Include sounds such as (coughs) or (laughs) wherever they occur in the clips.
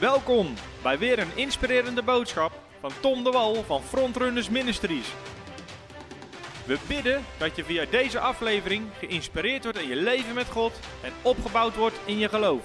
Welkom bij weer een inspirerende boodschap van Tom de Wal van Frontrunners Ministries. We bidden dat je via deze aflevering geïnspireerd wordt in je leven met God en opgebouwd wordt in je geloof.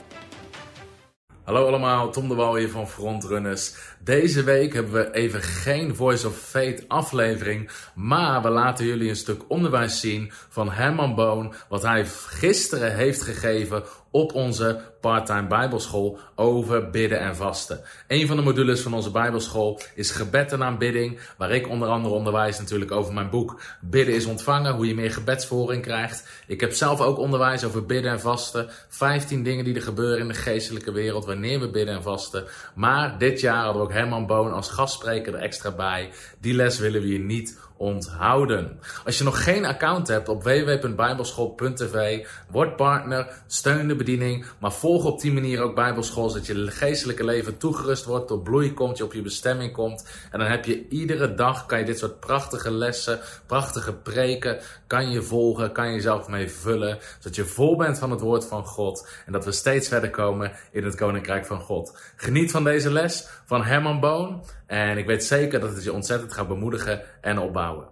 Hallo allemaal, Tom de Wal hier van Frontrunners. Deze week hebben we even geen Voice of Faith aflevering, maar we laten jullie een stuk onderwijs zien van Herman Boon, wat hij gisteren heeft gegeven op onze parttime bijbelschool over bidden en vasten. Een van de modules van onze bijbelschool is gebed en aanbidding, waar ik onder andere onderwijs natuurlijk over mijn boek Bidden is ontvangen, hoe je meer gebedsvoering krijgt. Ik heb zelf ook onderwijs over bidden en vasten, 15 dingen die er gebeuren in de geestelijke wereld wanneer we bidden en vasten. Maar dit jaar hadden we ook Herman Boon als gastspreker er extra bij. Die les willen we je niet onthouden. Als je nog geen account hebt op www.bijbelschool.tv, word partner, steun de bediening, maar volg op die manier ook Bijbelschool, zodat je geestelijke leven toegerust wordt, tot bloei komt, je op je bestemming komt. En dan heb je iedere dag, kan je dit soort prachtige lessen, prachtige preken, kan je volgen, kan je jezelf mee vullen, zodat je vol bent van het woord van God en dat we steeds verder komen in het Koninkrijk van God. Geniet van deze les van Herman Boon en ik weet zeker dat het je ontzettend gaat bemoedigen en opbouwen.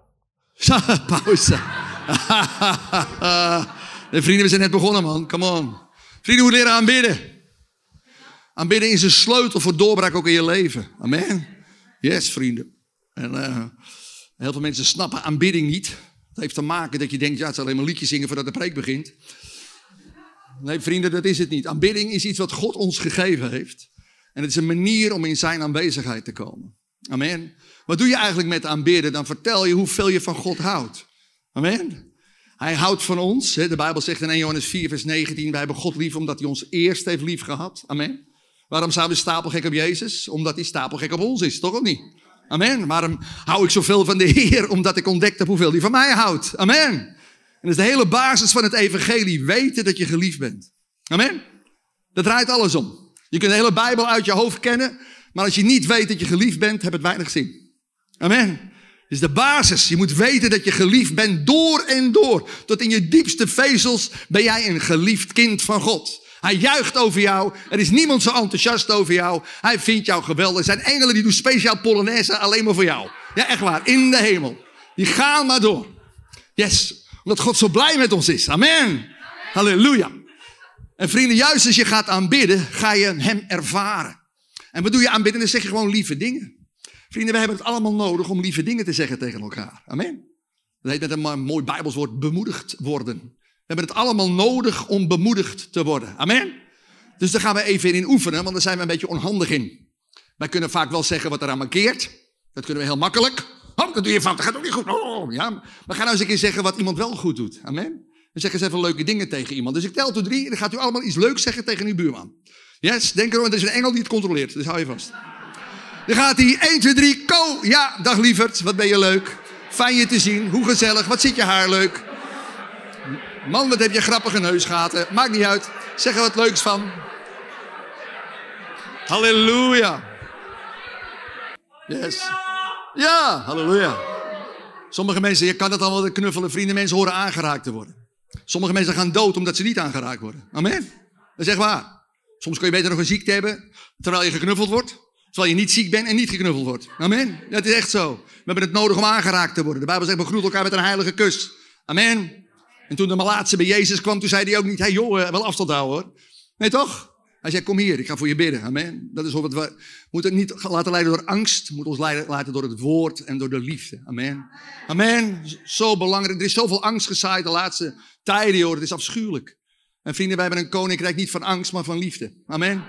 (laughs) Pauze. (laughs) vrienden, we zijn net begonnen, man. Come on. Vrienden, hoe leren aanbidden. Aanbidden is een sleutel voor doorbraak ook in je leven. Amen. Yes, vrienden. En uh, heel veel mensen snappen aanbidding niet. Dat heeft te maken dat je denkt, ja, het is alleen maar liedjes zingen voordat de preek begint. Nee, vrienden, dat is het niet. Aanbidding is iets wat God ons gegeven heeft. En het is een manier om in zijn aanwezigheid te komen. Amen. Wat doe je eigenlijk met aanbidden? Dan vertel je hoeveel je van God houdt. Amen. Hij houdt van ons. De Bijbel zegt in 1 Johannes 4, vers 19: Wij hebben God lief omdat hij ons eerst heeft lief gehad. Amen. Waarom zijn we stapelgek op Jezus? Omdat hij stapelgek op ons is, toch of niet? Amen. Waarom hou ik zoveel van de Heer? Omdat ik ontdekt heb hoeveel hij van mij houdt. Amen. En dat is de hele basis van het evangelie. Weten dat je geliefd bent. Amen. Dat draait alles om. Je kunt de hele Bijbel uit je hoofd kennen. Maar als je niet weet dat je geliefd bent, heb het weinig zin. Amen. Dat is de basis. Je moet weten dat je geliefd bent door en door. Tot in je diepste vezels ben jij een geliefd kind van God. Hij juicht over jou. Er is niemand zo enthousiast over jou. Hij vindt jou geweldig. Er zijn engelen die doen speciaal Polonaise alleen maar voor jou. Ja, echt waar. In de hemel. Die gaan maar door. Yes. Omdat God zo blij met ons is. Amen. Halleluja. En vrienden, juist als je gaat aanbidden, ga je hem ervaren. En wat doe je aanbidden? Dan zeg je gewoon lieve dingen. Vrienden, we hebben het allemaal nodig om lieve dingen te zeggen tegen elkaar. Amen. Dat heet met een mooi Bijbelswoord bemoedigd worden. We hebben het allemaal nodig om bemoedigd te worden. Amen. Dus daar gaan we even in oefenen, want daar zijn we een beetje onhandig in. Wij kunnen vaak wel zeggen wat eraan markeert. Dat kunnen we heel makkelijk. Oh, dat doe je van, dat gaat ook niet goed. Oh, ja. Maar ga nou eens een keer zeggen wat iemand wel goed doet. Amen. Dan zeggen ze even leuke dingen tegen iemand. Dus ik tel tot drie en dan gaat u allemaal iets leuks zeggen tegen uw buurman. Yes, denk erom, er is een engel die het controleert. Dus hou je vast. Dan gaat hij 1, 2, 3, ko. Ja, dag lieverd, wat ben je leuk. Fijn je te zien, hoe gezellig, wat zit je haar leuk. Man, wat heb je grappige neusgaten. Maakt niet uit, zeg er wat leuks van. Halleluja. Yes. Ja, halleluja. Sommige mensen, je kan het allemaal knuffelen, vrienden, mensen horen aangeraakt te worden. Sommige mensen gaan dood omdat ze niet aangeraakt worden. Amen. Dat is echt waar. Soms kun je beter nog een ziekte hebben terwijl je geknuffeld wordt. Terwijl je niet ziek bent en niet geknuffeld wordt. Amen. Dat is echt zo. We hebben het nodig om aangeraakt te worden. De Bijbel zegt, begroet elkaar met een heilige kus. Amen. En toen de malaatse bij Jezus kwam, toen zei hij ook niet, hey joh, wel afstand houden hoor. Nee toch? Hij zei, kom hier, ik ga voor je bidden. Amen. Dat is wat we moeten niet laten leiden door angst. We moeten ons leiden, laten door het woord en door de liefde. Amen. Amen. Zo belangrijk. Er is zoveel angst gezaaid de laatste tijden, joh. Het is afschuwelijk. En vrienden, wij hebben een koninkrijk niet van angst, maar van liefde. Amen.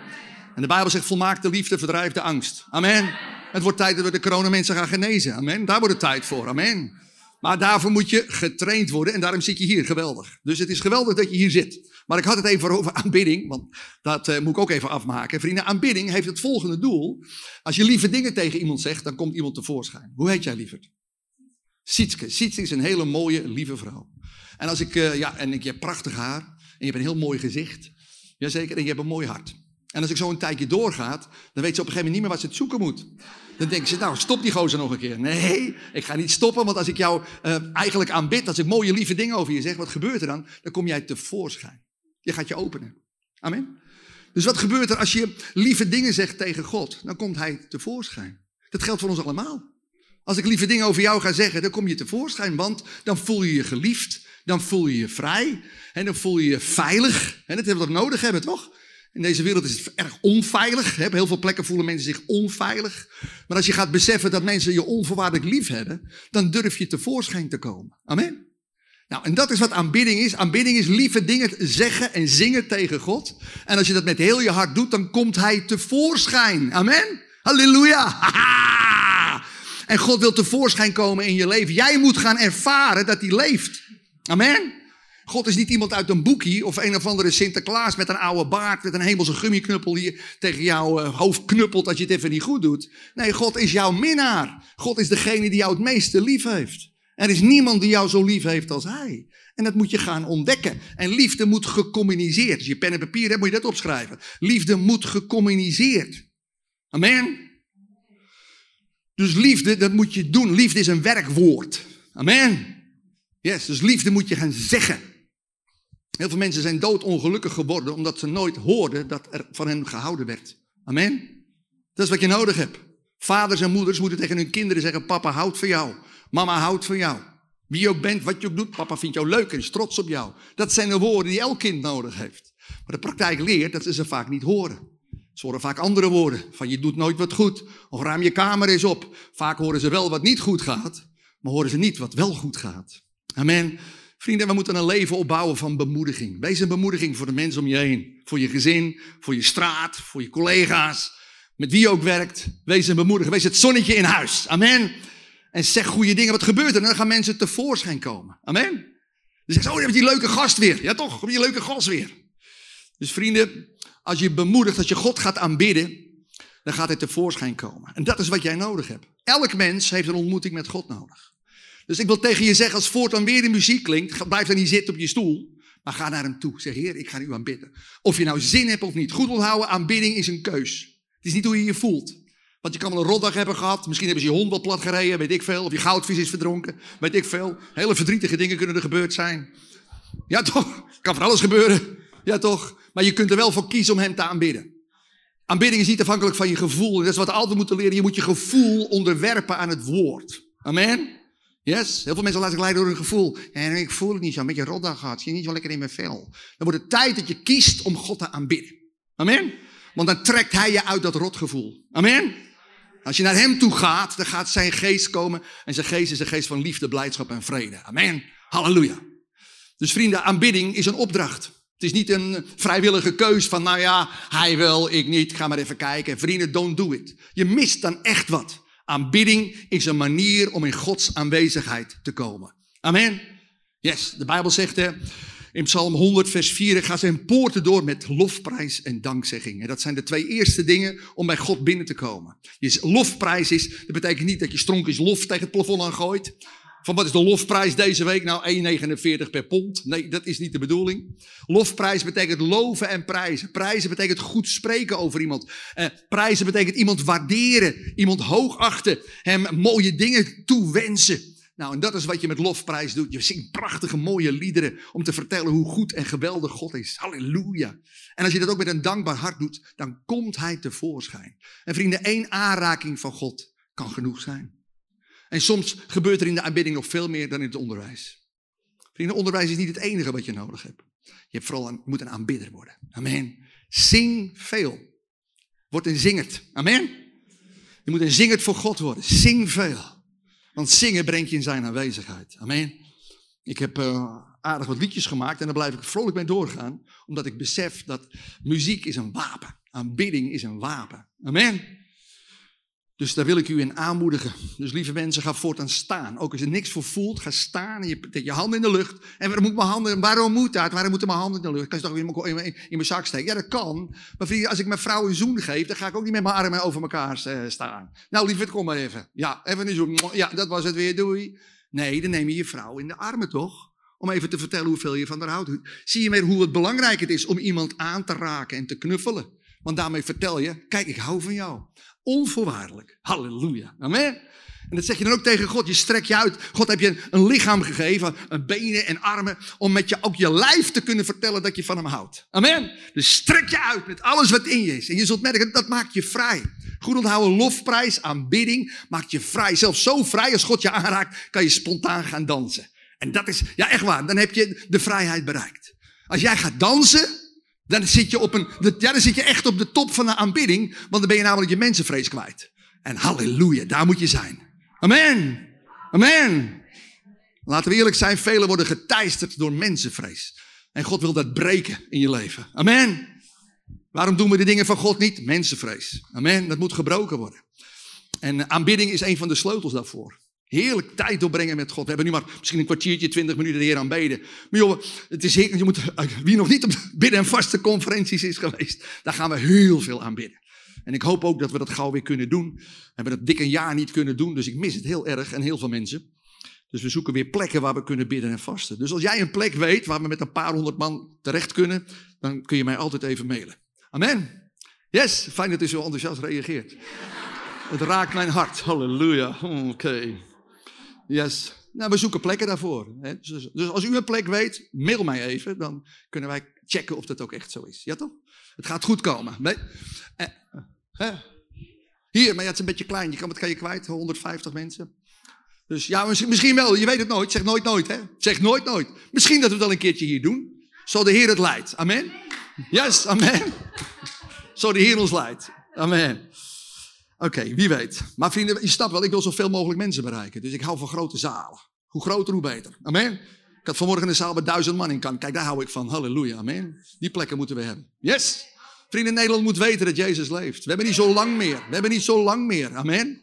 En de Bijbel zegt, volmaakte liefde verdrijft de angst. Amen. Het wordt tijd dat we de coronamensen gaan genezen. Amen. Daar wordt het tijd voor. Amen. Maar daarvoor moet je getraind worden en daarom zit je hier. Geweldig. Dus het is geweldig dat je hier zit. Maar ik had het even over aanbidding, want dat uh, moet ik ook even afmaken. Vrienden, aanbidding heeft het volgende doel. Als je lieve dingen tegen iemand zegt, dan komt iemand tevoorschijn. Hoe heet jij lieverd? Sietske. Sietske is een hele mooie, lieve vrouw. En als ik, uh, ja, en ik, je prachtig haar. En je hebt een heel mooi gezicht. Jazeker, en je hebt een mooi hart. En als ik zo een tijdje doorgaat, dan weet ze op een gegeven moment niet meer wat ze het zoeken moet. Dan denken ze, nou, stop die gozer nog een keer. Nee, ik ga niet stoppen, want als ik jou uh, eigenlijk aanbid, als ik mooie, lieve dingen over je zeg, wat gebeurt er dan? Dan kom jij tevoorschijn. Je gaat je openen. Amen. Dus wat gebeurt er als je lieve dingen zegt tegen God? Dan komt hij tevoorschijn. Dat geldt voor ons allemaal. Als ik lieve dingen over jou ga zeggen, dan kom je tevoorschijn, want dan voel je je geliefd, dan voel je je vrij en dan voel je je veilig. En dat hebben we nodig hebben, toch? In deze wereld is het erg onveilig. Op heel veel plekken voelen mensen zich onveilig. Maar als je gaat beseffen dat mensen je onvoorwaardelijk lief hebben, dan durf je tevoorschijn te komen. Amen. Nou, en dat is wat aanbidding is. Aanbidding is lieve dingen zeggen en zingen tegen God. En als je dat met heel je hart doet, dan komt Hij tevoorschijn. Amen. Halleluja. (laughs) En God wil tevoorschijn komen in je leven. Jij moet gaan ervaren dat hij leeft. Amen. God is niet iemand uit een boekie of een of andere Sinterklaas met een oude baard, met een hemelse gummiknuppel die tegen jouw eh, hoofd knuppelt als je het even niet goed doet. Nee, God is jouw minnaar. God is degene die jou het meeste lief heeft. Er is niemand die jou zo lief heeft als hij. En dat moet je gaan ontdekken. En liefde moet gecommuniceerd. Als je pen en papier hebt, moet je dat opschrijven. Liefde moet gecommuniceerd. Amen. Dus liefde, dat moet je doen. Liefde is een werkwoord. Amen. Yes, dus liefde moet je gaan zeggen. Heel veel mensen zijn doodongelukkig geworden omdat ze nooit hoorden dat er van hen gehouden werd. Amen. Dat is wat je nodig hebt. Vaders en moeders moeten tegen hun kinderen zeggen: Papa houdt van jou. Mama houdt van jou. Wie je ook bent, wat je ook doet, papa vindt jou leuk en is trots op jou. Dat zijn de woorden die elk kind nodig heeft. Maar de praktijk leert dat ze ze vaak niet horen. Ze horen vaak andere woorden, van je doet nooit wat goed, of ruim je kamer eens op. Vaak horen ze wel wat niet goed gaat, maar horen ze niet wat wel goed gaat. Amen. Vrienden, we moeten een leven opbouwen van bemoediging. Wees een bemoediging voor de mensen om je heen. Voor je gezin, voor je straat, voor je collega's. Met wie je ook werkt. Wees een bemoediger. Wees het zonnetje in huis. Amen. En zeg goede dingen. Wat gebeurt er? Dan gaan mensen tevoorschijn komen. Amen. Dus zeg, oh, je hebt die leuke gast weer. Ja toch, heb je leuke gast weer. Dus vrienden, als je bemoedigt dat je God gaat aanbidden, dan gaat hij tevoorschijn komen. En dat is wat jij nodig hebt. Elk mens heeft een ontmoeting met God nodig. Dus ik wil tegen je zeggen, als voortaan weer de muziek klinkt, blijf dan niet zitten op je stoel. Maar ga naar hem toe. Zeg, Heer, ik ga u aanbidden. Of je nou zin hebt of niet. Goed onthouden, aanbidding is een keus. Het is niet hoe je je voelt. Want je kan wel een rotdag hebben gehad. Misschien hebben ze je hond wel plat gereden, weet ik veel. Of je goudvis is verdronken, weet ik veel. Hele verdrietige dingen kunnen er gebeurd zijn. Ja toch? (laughs) Kan van alles gebeuren. Ja toch? Maar je kunt er wel voor kiezen om hem te aanbidden. Aanbidding is niet afhankelijk van je gevoel. Dat is wat we altijd moeten leren. Je moet je gevoel onderwerpen aan het woord. Amen? Yes? Heel veel mensen laten leiden door hun gevoel. En ik voel het niet zo, een beetje rotdag gehad. Ik zit niet zo lekker in mijn vel. Dan wordt het tijd dat je kiest om God te aanbidden. Amen? Want dan trekt hij je uit dat rotgevoel. Amen? Als je naar hem toe gaat, dan gaat zijn geest komen. En zijn geest is een geest van liefde, blijdschap en vrede. Amen? Halleluja. Dus vrienden, aanbidding is een opdracht. Het is niet een vrijwillige keus van, nou ja, hij wil, ik niet, ga maar even kijken. Vrienden, don't do it. Je mist dan echt wat. Aanbidding is een manier om in Gods aanwezigheid te komen. Amen. Yes, de Bijbel zegt hè, in Psalm 100, vers 4, ga zijn poorten door met lofprijs en dankzegging. En dat zijn de twee eerste dingen om bij God binnen te komen. Je lofprijs is, dat betekent niet dat je stronkjes lof tegen het plafond aangooit. Van wat is de lofprijs deze week? Nou, 1,49 per pond. Nee, dat is niet de bedoeling. Lofprijs betekent loven en prijzen. Prijzen betekent goed spreken over iemand. Eh, prijzen betekent iemand waarderen, iemand hoogachten, hem mooie dingen toewensen. Nou, en dat is wat je met lofprijs doet. Je zingt prachtige, mooie liederen om te vertellen hoe goed en geweldig God is. Halleluja. En als je dat ook met een dankbaar hart doet, dan komt Hij tevoorschijn. En vrienden, één aanraking van God kan genoeg zijn. En soms gebeurt er in de aanbidding nog veel meer dan in het onderwijs. Vrienden, onderwijs is niet het enige wat je nodig hebt. Je, hebt vooral een, moet een aanbidder worden. Amen. Zing veel. Word een zingerd. Amen. Je moet een zingerd voor God worden. Zing veel. Want zingen brengt je in zijn aanwezigheid. Amen. Ik heb uh, aardig wat liedjes gemaakt en daar blijf ik vrolijk mee doorgaan. Omdat ik besef dat muziek is een wapen. Aanbidding is een wapen. Amen. Dus daar wil ik u in aanmoedigen. Dus lieve mensen, ga voortaan staan. Ook als je niks voor voelt, ga staan. En je zet je handen in de lucht. En waarom moet mijn handen, waarom moet dat? Waarom moeten mijn handen in de lucht? Kan je toch in mijn, in mijn zak steken? Ja, dat kan. Maar als ik mijn vrouw een zoen geef, dan ga ik ook niet met mijn armen over elkaar eh, staan. Nou, lieverd, kom maar even. Ja, even een zoen. Ja, dat was het weer, doei. Nee, dan neem je je vrouw in de armen, toch? Om even te vertellen hoeveel je van haar houdt. Zie je meer hoe het belangrijk het is om iemand aan te raken en te knuffelen. Want daarmee vertel je, kijk, ik hou van jou. Onvoorwaardelijk. Halleluja. Amen. En dat zeg je dan ook tegen God. Je strekt je uit. God heb je een lichaam gegeven, een benen en armen, om met je ook je lijf te kunnen vertellen dat je van hem houdt. Amen. Dus strek je uit met alles wat in je is. En je zult merken, dat maakt je vrij. Goed onthouden, lofprijs, aanbidding maakt je vrij. Zelfs zo vrij als God je aanraakt, kan je spontaan gaan dansen. En dat is, ja echt waar, dan heb je de vrijheid bereikt. Als jij gaat dansen, dan zit je, op een, ja, dan zit je echt op de top van de aanbidding, want dan ben je namelijk je mensenvrees kwijt. En halleluja, daar moet je zijn. Amen. Amen. Laten we eerlijk zijn, velen worden geteisterd door mensenvrees. En God wil dat breken in je leven. Amen. Waarom doen we de dingen van God niet? Mensenvrees. Amen. Dat moet gebroken worden. En aanbidding is een van de sleutels daarvoor. Heerlijk tijd doorbrengen met God. We hebben nu maar misschien een kwartiertje, twintig minuten de Heer aanbeden. Maar joh, het is heerlijk. Je moet, wie nog niet op (laughs) bidden en vaste conferenties is geweest, daar gaan we heel veel aan bidden. En ik hoop ook dat we dat gauw weer kunnen doen. We hebben dat dik een jaar niet kunnen doen, dus ik mis het heel erg en heel veel mensen. Dus we zoeken weer plekken waar we kunnen bidden en vasten. Dus als jij een plek weet waar we met een paar honderd man terecht kunnen, dan kun je mij altijd even mailen. Amen. Yes, fijn dat u zo enthousiast reageert. Het raakt mijn hart. Halleluja. Oké. Yes. Nou, we zoeken plekken daarvoor. Dus, dus als u een plek weet, mail mij even. Dan kunnen wij checken of dat ook echt zo is. Ja toch? Het gaat goed komen. Nee? Eh, Hier, maar ja, het is een beetje klein. Je kan, wat kan je kwijt? 150 mensen. Dus ja, misschien wel. Je weet het nooit. Zeg nooit nooit, hè? Zeg nooit nooit. Misschien dat we het al een keertje hier doen. Zo de Heer het leidt. Amen. Yes, amen. Zo de Heer ons leidt. Amen. Oké, wie weet. Maar vrienden, je snapt wel, ik wil zoveel mogelijk mensen bereiken. Dus ik hou van grote zalen. Hoe groter, hoe beter. Amen. Ik had vanmorgen een zaal met duizend man in kan. Kijk, daar hou ik van. Halleluja, amen. Die plekken moeten we hebben. Yes. Vrienden, Nederland moet weten dat Jezus leeft. We hebben niet zo lang meer. We hebben niet zo lang meer. Amen.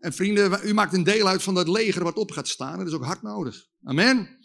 En vrienden, u maakt een deel uit van dat leger wat op gaat staan. Dat is ook hard nodig. Amen.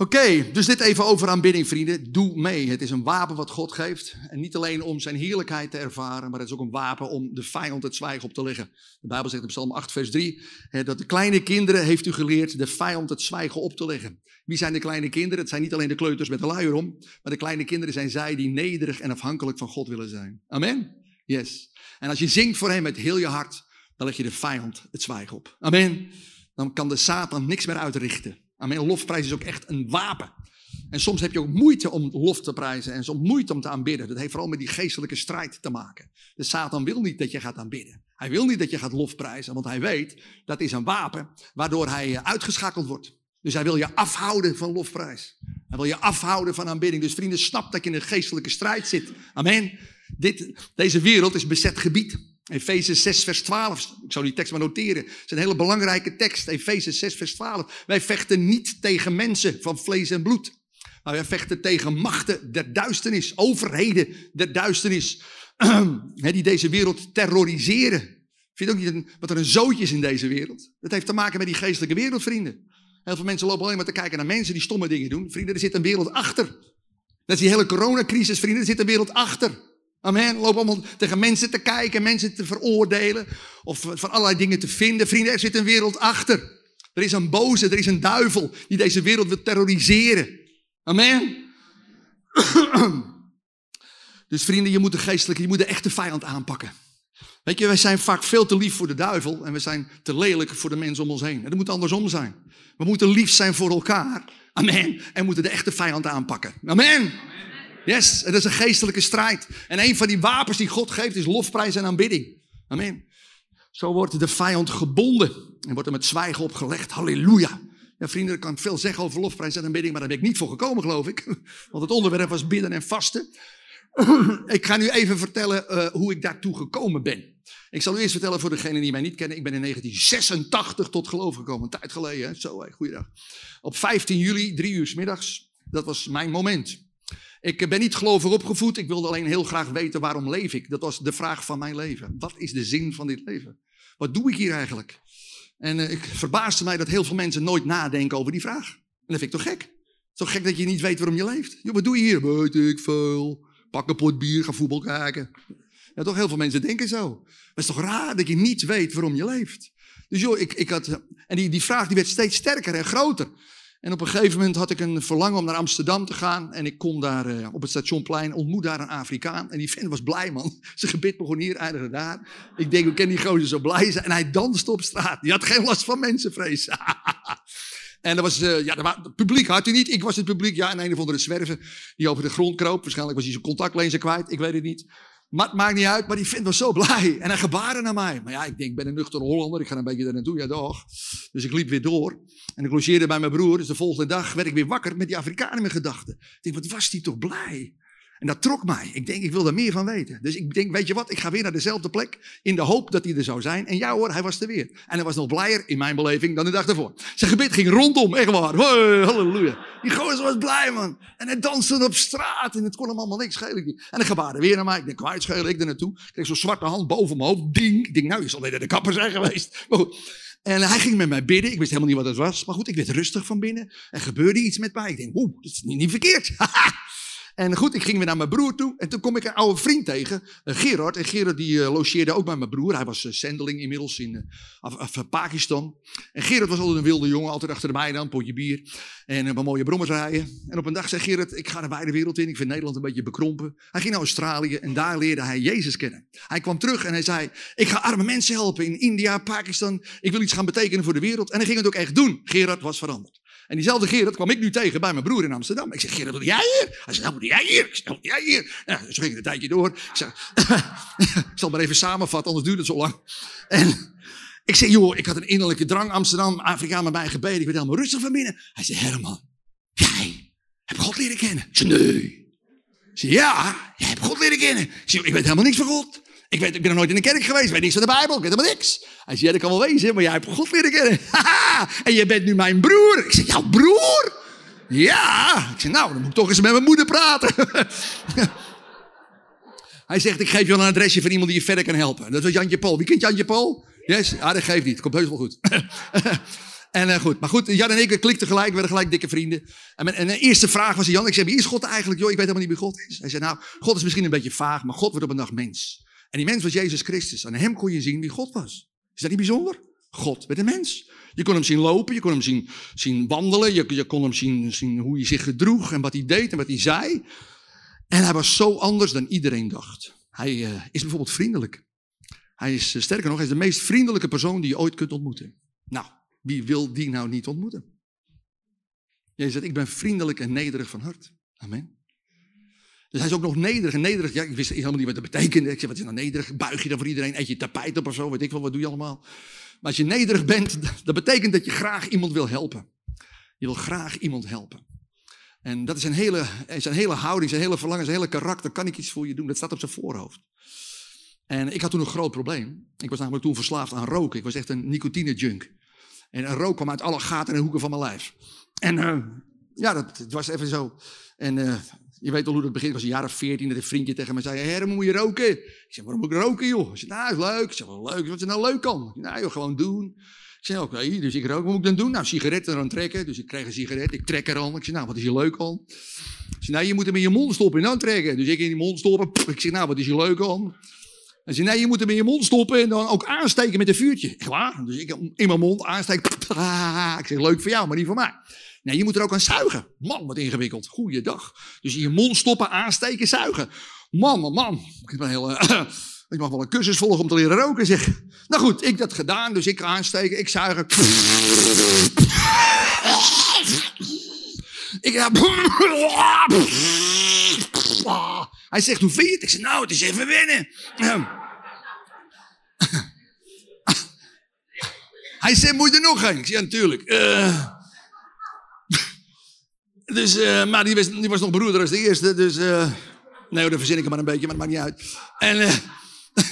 Oké, dus dit even over aanbidding, vrienden. Doe mee. Het is een wapen wat God geeft. En niet alleen om zijn heerlijkheid te ervaren, maar het is ook een wapen om de vijand het zwijgen op te leggen. De Bijbel zegt in Psalm 8, vers 3, dat de kleine kinderen heeft u geleerd de vijand het zwijgen op te leggen. Wie zijn de kleine kinderen? Het zijn niet alleen de kleuters met de luier om, maar de kleine kinderen zijn zij die nederig en afhankelijk van God willen zijn. Amen? Yes. En als je zingt voor hem met heel je hart, dan leg je de vijand het zwijgen op. Amen? Dan kan de Satan niks meer uitrichten. Amen. Lofprijs is ook echt een wapen. En soms heb je ook moeite om lof te prijzen en soms moeite om te aanbidden. Dat heeft vooral met die geestelijke strijd te maken. De Satan wil niet dat je gaat aanbidden. Hij wil niet dat je gaat lofprijzen, want hij weet dat is een wapen waardoor hij eh, uitgeschakeld wordt. Dus hij wil je afhouden van lofprijs. Hij wil je afhouden van aanbidding. Dus vrienden, snap dat je in een geestelijke strijd zit. Amen. Dit, deze wereld is bezet gebied. Efeze 6, vers 12. Ik zou die tekst maar noteren. Het is een hele belangrijke tekst. Efeze 6, vers 12. Wij vechten niet tegen mensen van vlees en bloed. Maar wij vechten tegen machten der duisternis. Overheden der duisternis. (clears throat) die deze wereld terroriseren. Vind je ook niet wat er een zootje is in deze wereld? Dat heeft te maken met die geestelijke wereld, vrienden. Heel veel mensen lopen alleen maar te kijken naar mensen die stomme dingen doen. Vrienden, er zit een wereld achter. Dat is die hele coronacrisis, vrienden. Er zit een wereld achter. Amen. Loop allemaal tegen mensen te kijken, mensen te veroordelen. Of van allerlei dingen te vinden. Vrienden, er zit een wereld achter. Er is een boze, er is een duivel die deze wereld wil terroriseren. Amen. (clears throat) Dus vrienden, je moet de geestelijke, je moet de echte vijand aanpakken. Weet je, wij zijn vaak veel te lief voor de duivel en we zijn te lelijk voor de mensen om ons heen. En moet andersom zijn. We moeten lief zijn voor elkaar. Amen. En moeten de echte vijand aanpakken. Amen. Yes, het is een geestelijke strijd. En een van die wapens die God geeft is lofprijs en aanbidding. Amen. Zo wordt de vijand gebonden en wordt er met zwijgen opgelegd. Halleluja. Ja, vrienden, ik kan veel zeggen over lofprijs en aanbidding, maar daar ben ik niet voor gekomen, geloof ik. (laughs) Want het onderwerp was bidden en vasten. (clears throat) ik ga nu even vertellen uh, hoe ik daartoe gekomen ben. Ik zal u eerst vertellen voor degenen die mij niet kennen. Ik ben in 1986 tot geloof gekomen. Een tijd geleden? Zo, hey, goeiedag. Op 15 juli, drie uur middags. Dat was mijn moment. Ik ben niet gelovig opgevoed. Ik wilde alleen heel graag weten waarom leef ik. Dat was de vraag van mijn leven. Wat is de zin van dit leven? Wat doe ik hier eigenlijk? En uh, ik verbaasde mij dat heel veel mensen nooit nadenken over die vraag. En dat vind ik toch gek? Toch gek dat je niet weet waarom je leeft? Jo, wat doe je hier? Weet ik veel. Pak een pot bier, ga voetbal kijken. Ja, toch heel veel mensen denken zo. Maar het is toch raar dat je niet weet waarom je leeft? Dus joh, ik, ik had... En die, die vraag die werd steeds sterker en groter. En op een gegeven moment had ik een verlangen om naar Amsterdam te gaan. En ik kom daar uh, op het stationplein, ontmoet daar een Afrikaan. En die vent was blij, man. (laughs) Zijn gebed begon hier, eindigde daar. Ik denk, hoe kan die gozer zo blij zijn? En hij danste op straat. Die had geen last van mensenvrees. (laughs) en dat was, uh, ja, dat was, het publiek had hij niet. Ik was het publiek, ja, en een of andere zwerver die over de grond kroop. Waarschijnlijk was hij zijn contactlenzen kwijt, ik weet het niet. Het maakt niet uit, maar die vent was zo blij. En hij gebaarde naar mij. Maar ja, ik denk, ik ben een nuchtere Hollander, ik ga een beetje daar naartoe, ja toch. Dus ik liep weer door. En ik logeerde bij mijn broer. Dus de volgende dag werd ik weer wakker met die Afrikanen in mijn gedachten. Ik denk, wat was die toch blij. En dat trok mij. Ik denk, ik wil daar meer van weten. Dus ik denk, weet je wat, ik ga weer naar dezelfde plek. In de hoop dat hij er zou zijn. En ja hoor, hij was er weer. En hij was nog blijer, in mijn beleving, dan de dag ervoor. Zijn gebed ging rondom, echt waar. Halleluja. Die gozer was blij, man. En hij danste op straat. En het kon hem allemaal niks schelen. En hij gebaarde weer naar mij. Ik denk, kwijt schelen, ik er naartoe. Ik kreeg zo'n zwarte hand boven mijn hoofd. Ding. Ik denk, nou, je zal net de kapper zijn geweest. Maar goed. En hij ging met mij bidden. Ik wist helemaal niet wat het was. Maar goed, ik werd rustig van binnen. Er gebeurde iets met mij. Ik denk, oeh, dat is niet, niet verkeerd. (laughs) En goed, ik ging weer naar mijn broer toe. En toen kom ik een oude vriend tegen, uh, Gerard. En Gerard die uh, logeerde ook bij mijn broer. Hij was uh, zendeling inmiddels in Pakistan. En Gerard was altijd een wilde jongen, altijd achter de mij dan, potje bier. En een mooie brommers rijden. En op een dag zei Gerard, ik ga de wijde wereld in. Ik vind Nederland een beetje bekrompen. Hij ging naar Australië en daar leerde hij Jezus kennen. Hij kwam terug en hij zei, ik ga arme mensen helpen in India, Pakistan. Ik wil iets gaan betekenen voor de wereld. En hij ging het ook echt doen. Gerard was veranderd. En diezelfde Gerard kwam ik nu tegen bij mijn broer in Amsterdam. Ik zeg, Gerard, wat doe jij hier? Hij zegt, nou, wat doe jij hier? Ik zeg, wat doe jij hier? Ja, zo ging het een tijdje door. Ik zeg, (laughs) ik zal maar even samenvatten, anders duurt het zo lang. En ik zeg, joh, ik had een innerlijke drang Amsterdam, Afrika met mij gebeden. Ik werd helemaal rustig van binnen. Hij zei, Herman, jij hebt God leren kennen? Ik zeg, nee. Ik zeg, ja, jij hebt God leren kennen. Ik zeg, ik weet helemaal niks van God. Ik, weet, ik ben nog nooit in de kerk geweest, ik weet niks van de Bijbel, ik weet helemaal niks. Hij zei, ja, dat kan wel wezen, maar jij hebt God leren kennen. (laughs) en je bent nu mijn broer. Ik zeg, jouw broer? Ja. Ik zeg, nou, dan moet ik toch eens met mijn moeder praten. (laughs) Hij zegt, ik geef je wel een adresje van iemand die je verder kan helpen. Dat was Jantje Paul. Wie kent Jantje Paul? Yes? Ja, dat geeft niet. Komt heus wel goed. (laughs) en uh, goed, maar goed, Jan en ik klikten gelijk, we werden gelijk dikke vrienden. En, mijn, en de eerste vraag was Jan, ik zei, wie is God eigenlijk? Joh, ik weet helemaal niet wie God is. Hij zei, nou, God is misschien een beetje vaag, maar God wordt op een dag mens. En die mens was Jezus Christus. Aan hem kon je zien wie God was. Is dat niet bijzonder? God werd een mens. Je kon hem zien lopen, je kon hem zien, zien wandelen, je, je kon hem zien, zien hoe hij zich gedroeg en wat hij deed en wat hij zei. En hij was zo anders dan iedereen dacht. Hij uh, is bijvoorbeeld vriendelijk. Hij is, uh, sterker nog, hij is de meest vriendelijke persoon die je ooit kunt ontmoeten. Nou, wie wil die nou niet ontmoeten? Jezus zegt, ik ben vriendelijk en nederig van hart. Amen. Dus hij is ook nog nederig. En nederig, ja, ik wist helemaal niet wat dat betekende. Ik zei, wat is nou nederig? Buig je dan voor iedereen? Eet je tapijt op of zo? Weet ik wel, wat doe je allemaal? Maar als je nederig bent, (laughs) dat betekent dat je graag iemand wil helpen. Je wil graag iemand helpen. En dat is een hele, zijn hele houding, zijn hele verlangen, zijn hele karakter. Kan ik iets voor je doen? Dat staat op zijn voorhoofd. En ik had toen een groot probleem. Ik was namelijk toen verslaafd aan roken. Ik was echt een nicotine junk. En rook kwam uit alle gaten en hoeken van mijn lijf. En uh, ja, dat, was even zo. En uh, je weet al hoe dat begint. Ik was een jaar of veertien dat een vriendje tegen me zei: Herman, moet je roken? Ik zei: Waarom moet ik roken, joh? Ik zei: Nou, is leuk. Ik zei: Wel leuk. Wat is nou leuk kan? Nou, joh, gewoon doen. Ik zei: Oké, dus ik rook. Wat moet ik dan doen? Nou, sigaretten eraan trekken. Dus ik kreeg een sigaret. Ik trek er aan. Ik zei: Nou, wat is je leuk al? Ik zei: Nou, je moet hem in je mond stoppen en dan trekken. Dus ik in die mond stoppen. Ik zeg: Nou, wat is je leuk al? Hij zei, nee, je moet hem in je mond stoppen en dan ook aansteken met een vuurtje. Echt waar? Dus ik in mijn mond aansteken. Ik zeg, leuk voor jou, maar niet voor mij. Nee, je moet er ook aan zuigen. Man, wat ingewikkeld. Goeiedag. Dus in je mond stoppen, aansteken, zuigen. Man, man, man. Ik, ben heel, uh, (coughs) ik mag wel een cursus volgen om te leren roken, zeg. Nou goed, ik dat gedaan, dus ik aansteken, ik zuigen. (coughs) Ik ga... (coughs) Hij zegt, hoe vind je? Ik zeg, nou, het is even wennen. Hij zegt, moet je er nog een? Ik zeg, ja, natuurlijk. Uh, dus, uh, maar die was, was nog beroerder als de eerste. Dus, uh, nee, dat verzin ik hem maar een beetje, maar dat maakt niet uit. En, uh,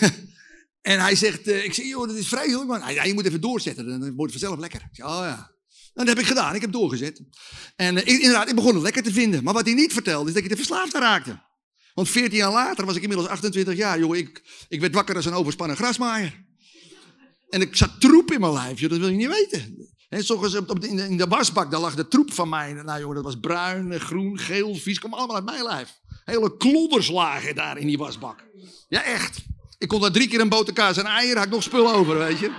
(laughs) en hij zegt, ik zeg, joh, dat is vreselijk, man. Hij, ja, je moet even doorzetten, dan wordt het vanzelf lekker. Oh ja. Nou, dat heb ik gedaan, ik heb doorgezet. En inderdaad, ik begon het lekker te vinden. Maar wat hij niet vertelde, is dat ik er verslaafd raakte. Want 14 jaar later was ik inmiddels 28 jaar. Joh, ik, ik werd wakker als een overspannen grasmaaier. En ik zat troep in mijn lijf, joh, dat wil je niet weten. En in de wasbak, daar lag de troep van mij. Nou jongen, dat was bruin, groen, geel, vies. kwam allemaal uit mijn lijf. Hele klodders lagen daar in die wasbak. Ja, echt. Ik kon daar drie keer een boterkaas en eieren, had nog spul over, weet je.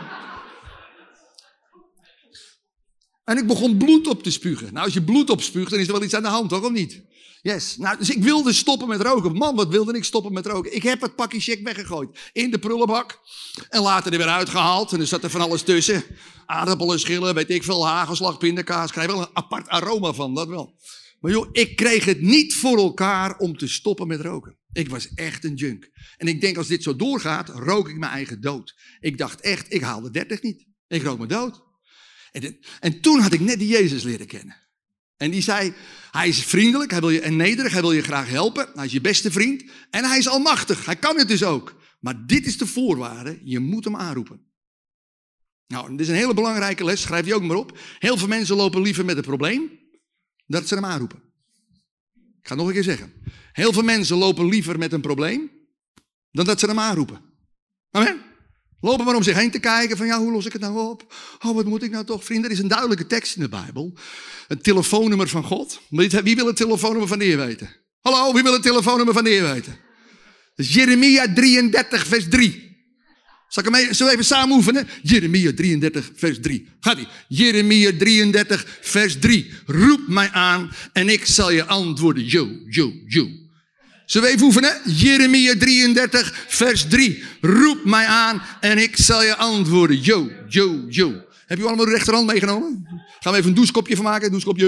En ik begon bloed op te spugen. Nou, als je bloed opspuugt, dan is er wel iets aan de hand, toch? Of niet? Yes. Nou, dus ik wilde stoppen met roken. Man, wat wilde ik stoppen met roken? Ik heb het pakje check weggegooid. In de prullenbak. En later er weer uitgehaald. En er zat er van alles tussen. Aardappelen, schillen, weet ik veel, hagelslag, pindakaas. Krijg wel een apart aroma van, dat wel. Maar joh, ik kreeg het niet voor elkaar om te stoppen met roken. Ik was echt een junk. En ik denk, als dit zo doorgaat, rook ik mijn eigen dood. Ik dacht echt, ik haal de 30 niet. Ik rook me dood. En, en toen had ik net die Jezus leren kennen. En die zei, hij is vriendelijk, hij wil je en nederig, hij wil je graag helpen. Hij is je beste vriend. En hij is almachtig, hij kan het dus ook. Maar dit is de voorwaarde, je moet hem aanroepen. Nou, dit is een hele belangrijke les, schrijf je ook maar op. Heel veel mensen lopen liever met een probleem, dat ze hem aanroepen. Ik ga het nog een keer zeggen. Heel veel mensen lopen liever met een probleem, dan dat ze hem aanroepen. Amen. Lopen maar om zich heen te kijken van ja, hoe los ik het nou op? Oh, wat moet ik nou toch? Vrienden, er is een duidelijke tekst in de Bijbel. Het telefoonnummer van God. Wie wil het telefoonnummer van de Heer weten? Hallo, wie wil het telefoonnummer van de Heer weten? Jeremia 33, vers 3. Zal ik hem even, even samen oefenen? Jeremia 33, vers 3. Gaat ie. Jeremia 33, vers 3. Roep mij aan en ik zal je antwoorden. Jo, jo, jo. Zullen we even oefenen? Jeremia 33, vers 3. Roep mij aan en ik zal je antwoorden. Jo, jo, jo. Heb je allemaal de rechterhand meegenomen? Gaan we even een douchekopje van maken? Douchekopje.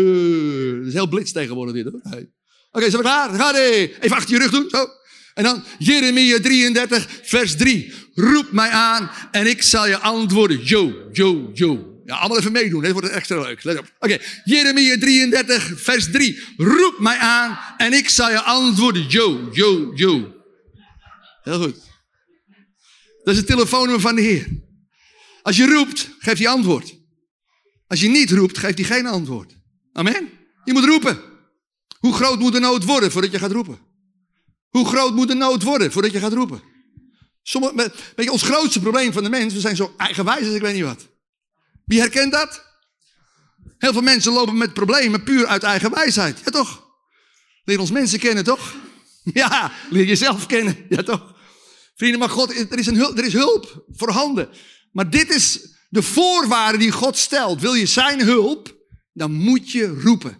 Dat is heel blitz tegenwoordig dit hoor. Oké, okay, zijn we klaar? Ga Even achter je rug doen. Zo. En dan Jeremia 33, vers 3. Roep mij aan en ik zal je antwoorden. Jo, jo, jo. Ja, allemaal even meedoen, dit wordt extra leuk. Let op. Oké, Jeremia 33, vers 3. Roep mij aan en ik zal je antwoorden. Jo, jo, jo. Heel goed. Dat is het telefoonnummer van de Heer. Als je roept, geeft hij antwoord. Als je niet roept, geeft hij geen antwoord. Amen. Je moet roepen. Hoe groot moet de nood worden voordat je gaat roepen? Hoe groot moet de nood worden voordat je gaat roepen? Sommige, weet je, ons grootste probleem van de mens, we zijn zo eigenwijs als ik weet niet wat. Wie herkent dat? Heel veel mensen lopen met problemen puur uit eigen wijsheid. Ja toch? Leer ons mensen kennen toch? (laughs) Ja, leer jezelf kennen. Ja toch? Vrienden, maar God, er is, een hulp, er is hulp voorhanden. Maar dit is de voorwaarde die God stelt. Wil je zijn hulp, dan moet je roepen.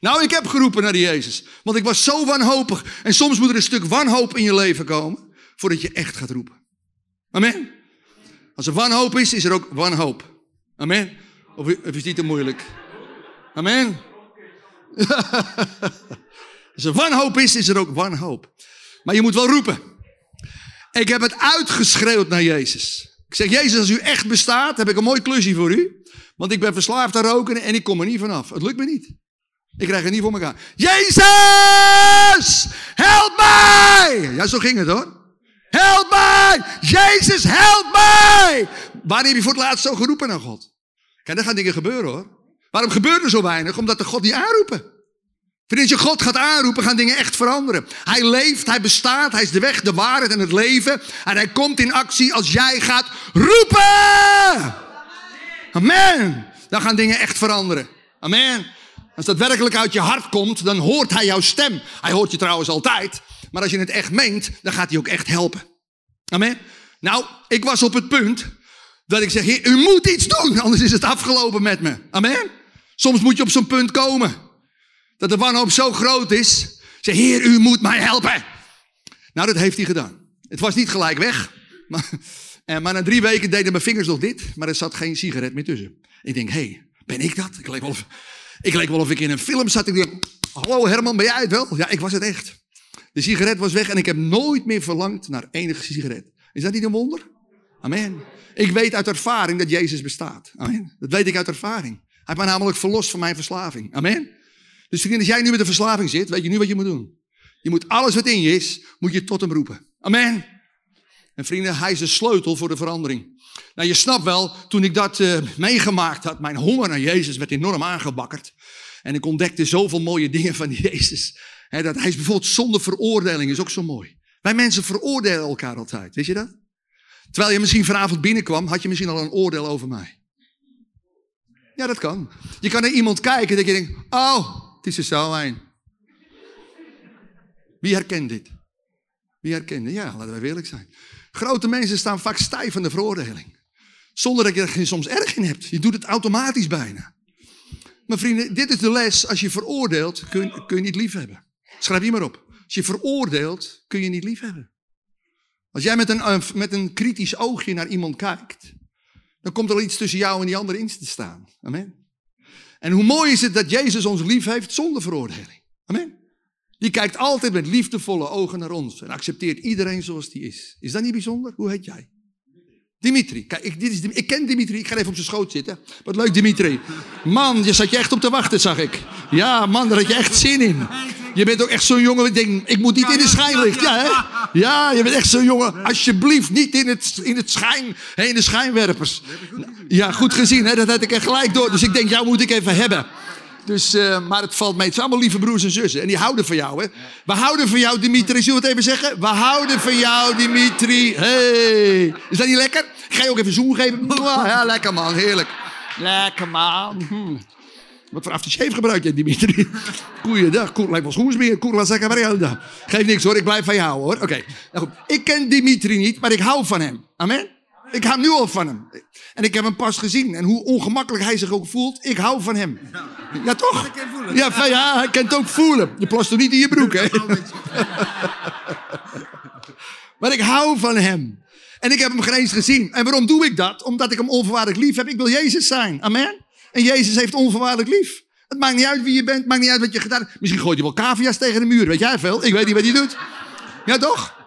Nou, ik heb geroepen naar Jezus. Want ik was zo wanhopig. En soms moet er een stuk wanhoop in je leven komen. Voordat je echt gaat roepen. Amen. Als er wanhoop is, is er ook wanhoop. Amen. Of, of is niet te moeilijk? Amen. (laughs) Als er wanhoop is, is er ook wanhoop. Maar je moet wel roepen. Ik heb het uitgeschreeuwd naar Jezus. Ik zeg, Jezus, als u echt bestaat, heb ik een mooi klusje voor u. Want ik ben verslaafd aan roken en ik kom er niet vanaf. Het lukt me niet. Ik krijg het niet voor elkaar. Jezus, help mij! Ja, zo ging het hoor. Help mij! Jezus, help mij! Wanneer heb je voor het laatst zo geroepen naar God? Kijk, er gaan dingen gebeuren hoor. Waarom gebeurt er zo weinig? Omdat de God niet aanroepen. Vriend, je God gaat aanroepen, gaan dingen echt veranderen. Hij leeft, hij bestaat, hij is de weg, de waarheid en het leven. En hij komt in actie als jij gaat roepen. Amen. Dan gaan dingen echt veranderen. Amen. Als dat werkelijk uit je hart komt, dan hoort hij jouw stem. Hij hoort je trouwens altijd. Maar als je het echt meent, dan gaat hij ook echt helpen. Amen. Nou, ik was op het punt dat ik zeg, heer, u moet iets doen, anders is het afgelopen met me. Amen. Soms moet je op zo'n punt komen. Dat de wanhoop zo groot is. Zeg, heer, u moet mij helpen. Nou, dat heeft hij gedaan. Het was niet gelijk weg. Maar, eh, maar na drie weken deden mijn vingers nog dit. Maar er zat geen sigaret meer tussen. Ik denk, hé, hey, ben ik dat? Ik leek, wel of, ik wel of ik in een film zat. Ik denk, hallo Herman, ben jij het wel? Ja, ik was het echt. De sigaret was weg en ik heb nooit meer verlangd naar enige sigaret. Is dat niet een wonder? Amen. Ik weet uit ervaring dat Jezus bestaat. Amen. Dat weet ik uit ervaring. Hij heeft mij namelijk verlost van mijn verslaving. Amen. Dus vrienden, als jij nu met een verslaving zit, weet je nu wat je moet doen. Je moet alles wat in je is, moet je tot hem roepen. Amen. En vrienden, hij is de sleutel voor de verandering. Nou, je snapt wel, toen ik dat uh, meegemaakt had, mijn honger naar Jezus werd enorm aangebakkerd. En ik ontdekte zoveel mooie dingen van (laughs) Jezus. Dat hij is bijvoorbeeld zonder veroordeling, is ook zo mooi. Wij mensen veroordelen elkaar altijd, weet je dat? Terwijl je misschien vanavond binnenkwam, had je misschien al een oordeel over mij. Ja, dat kan. Je kan naar iemand kijken dat je denkt, oh, het is er zo een. Wie herkent dit? Wie herkent dit? Ja, laten we eerlijk zijn. Grote mensen staan vaak stijf van de veroordeling. Zonder dat je er soms erg in hebt. Je doet het automatisch bijna. Maar vrienden, dit is de les. Als je veroordeelt, kun, kun je niet lief hebben. Schrijf hier maar op. Als je veroordeelt, kun je niet lief hebben. Als jij met een, eh, met een kritisch oogje naar iemand kijkt, dan komt er iets tussen jou en die andere in te staan. Amen. En hoe mooi is het dat Jezus ons lief heeft zonder veroordeling. Amen. Die kijkt altijd met liefdevolle ogen naar ons en accepteert iedereen zoals die is. Is dat niet bijzonder? Hoe heet jij? Dimitri. Kijk, ik, dit is, ik ken Dimitri. Ik ga even op zijn schoot zitten. Wat leuk, Dimitri. Man, je zat je echt op te wachten, zag ik. Ja, man, daar had je echt zin in. Je bent ook echt zo'n jongen. Ik denk, ik moet niet in de schijnlicht. Ja, hè? Ja, je bent echt zo'n jongen. Alsjeblieft, niet in het, in het schijn, in de schijnwerpers. Ja, goed gezien, hè? dat had ik echt gelijk door. Dus ik denk, jou moet ik even hebben. Dus, uh, maar het valt mee. Het zijn allemaal lieve broers en zussen. En die houden van jou, hè? We houden van jou, Dimitri. Zullen we het even zeggen? We houden van jou, Dimitri. Hey. Is dat niet lekker? Ga je ook even zoen geven? (laughs) Ja, lekker man. Heerlijk. Lekker man. Hm. Wat voor aftershave gebruik je, Dimitri? (laughs) Goeiedag. Koer, lijkt wel schoensmeer. Koer, laat zeggen Geef niks hoor. Ik blijf van jou hoor. Oké. Nou goed. Ik ken Dimitri niet, maar ik hou van hem. Amen? Ik hou nu al van hem. En ik heb hem pas gezien. En hoe ongemakkelijk hij zich ook voelt, ik hou van hem. Ja, toch? Ja, van, ja, hij kent ook voelen. Je plast toch niet in je broek, hè? (laughs) maar ik hou van hem. En ik heb hem geen eens gezien. En waarom doe ik dat? Omdat ik hem onvoorwaardelijk lief heb. Ik wil Jezus zijn. Amen. En Jezus heeft onvoorwaardelijk lief. Het maakt niet uit wie je bent, het maakt niet uit wat je gedaan hebt. Misschien gooit hij wel cavia's tegen de muur, weet jij veel? Ik weet niet wat hij doet. Ja, toch?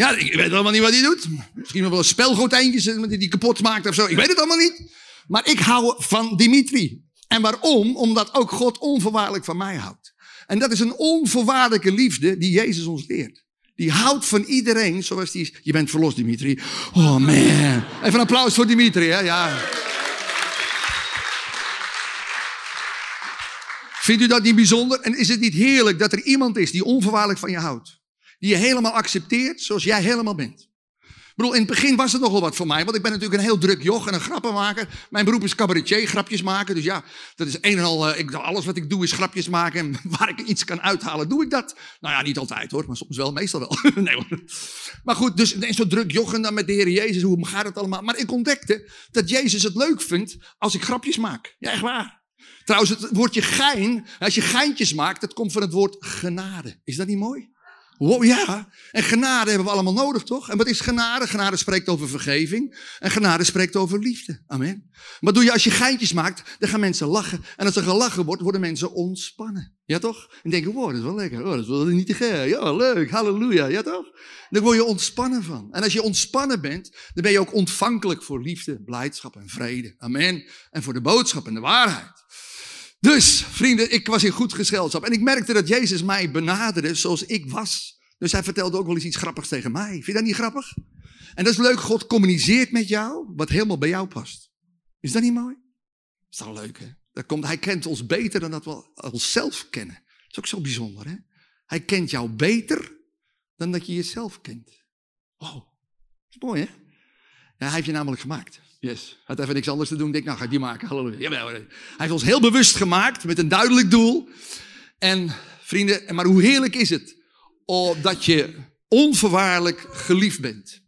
Ja, ik weet allemaal niet wat hij doet. Misschien wel spelgotijntjes eh, die kapot maakt of zo. Ik weet het allemaal niet. Maar ik hou van Dimitri. En waarom? Omdat ook God onvoorwaardelijk van mij houdt. En dat is een onvoorwaardelijke liefde die Jezus ons leert. Die houdt van iedereen zoals die is. Je bent verlost, Dimitri. Oh man. Even een applaus voor Dimitri, hè? Ja. Vindt u dat niet bijzonder? En is het niet heerlijk dat er iemand is die onvoorwaardelijk van je houdt? Die je helemaal accepteert zoals jij helemaal bent. Ik bedoel, in het begin was het nogal wat voor mij, want ik ben natuurlijk een heel druk joch en een grappenmaker. Mijn beroep is cabaretier, grapjes maken. Dus ja, dat is een en al, uh, ik, alles wat ik doe is grapjes maken. En (laughs) waar ik iets kan uithalen, doe ik dat. Nou ja, niet altijd hoor, maar soms wel, meestal wel. (laughs) nee. Maar goed, dus zo druk jochen dan met de Heer Jezus, hoe gaat het allemaal? Maar ik ontdekte dat Jezus het leuk vindt als ik grapjes maak. Ja, echt waar. Trouwens, het woordje gein, als je geintjes maakt, dat komt van het woord genade. Is dat niet mooi? Wow, ja, en genade hebben we allemaal nodig, toch? En wat is genade? Genade spreekt over vergeving. En genade spreekt over liefde. Amen. Wat doe je als je geintjes maakt? Dan gaan mensen lachen. En als er gelachen wordt, worden mensen ontspannen. Ja, toch? En denken, wow, dat is wel lekker. Oh, dat is wel niet te geil. Ja, leuk. Halleluja. Ja, toch? Dan word je ontspannen van. En als je ontspannen bent, dan ben je ook ontvankelijk voor liefde, blijdschap en vrede. Amen. En voor de boodschap en de waarheid. Dus, vrienden, ik was in goed gezelschap. En ik merkte dat Jezus mij benaderde zoals ik was. Dus hij vertelde ook wel eens iets grappigs tegen mij. Vind je dat niet grappig? En dat is leuk, God communiceert met jou wat helemaal bij jou past. Is dat niet mooi? Dat is toch leuk, hè? Dat komt, hij kent ons beter dan dat we onszelf kennen. Dat is ook zo bijzonder, hè? Hij kent jou beter dan dat je jezelf kent. Wow, dat is mooi, hè? Ja, hij heeft je namelijk gemaakt. Yes. Had even niks anders te doen. Denk, nou ga ik die maken. Halleluja. Hij heeft ons heel bewust gemaakt met een duidelijk doel. En vrienden, maar hoe heerlijk is het dat je onvoorwaardelijk geliefd bent.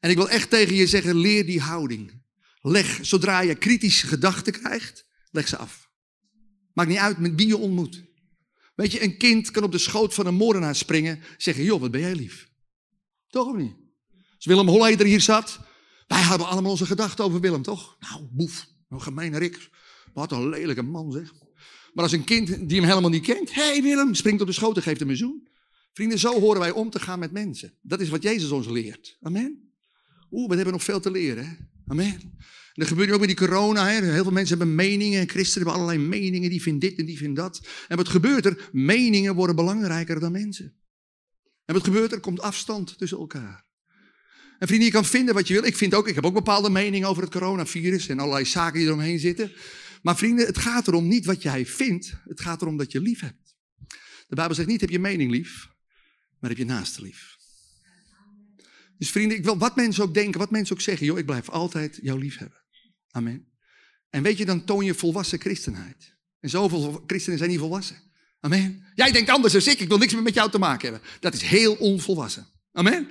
En ik wil echt tegen je zeggen, leer die houding. Leg, zodra je kritische gedachten krijgt, leg ze af. Maakt niet uit met wie je ontmoet. Weet je, een kind kan op de schoot van een moordenaar springen, zeggen, joh, wat ben jij lief. Toch of niet? Als Willem Holleder hier zat, wij hadden allemaal onze gedachten over Willem, toch? Nou, boef, een gemeene Rick. Wat een lelijke man, zeg. Maar als een kind die hem helemaal niet kent, hé hey Willem, springt op de schoot en geeft hem een zoen. Vrienden, zo horen wij om te gaan met mensen. Dat is wat Jezus ons leert. Amen. Oeh, we hebben nog veel te leren. Hè? Amen. En dat gebeurt ook met die corona. Hè? Heel veel mensen hebben meningen. En christenen hebben allerlei meningen. Die vinden dit en die vinden dat. En wat gebeurt er? Meningen worden belangrijker dan mensen. En wat gebeurt? Er komt afstand tussen elkaar. En vrienden, je kan vinden wat je wil. Ik vind ook, ik heb ook bepaalde meningen over het coronavirus en allerlei zaken die eromheen zitten. Maar vrienden, het gaat erom niet wat jij vindt. Het gaat erom dat je lief hebt. De Bijbel zegt niet, heb je mening lief, maar heb je naaste lief. Dus vrienden, ik wil wat mensen ook denken, wat mensen ook zeggen, joh, ik blijf altijd jou lief hebben. Amen. En weet je, dan toon je volwassen christenheid. En zoveel christenen zijn niet volwassen. Amen. Jij denkt anders dan ik, ik wil niks meer met jou te maken hebben. Dat is heel onvolwassen. Amen.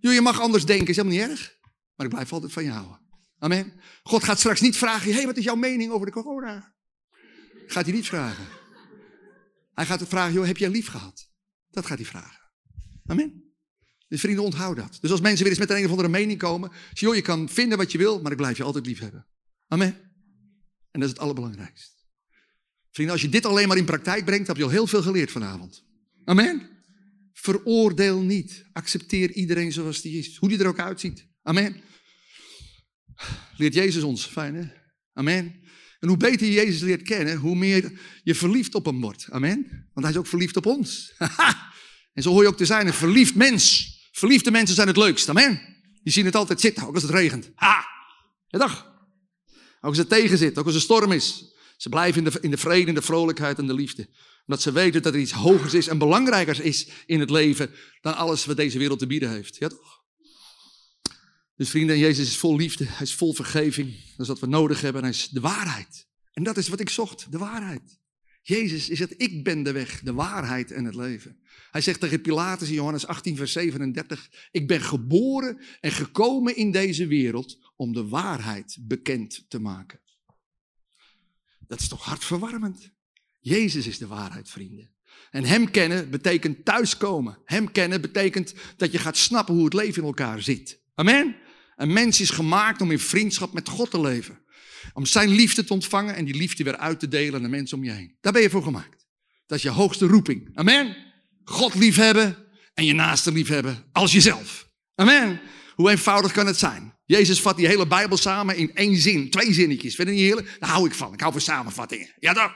Joh, je mag anders denken, is helemaal niet erg. Maar ik blijf altijd van je houden. Amen. God gaat straks niet vragen, hey, wat is jouw mening over de corona? gaat hij niet vragen. Hij gaat vragen, joh, heb jij lief gehad? Dat gaat hij vragen. Amen. Dus vrienden, onthoud dat. Dus als mensen weer eens met een, een of andere mening komen, zie joh, je kan vinden wat je wil, maar ik blijf je altijd lief hebben. Amen. En dat is het allerbelangrijkste. Vrienden, als je dit alleen maar in praktijk brengt, heb je al heel veel geleerd vanavond. Amen. Veroordeel niet. Accepteer iedereen zoals die is. Hoe die er ook uitziet. Amen. Leert Jezus ons. Fijn hè? Amen. En hoe beter je Jezus leert kennen, hoe meer je verliefd op hem wordt. Amen. Want hij is ook verliefd op ons. (laughs) en zo hoor je ook te zijn, een verliefd mens. Verliefde mensen zijn het leukst. Amen. Die zien het altijd zitten, ook als het regent. Ha! Dag. Ook als het tegen zit, ook als er storm is. Ze blijven in de, in de vrede, in de vrolijkheid en de liefde. Omdat ze weten dat er iets hogers is en belangrijkers is in het leven dan alles wat deze wereld te bieden heeft. Ja toch? Dus vrienden, Jezus is vol liefde, hij is vol vergeving. Dat is wat we nodig hebben hij is de waarheid. En dat is wat ik zocht, de waarheid. Jezus is het, ik ben de weg, de waarheid en het leven. Hij zegt tegen Pilatus in Johannes 18, vers 37, ik ben geboren en gekomen in deze wereld om de waarheid bekend te maken. Dat is toch hartverwarmend? Jezus is de waarheid, vrienden. En Hem kennen betekent thuiskomen. Hem kennen betekent dat je gaat snappen hoe het leven in elkaar zit. Amen? Een mens is gemaakt om in vriendschap met God te leven. Om zijn liefde te ontvangen en die liefde weer uit te delen aan de mensen om je heen. Daar ben je voor gemaakt. Dat is je hoogste roeping. Amen? God liefhebben en je naaste liefhebben als jezelf. Amen? Hoe eenvoudig kan het zijn? Jezus vat die hele Bijbel samen in één zin, twee zinnetjes. Vind je niet heerlijk? Daar hou ik van. Ik hou van samenvattingen. Ja dan.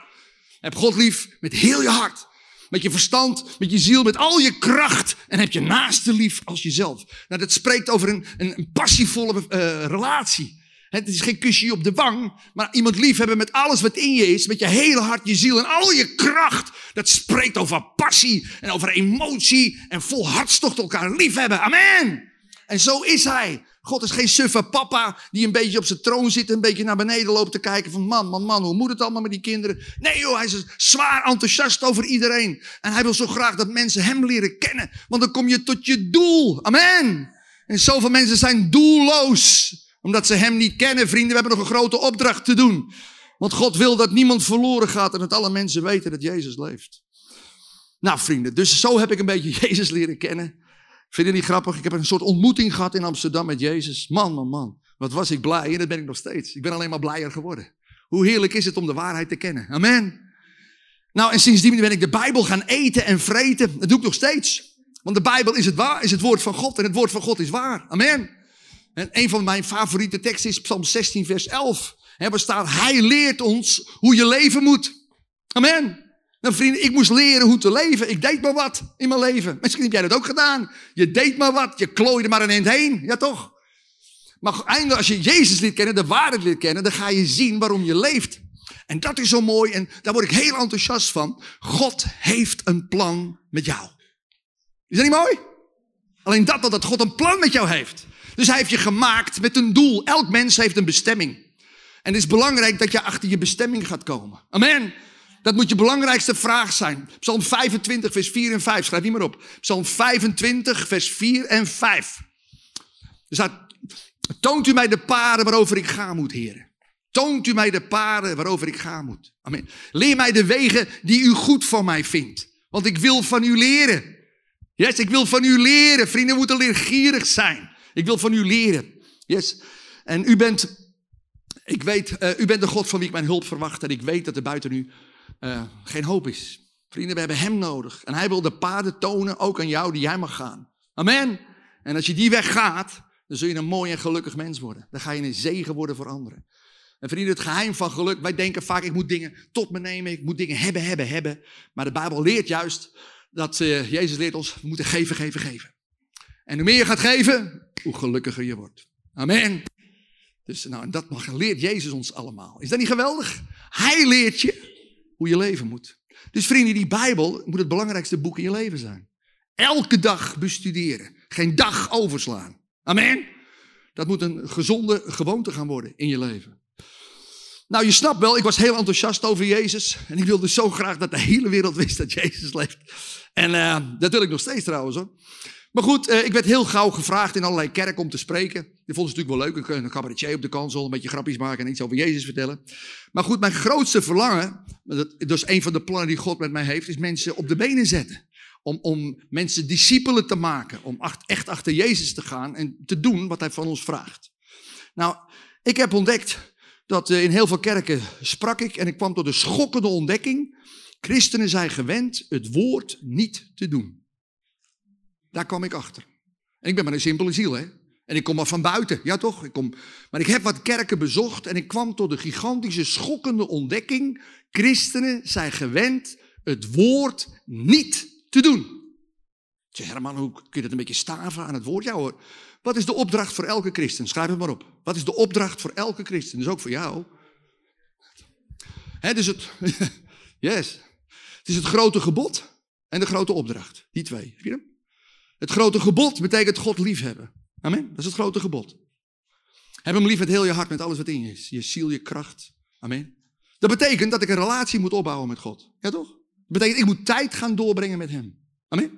Heb God lief met heel je hart. Met je verstand, met je ziel, met al je kracht. En heb je naaste lief als jezelf. Nou, dat spreekt over een, een, passievolle uh, relatie. Het is geen kusje op de wang, maar iemand lief hebben met alles wat in je is, met je hele hart, je ziel en al je kracht. Dat spreekt over passie en over emotie en vol hartstocht elkaar lief hebben. Amen. En zo is hij. God is geen suffe papa die een beetje op zijn troon zit en een beetje naar beneden loopt te kijken van man, man, man, hoe moet het allemaal met die kinderen? Nee joh, hij is zwaar enthousiast over iedereen. En hij wil zo graag dat mensen hem leren kennen, want dan kom je tot je doel. Amen. En zoveel mensen zijn doelloos, omdat ze hem niet kennen. Vrienden, we hebben nog een grote opdracht te doen. Want God wil dat niemand verloren gaat en dat alle mensen weten dat Jezus leeft. Nou vrienden, dus zo heb ik een beetje (laughs) Jezus leren kennen. Vind je niet grappig? Ik heb een soort ontmoeting gehad in Amsterdam met Jezus. Man, man, man. Wat was ik blij en dat ben ik nog steeds. Ik ben alleen maar blijer geworden. Hoe heerlijk is het om de waarheid te kennen. Amen. Nou, en sindsdien ben ik de Bijbel gaan eten en vreten. Dat doe ik nog steeds. Want de Bijbel is het, waar, is het woord van God en het woord van God is waar. Amen. En een van mijn favoriete teksten is Psalm 16, vers 11. Er staat, Hij leert ons hoe je leven moet. Amen. Nou vrienden, ik moest leren hoe te leven. Ik deed maar wat in mijn leven. Misschien heb jij dat ook gedaan. Je deed maar wat, je klooide maar een eind heen. Ja toch? Maar eindelijk als je Jezus leert kennen, de waarheid leert kennen, dan ga je zien waarom je leeft. En dat is zo mooi en daar word ik heel enthousiast van. God heeft een plan met jou. Is dat niet mooi? Alleen dat, dat God een plan met jou heeft. Dus hij heeft je gemaakt met een doel. Elk mens heeft een bestemming. En het is belangrijk dat je achter je bestemming gaat komen. Amen. Dat moet je belangrijkste vraag zijn. Psalm 25, vers 4 en 5. Schrijf die maar op. Psalm 25, vers 4 en 5. Er toont u mij de paden waarover ik gaan moet, heren. Toont u mij de paden waarover ik gaan moet. Amen. Leer mij de wegen die u goed voor mij vindt. Want ik wil van u leren. Yes, ik wil van u leren. Vrienden moeten leergierig zijn. Ik wil van u leren. Yes. En u bent, ik weet, uh, u bent de God van wie ik mijn hulp verwacht. En ik weet dat er buiten u uh, geen hoop is. Vrienden, we hebben Hem nodig. En Hij wil de paden tonen, ook aan jou, die jij mag gaan. Amen. En als je die weg gaat, dan zul je een mooi en gelukkig mens worden. Dan ga je een zegen worden voor anderen. En vrienden, het geheim van geluk, wij denken vaak, ik moet dingen tot me nemen, ik moet dingen hebben, hebben, hebben. Maar de Bijbel leert juist dat uh, Jezus leert ons, we moeten geven, geven, geven. En hoe meer je gaat geven, hoe gelukkiger je wordt. Amen. Dus nou, dat mag, leert Jezus ons allemaal. Is dat niet geweldig? Hij leert je hoe je leven moet. Dus vrienden, die Bijbel moet het belangrijkste boek in je leven zijn. Elke dag bestuderen. Geen dag overslaan. Amen. Dat moet een gezonde gewoonte gaan worden in je leven. Nou, je snapt wel, ik was heel enthousiast over Jezus. En ik wilde zo graag dat de hele wereld wist dat Jezus leeft. En uh, dat wil ik nog steeds trouwens hoor. Maar goed, eh, ik werd heel gauw gevraagd in allerlei kerken om te spreken. Die vonden ze natuurlijk wel leuk. Een cabaretier op de kansel, een beetje grapjes maken en iets over Jezus vertellen. Maar goed, mijn grootste verlangen, dat, dat is een van de plannen die God met mij heeft, is mensen op de benen zetten. Om, om mensen discipelen te maken. Om echt achter Jezus te gaan en te doen wat hij van ons vraagt. Nou, ik heb ontdekt dat eh, in heel veel kerken sprak ik en ik kwam tot de schokkende ontdekking. Christenen zijn gewend het woord niet te doen. Daar kwam ik achter. En ik ben maar een simpele ziel, hè. En ik kom maar van buiten, ja toch? Ik kom, maar ik heb wat kerken bezocht en ik kwam tot de gigantische, schokkende ontdekking. Christenen zijn gewend het woord niet te doen. Zeg Herman, hoe kun je dat een beetje staven aan het woord? Ja hoor. Wat is de opdracht voor elke christen? Schrijf het maar op. Wat is de opdracht voor elke christen? Dus ook voor jou. Het is het, (laughs) yes. Het is het grote gebod en de grote opdracht. Die twee. Heb je hem? Het grote gebod betekent God liefhebben. Amen. Dat is het grote gebod. Heb hem lief met heel je hart, met alles wat in je is. Je ziel, je kracht. Amen. Dat betekent dat ik een relatie moet opbouwen met God. Ja toch? Dat betekent ik moet tijd gaan doorbrengen met hem. Amen.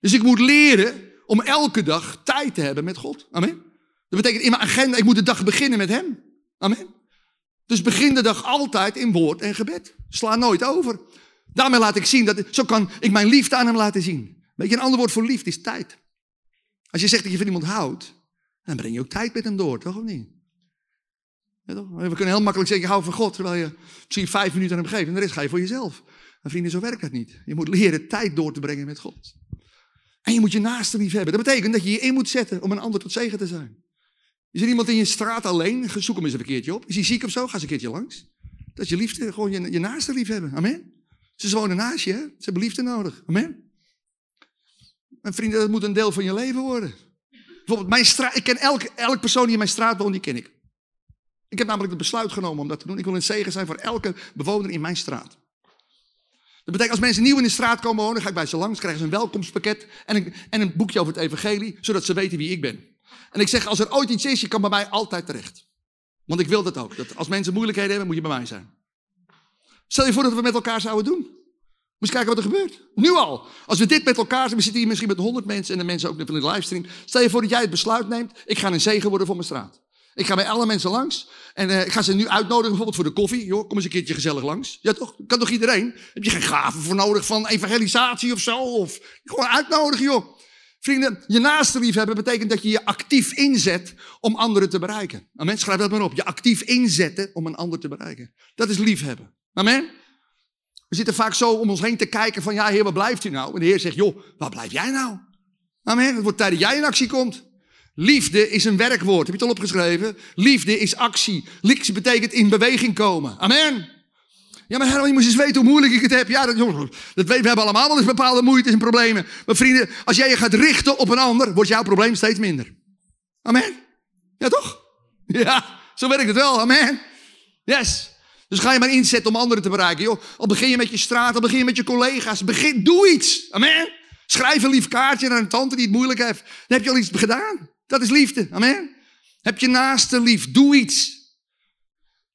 Dus ik moet leren om elke dag tijd te hebben met God. Amen. Dat betekent in mijn agenda, ik moet de dag beginnen met hem. Amen. Dus begin de dag altijd in woord en gebed. Sla nooit over. Daarmee laat ik zien dat, zo kan ik mijn liefde aan hem laten zien. Weet je, een ander woord voor liefde is tijd. Als je zegt dat je van iemand houdt, dan breng je ook tijd met hem door, toch of niet? We kunnen heel makkelijk zeggen, je houdt van God, terwijl je misschien vijf minuten aan hem geeft en de rest ga je voor jezelf. Maar vrienden, zo werkt dat niet. Je moet leren tijd door te brengen met God. En je moet je naaste lief hebben. Dat betekent dat je je in moet zetten om een ander tot zegen te zijn. Is er iemand in je straat alleen? Zoek hem eens een keertje op. Is hij ziek of zo? Ga eens een keertje langs. Dat is je liefde, gewoon je, je naaste lief hebben. Amen. Ze wonen naast je, hè? ze hebben liefde nodig. Amen. En vrienden, dat moet een deel van je leven worden. Bijvoorbeeld, mijn straat, ik ken elke, elke persoon die in mijn straat woont, die ken ik. Ik heb namelijk het besluit genomen om dat te doen. Ik wil een zegen zijn voor elke bewoner in mijn straat. Dat betekent, als mensen nieuw in de straat komen wonen, ga ik bij ze langs, krijgen ze een welkomstpakket en een, en een boekje over het evangelie, zodat ze weten wie ik ben. En ik zeg, als er ooit iets is, je kan bij mij altijd terecht. Want ik wil dat ook. Dat als mensen moeilijkheden hebben, moet je bij mij zijn. Stel je voor dat we met elkaar zouden doen. Moet je kijken wat er gebeurt. Nu al. Als we dit met elkaar we zitten hier misschien met honderd mensen en de mensen ook van de livestream. Stel je voor dat jij het besluit neemt, ik ga een zegen worden voor mijn straat. Ik ga bij alle mensen langs en uh, ik ga ze nu uitnodigen bijvoorbeeld voor de koffie. Joh, kom eens een keertje gezellig langs. Ja toch? Kan toch iedereen? Heb je geen gaven voor nodig van evangelisatie of zo? Of gewoon uitnodigen joh. Vrienden, je naaste liefhebben betekent dat je je actief inzet om anderen te bereiken. Amen. Schrijf dat maar op. Je actief inzetten om een ander te bereiken. Dat is liefhebben. Amen. We zitten vaak zo om ons heen te kijken van, ja heer, waar blijft u nou? En de heer zegt, joh, waar blijf jij nou? Amen. Het wordt tijd dat jij in actie komt. Liefde is een werkwoord. Heb je het al opgeschreven? Liefde is actie. Liefde betekent in beweging komen. Amen. Ja, maar Herman, je moet eens weten hoe moeilijk ik het heb. Ja, dat, dat we hebben allemaal wel eens bepaalde moeite en problemen. Maar vrienden, als jij je gaat richten op een ander, wordt jouw probleem steeds minder. Amen. Ja, toch? (laughs) Ja, zo werkt het wel. Amen. Yes. Dus ga je maar inzetten om anderen te bereiken. Joh. Al begin je met je straat, al begin je met je collega's. Begin, doe iets. Amen. Schrijf een lief kaartje naar een tante die het moeilijk heeft. Dan heb je al iets gedaan. Dat is liefde. Amen. Heb je naaste lief. Doe iets.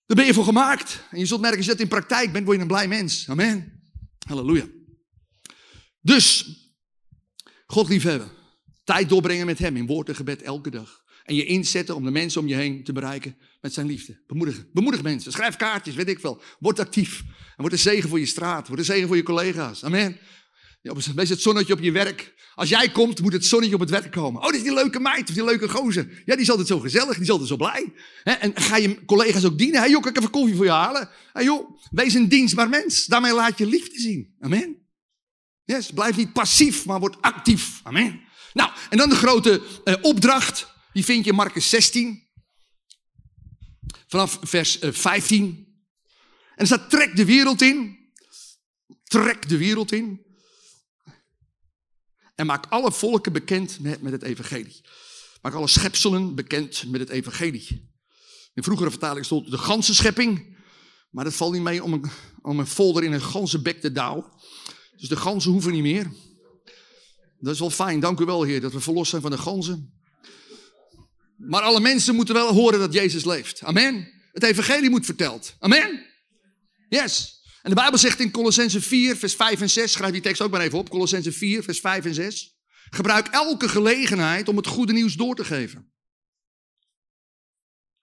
Daar ben je voor gemaakt. En je zult merken, als je dat in praktijk bent, word je een blij mens. Amen. Halleluja. Dus, God liefhebben. Tijd doorbrengen met hem in woord en gebed elke dag. En je inzetten om de mensen om je heen te bereiken met zijn liefde. Bemoedigen. Bemoedig mensen. Schrijf kaartjes, weet ik veel. Word actief. En word een zegen voor je straat. Word een zegen voor je collega's. Amen. wees het zonnetje op je werk. Als jij komt, moet het zonnetje op het werk komen. Oh, dit is die leuke meid of die leuke gozer. Ja, die is altijd zo gezellig, die is altijd zo blij. En ga je collega's ook dienen? Hé joh, kan ik even koffie voor je halen? Hé joh, wees een dienstbaar mens. Daarmee laat je liefde zien. Amen. Yes, blijf niet passief, maar word actief. Amen. Nou, en dan de grote eh, opdracht. Die vind je in Marcus 16. Vanaf vers 15. Eh, en er staat, trek de wereld in. Trek de wereld in. En maak alle volken bekend met, met het evangelie. Maak alle schepselen bekend met het evangelie. In vroegere vertaling stond de ganse schepping. Maar dat valt niet mee om een, om een folder in een ganzenbek te douwen. Dus de ganzen hoeven niet meer. Dat is wel fijn, dank u wel Heer, dat we verlost zijn van de ganzen. Maar alle mensen moeten wel horen dat Jezus leeft. Amen. Het evangelie moet verteld. Amen. Yes. En de Bijbel zegt in Colossense 4, vers 5 en 6, schrijf die tekst ook maar even op. Colossense 4, vers 5 en 6. Gebruik elke gelegenheid om het goede nieuws door te geven.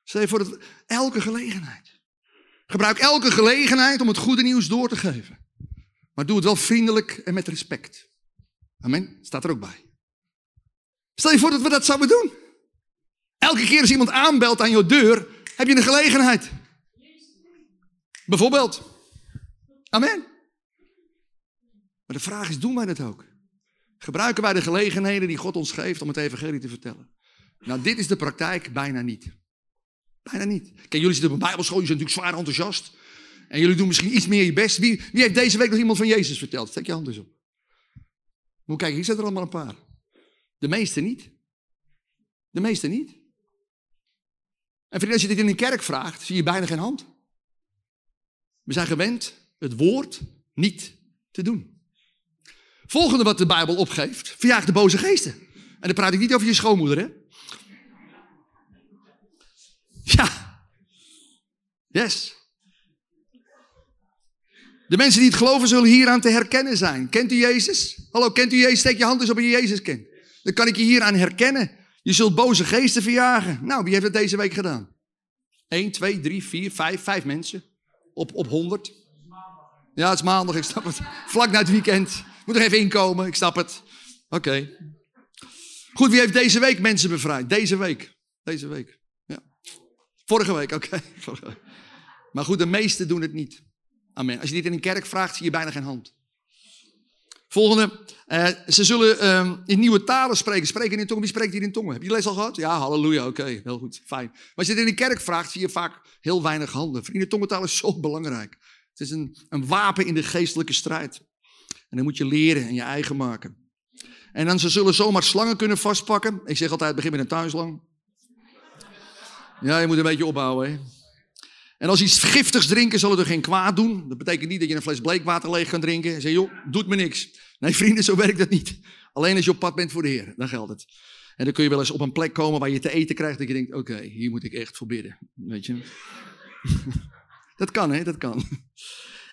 Stel je voor dat elke gelegenheid. Gebruik elke gelegenheid om het goede nieuws door te geven. Maar doe het wel vriendelijk en met respect. Amen. Staat er ook bij. Stel je voor dat we dat zouden doen. Elke keer als iemand aanbelt aan jouw deur, heb je een gelegenheid. Bijvoorbeeld. Amen. Maar de vraag is, doen wij dat ook? Gebruiken wij de gelegenheden die God ons geeft om het evangelie te vertellen? Nou, dit is de praktijk bijna niet. Bijna niet. Kijk, jullie zitten op een bijbelschool, jullie zijn natuurlijk zwaar enthousiast. En jullie doen misschien iets meer je best. Wie, wie heeft deze week nog iemand van Jezus verteld? Steek je hand eens op. Moet kijken, hier zitten er allemaal een paar. De meeste niet. De meeste niet. En vrienden, als je dit in een kerk vraagt, zie je bijna geen hand. We zijn gewend het woord niet te doen. Volgende wat de Bijbel opgeeft, verjaag de boze geesten. En dan praat ik niet over je schoonmoeder, hè? Ja. Yes. De mensen die het geloven zullen hieraan te herkennen zijn. Kent u Jezus? Hallo, kent u Jezus? Steek je hand eens op je Jezus kent. Dan kan ik je hieraan herkennen. Je zult boze geesten verjagen. Nou, wie heeft het deze week gedaan? 1, 2, 3, 4, 5, 5 mensen. Op, op 100. Ja, het is maandag, ik snap het. Vlak na het weekend. Moet er even inkomen, ik snap het. Oké. Goed, wie heeft deze week mensen bevrijd? Deze week. Deze week. Ja. Vorige week, oké. (laughs) Maar goed, de meesten doen het niet. Amen. Als je dit in een kerk vraagt, zie je bijna geen hand. Volgende. Uh, ze zullen uh, in nieuwe talen spreken. Spreken in tongen. Wie spreekt hier in tongen? Heb je les al gehad? Ja, halleluja. Oké, heel goed. Fijn. Maar als je dit in een kerk vraagt, zie je vaak heel weinig handen. Vrienden, tongentaal is zo (laughs) belangrijk. Het is een, een wapen in de geestelijke strijd. En dan moet je leren en je eigen maken. En dan ze zullen zomaar slangen kunnen vastpakken. Ik zeg altijd, begin met een tuinslang. Ja, je moet een beetje ophouden. Hè? En als iets giftigs drinken, zal het er geen kwaad doen. Dat betekent niet dat je een fles bleekwater leeg kan drinken. En zeg, joh, doet me niks. Nee, vrienden, zo werkt dat niet. Alleen als je op pad bent voor de Heer, dan geldt het. En dan kun je wel eens op een plek komen waar je te eten krijgt. Dat je denkt, oké, hier moet ik echt voor bidden. Weet je. (laughs) dat kan, hè, dat kan.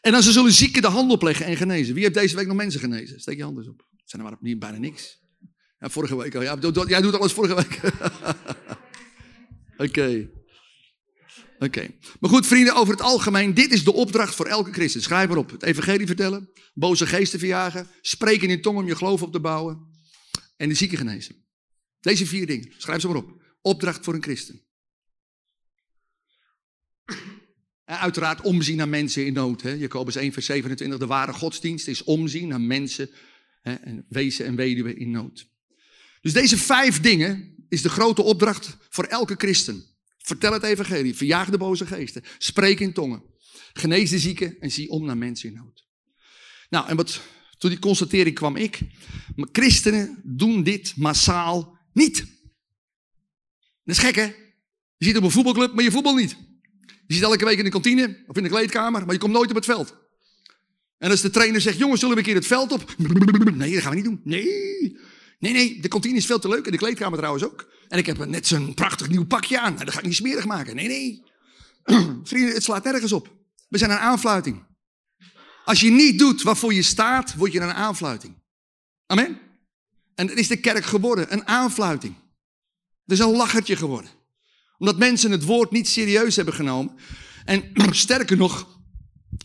En dan ze zullen zieken de hand opleggen en genezen. Wie heeft deze week nog mensen genezen? Steek je hand eens op. Zijn er maar bijna niks. Ja, vorige week al. Ja, jij doet alles vorige week. (laughs) Oké. Oké. Maar goed, vrienden, over het algemeen, dit is de opdracht voor elke christen. Schrijf erop. Het evangelie vertellen, boze geesten verjagen, spreken in tongen om je geloof op te bouwen en de zieken genezen. Deze vier dingen. Schrijf ze maar op. Opdracht voor een christen. En uiteraard omzien naar mensen in nood. Hè. Jacobus 1, vers 27. De ware godsdienst is omzien naar mensen, hè, en wezen en weduwen in nood. Dus deze vijf dingen is de grote opdracht voor elke christen. Vertel het evangelie, verjaag de boze geesten, spreek in tongen, genees de zieken en zie om naar mensen in nood. Nou, en wat, toen die constatering kwam ik, christenen doen dit massaal niet. Dat is gek hè? Je ziet op een voetbalclub, maar je voetbal niet. Je zit elke week in de kantine of in de kleedkamer, maar je komt nooit op het veld. En als de trainer zegt, jongens, zullen we een keer het veld op? Nee, dat gaan we niet doen. Nee, nee, nee, de kantine is veel te leuk en de kleedkamer trouwens ook. En ik heb net zo'n prachtig nieuw pakje aan. Nou, dat ga ik niet smerig maken. Nee, nee. (clears throat) Vrienden, het slaat nergens op. We zijn een aanfluiting. Als je niet doet waarvoor je staat, word je een aanfluiting. Amen. En het is de kerk geworden, een aanfluiting. Het is een lachertje geworden omdat mensen het woord niet serieus hebben genomen. En (clears throat) sterker nog,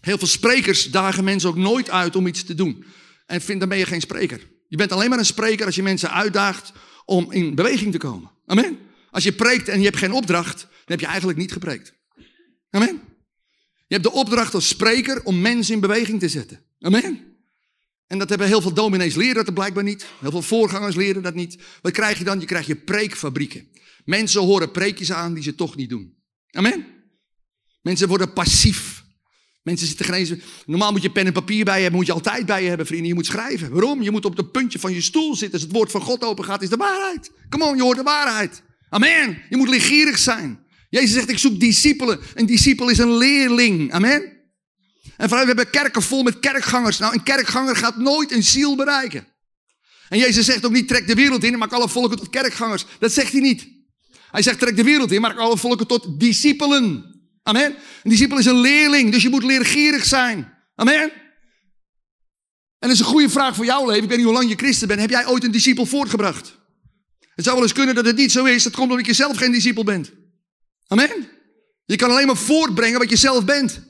heel veel sprekers dagen mensen ook nooit uit om iets te doen. En vind, dan ben je geen spreker. Je bent alleen maar een spreker als je mensen uitdaagt om in beweging te komen. Amen. Als je preekt en je hebt geen opdracht, dan heb je eigenlijk niet gepreekt. Amen. Je hebt de opdracht als spreker om mensen in beweging te zetten. Amen. En dat hebben heel veel dominees leren dat blijkbaar niet. Heel veel voorgangers leren dat niet. Wat krijg je dan? Je krijgt je preekfabrieken. Mensen horen preekjes aan die ze toch niet doen. Amen. Mensen worden passief. Mensen zitten genezen. Normaal moet je pen en papier bij je hebben, moet je altijd bij je hebben, vrienden. Je moet schrijven. Waarom? Je moet op het puntje van je stoel zitten. Als het woord van God open gaat, is de waarheid. Kom on, je hoort de waarheid. Amen. Je moet leergierig zijn. Jezus zegt, ik zoek discipelen. Een discipel is een leerling. Amen. En vooral, we hebben kerken vol met kerkgangers. Nou, een kerkganger gaat nooit een ziel bereiken. En Jezus zegt ook niet, trek de wereld in en maak alle volken tot kerkgangers. Dat zegt hij niet. Hij zegt, trek de wereld in, maak alle volken tot discipelen. Amen. Een discipel is een leerling, dus je moet leergierig zijn. Amen. En dat is een goede vraag voor jouw leven. Ik weet niet hoe lang je christen bent. Heb jij ooit een discipel voortgebracht? Het zou wel eens kunnen dat het niet zo is. Dat komt omdat je zelf geen discipel bent. Amen. Je kan alleen maar voortbrengen wat je zelf bent.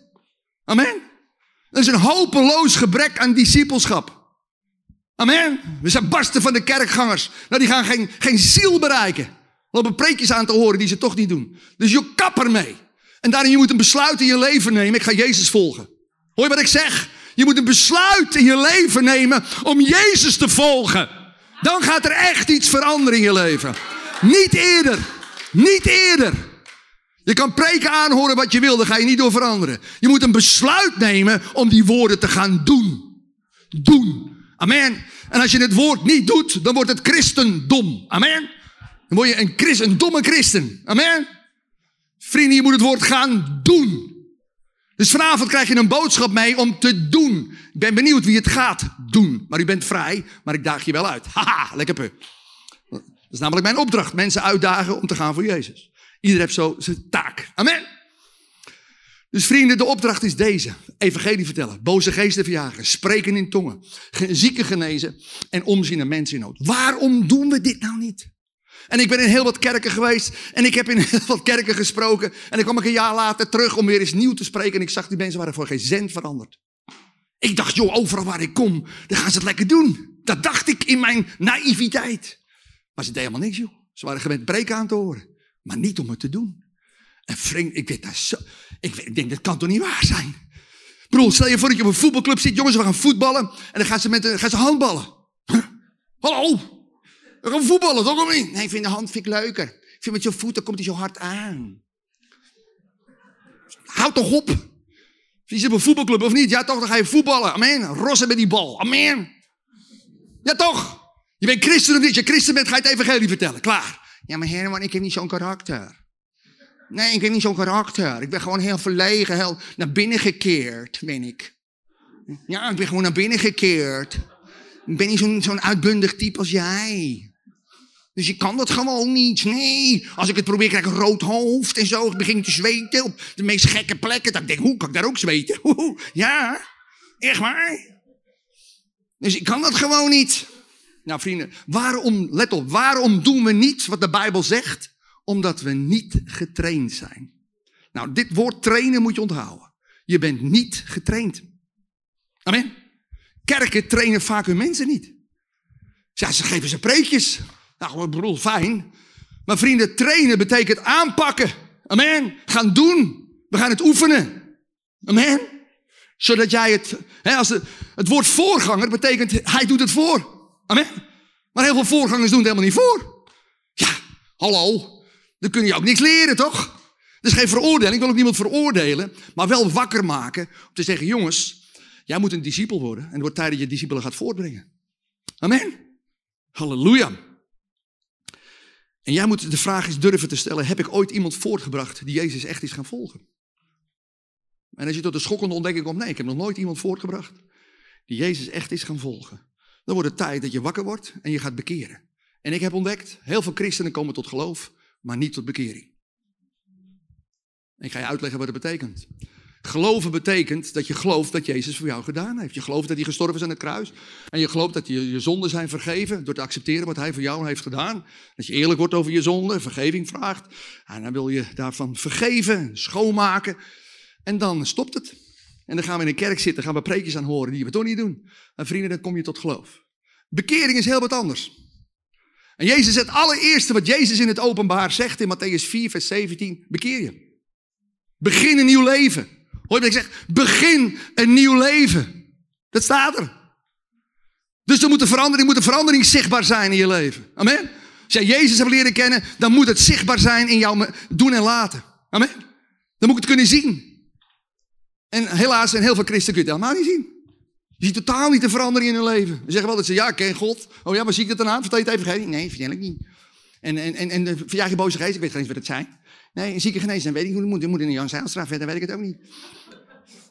Amen. Er is een hopeloos gebrek aan discipelschap. Amen. We zijn barsten van de kerkgangers. Nou, die gaan geen, geen ziel bereiken. Lopen preekjes aan te horen die ze toch niet doen. Dus je kap ermee. En daarin je moet een besluit in je leven nemen. Ik ga Jezus volgen. Hoor je wat ik zeg? Je moet een besluit in je leven nemen om Jezus te volgen. Dan gaat er echt iets veranderen in je leven. Niet eerder. Niet eerder. Je kan preken aanhoren wat je wil, daar ga je niet door veranderen. Je moet een besluit nemen om die woorden te gaan doen. Doen. Amen. En als je het woord niet doet, dan wordt het christendom. Amen. Dan word je een, christ, een domme christen. Amen. Vrienden, je moet het woord gaan doen. Dus vanavond krijg je een boodschap mee om te doen. Ik ben benieuwd wie het gaat doen. Maar u bent vrij, maar ik daag je wel uit. (laughs) Haha, lekker pu. Dat is namelijk mijn opdracht. Mensen uitdagen om te gaan voor Jezus. Ieder heeft zo zijn taak. Amen. Dus vrienden, de opdracht is deze. Evangelie vertellen, boze geesten verjagen, spreken in tongen, zieken genezen en omzien naar mensen in nood. Waarom doen we dit nou niet? En ik ben in heel wat kerken geweest en ik heb in (laughs) heel wat kerken gesproken. En dan kwam ik een jaar later terug om weer eens nieuw te spreken en ik zag die mensen waren voor geen cent veranderd. Ik dacht, joh, overal waar ik kom, dan gaan ze het lekker doen. Dat dacht ik in mijn naïviteit. Maar ze deden helemaal niks, joh. Ze waren gewend breken aan te horen, maar niet om het te doen. En vriend, ik weet dat zo, ik, ik denk, dat kan toch niet waar zijn? Bro, stel je voor dat je op een voetbalclub zit, jongens, we gaan voetballen. En dan gaan ze, met, gaan ze handballen. Hallo, we gaan voetballen, toch of niet? Nee, ik vind de hand vind ik leuker. Ik vind met je voeten komt hij zo hard aan. Houd toch op. Je zit op een voetbalclub of niet? Ja toch, dan ga je voetballen. Amen. Rossen met die bal. Amen. Ja toch? Je bent christen of niet? Je christen bent, ga je het evangelie vertellen. Klaar. Ja, maar Herman, ik heb niet zo'n karakter. Nee, ik heb niet zo'n karakter. Ik ben gewoon heel verlegen, heel naar binnen gekeerd, ben ik. Ja, ik ben gewoon naar binnen gekeerd. Ik ben niet zo'n zo'n uitbundig type als jij. Dus je kan dat gewoon niet. Nee. Als ik het probeer, krijg ik een rood hoofd en zo. Ik begin te zweten op de meest gekke plekken. Dan denk ik, hoe kan ik daar ook zweten? (laughs) Ja, echt waar. Dus ik kan dat gewoon niet. Nou vrienden, waarom, let op, waarom doen we niet wat de Bijbel zegt? Omdat we niet getraind zijn. Nou, dit woord trainen moet je onthouden. Je bent niet getraind. Amen. Kerken trainen vaak hun mensen niet. Ja, ze geven ze preekjes. Nou, ik bedoel, fijn. Maar vrienden, trainen betekent aanpakken. Amen. Gaan doen. We gaan het oefenen. Amen. Zodat jij het, hè, als het, woord voorganger betekent, hij doet het voor. Amen. Maar heel veel voorgangers doen het helemaal niet voor. Ja, hallo. Dan kun je ook niks leren, toch? Dus geen veroordeling. Ik wil ook niemand veroordelen. Maar wel wakker maken. Om te zeggen, jongens, jij moet een discipel worden. En het wordt tijd dat je discipelen gaat voortbrengen. Amen. Halleluja. En jij moet de vraag eens durven te stellen: heb ik ooit iemand voortgebracht die Jezus echt is gaan volgen? En als je tot de schokkende ontdekking komt: nee, ik heb nog nooit iemand voortgebracht die Jezus echt is gaan volgen. Dan wordt het tijd dat je wakker wordt en je gaat bekeren. En ik heb ontdekt: heel veel christenen komen tot geloof, maar niet tot bekering. Ik ga je uitleggen wat het betekent. Geloven betekent dat je gelooft dat Jezus voor jou gedaan heeft. Je gelooft dat hij gestorven is aan het kruis. En je gelooft dat je, je zonden zijn vergeven door te accepteren wat hij voor jou heeft gedaan. Dat je eerlijk wordt over je zonde, vergeving vraagt. En dan wil je daarvan vergeven, schoonmaken. En dan stopt het. En dan gaan we in een kerk zitten, gaan we preekjes aan horen die we toch niet doen. En vrienden, dan kom je tot geloof. Bekering is heel wat anders. En Jezus, het allereerste wat Jezus in het openbaar zegt in Matthäus 4, vers 17, bekeer je. Begin een nieuw leven. Hoor je wat ik zeg? Begin een nieuw leven. Dat staat er. Dus er moet een verandering, moet een verandering zichtbaar zijn in je leven. Amen. Als jij Jezus hebt leren kennen, dan moet het zichtbaar zijn in jouw doen en laten. Amen. Dan moet ik het kunnen zien. En helaas zijn heel veel christenen kun je het helemaal niet zien. Je ziet totaal niet de verandering in hun leven. Ze zeggen wel dat ze, ja, ik ken God. Oh ja, maar zie ik dat dan aan? Vertel je het even? Nee, vertel ik niet. En, en, en, en verjaag je boze geest? Ik weet geen eens wat het zijn. Nee, een zieke genezen, weet ik hoe het moet. Je moet in de Jan Zijlstra verder, weet ik het ook niet.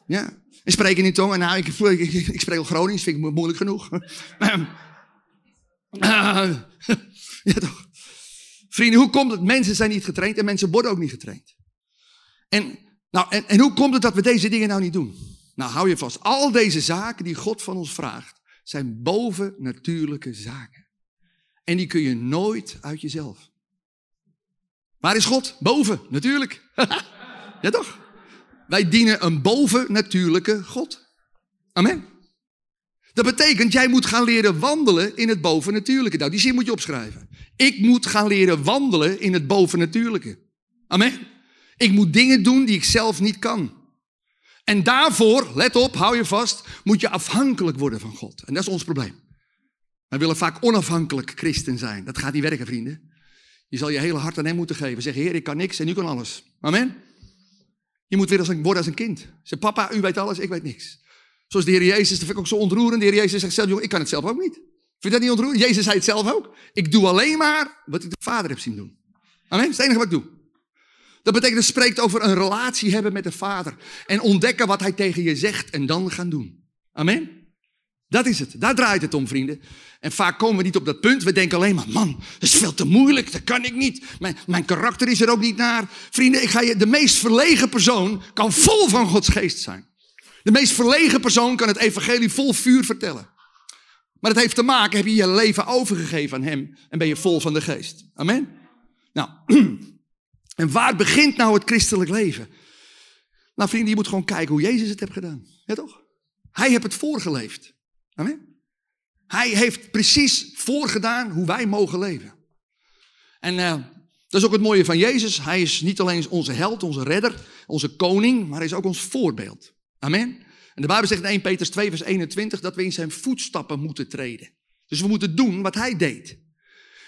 Ja. En spreken in tongen. Nou, ik, ik, ik, spreek al Gronings, vind ik moeilijk genoeg. (laughs) ja, toch. Vrienden, hoe komt het? Mensen zijn niet getraind en mensen worden ook niet getraind. En, nou, en, en hoe komt het dat we deze dingen nou niet doen? Nou, hou je vast. Al deze zaken die God van ons vraagt, zijn bovennatuurlijke zaken. En die kun je nooit uit jezelf. Waar is God? Boven, natuurlijk. (laughs) ja toch? Wij dienen een bovennatuurlijke God. Amen. Dat betekent, jij moet gaan leren wandelen in het bovennatuurlijke. Nou, die zin moet je opschrijven. Ik moet gaan leren wandelen in het bovennatuurlijke. Amen. Ik moet dingen doen die ik zelf niet kan. En daarvoor, let op, hou je vast, moet je afhankelijk worden van God. En dat is ons probleem. Wij willen vaak onafhankelijk christen zijn. Dat gaat niet werken, vrienden. Je zal je hele hart aan hem moeten geven. Zeg, Heer, ik kan niks en u kan alles. Amen. Je moet weer als een, worden als een kind. Zeg, papa, u weet alles, ik weet niks. Zoals de Heer Jezus, dat vind ik ook zo ontroerend. De Heer Jezus zegt zelf, ik kan het zelf ook niet. Vind je dat niet ontroerend? Jezus zei het zelf ook. Ik doe alleen maar wat ik de Vader heb zien doen. Amen, dat is het enige wat ik doe. Dat betekent, het spreekt over een relatie hebben met de Vader. En ontdekken wat Hij tegen je zegt en dan gaan doen. Amen. Dat is het. Daar draait het om, vrienden. En vaak komen we niet op dat punt. We denken alleen maar, man, dat is veel te moeilijk. Dat kan ik niet. Mijn, mijn karakter is er ook niet naar. Vrienden, ik ga je, de meest verlegen persoon kan vol van Gods geest zijn. De meest verlegen persoon kan het evangelie vol vuur vertellen. Maar dat heeft te maken, heb je je leven overgegeven aan Hem en ben je vol van de geest. Amen. Nou, (clears throat) en waar begint nou het christelijk leven? Nou vrienden, je moet gewoon kijken hoe Jezus het heeft gedaan. Ja toch? Hij heeft het voorgeleefd. Amen. Hij heeft precies voorgedaan hoe wij mogen leven. En uh, dat is ook het mooie van Jezus. Hij is niet alleen onze held, onze redder, onze koning, maar hij is ook ons voorbeeld. Amen. En de Bijbel zegt in 1 Petrus 2 vers 21 dat we in zijn voetstappen moeten treden. Dus we moeten doen wat hij deed.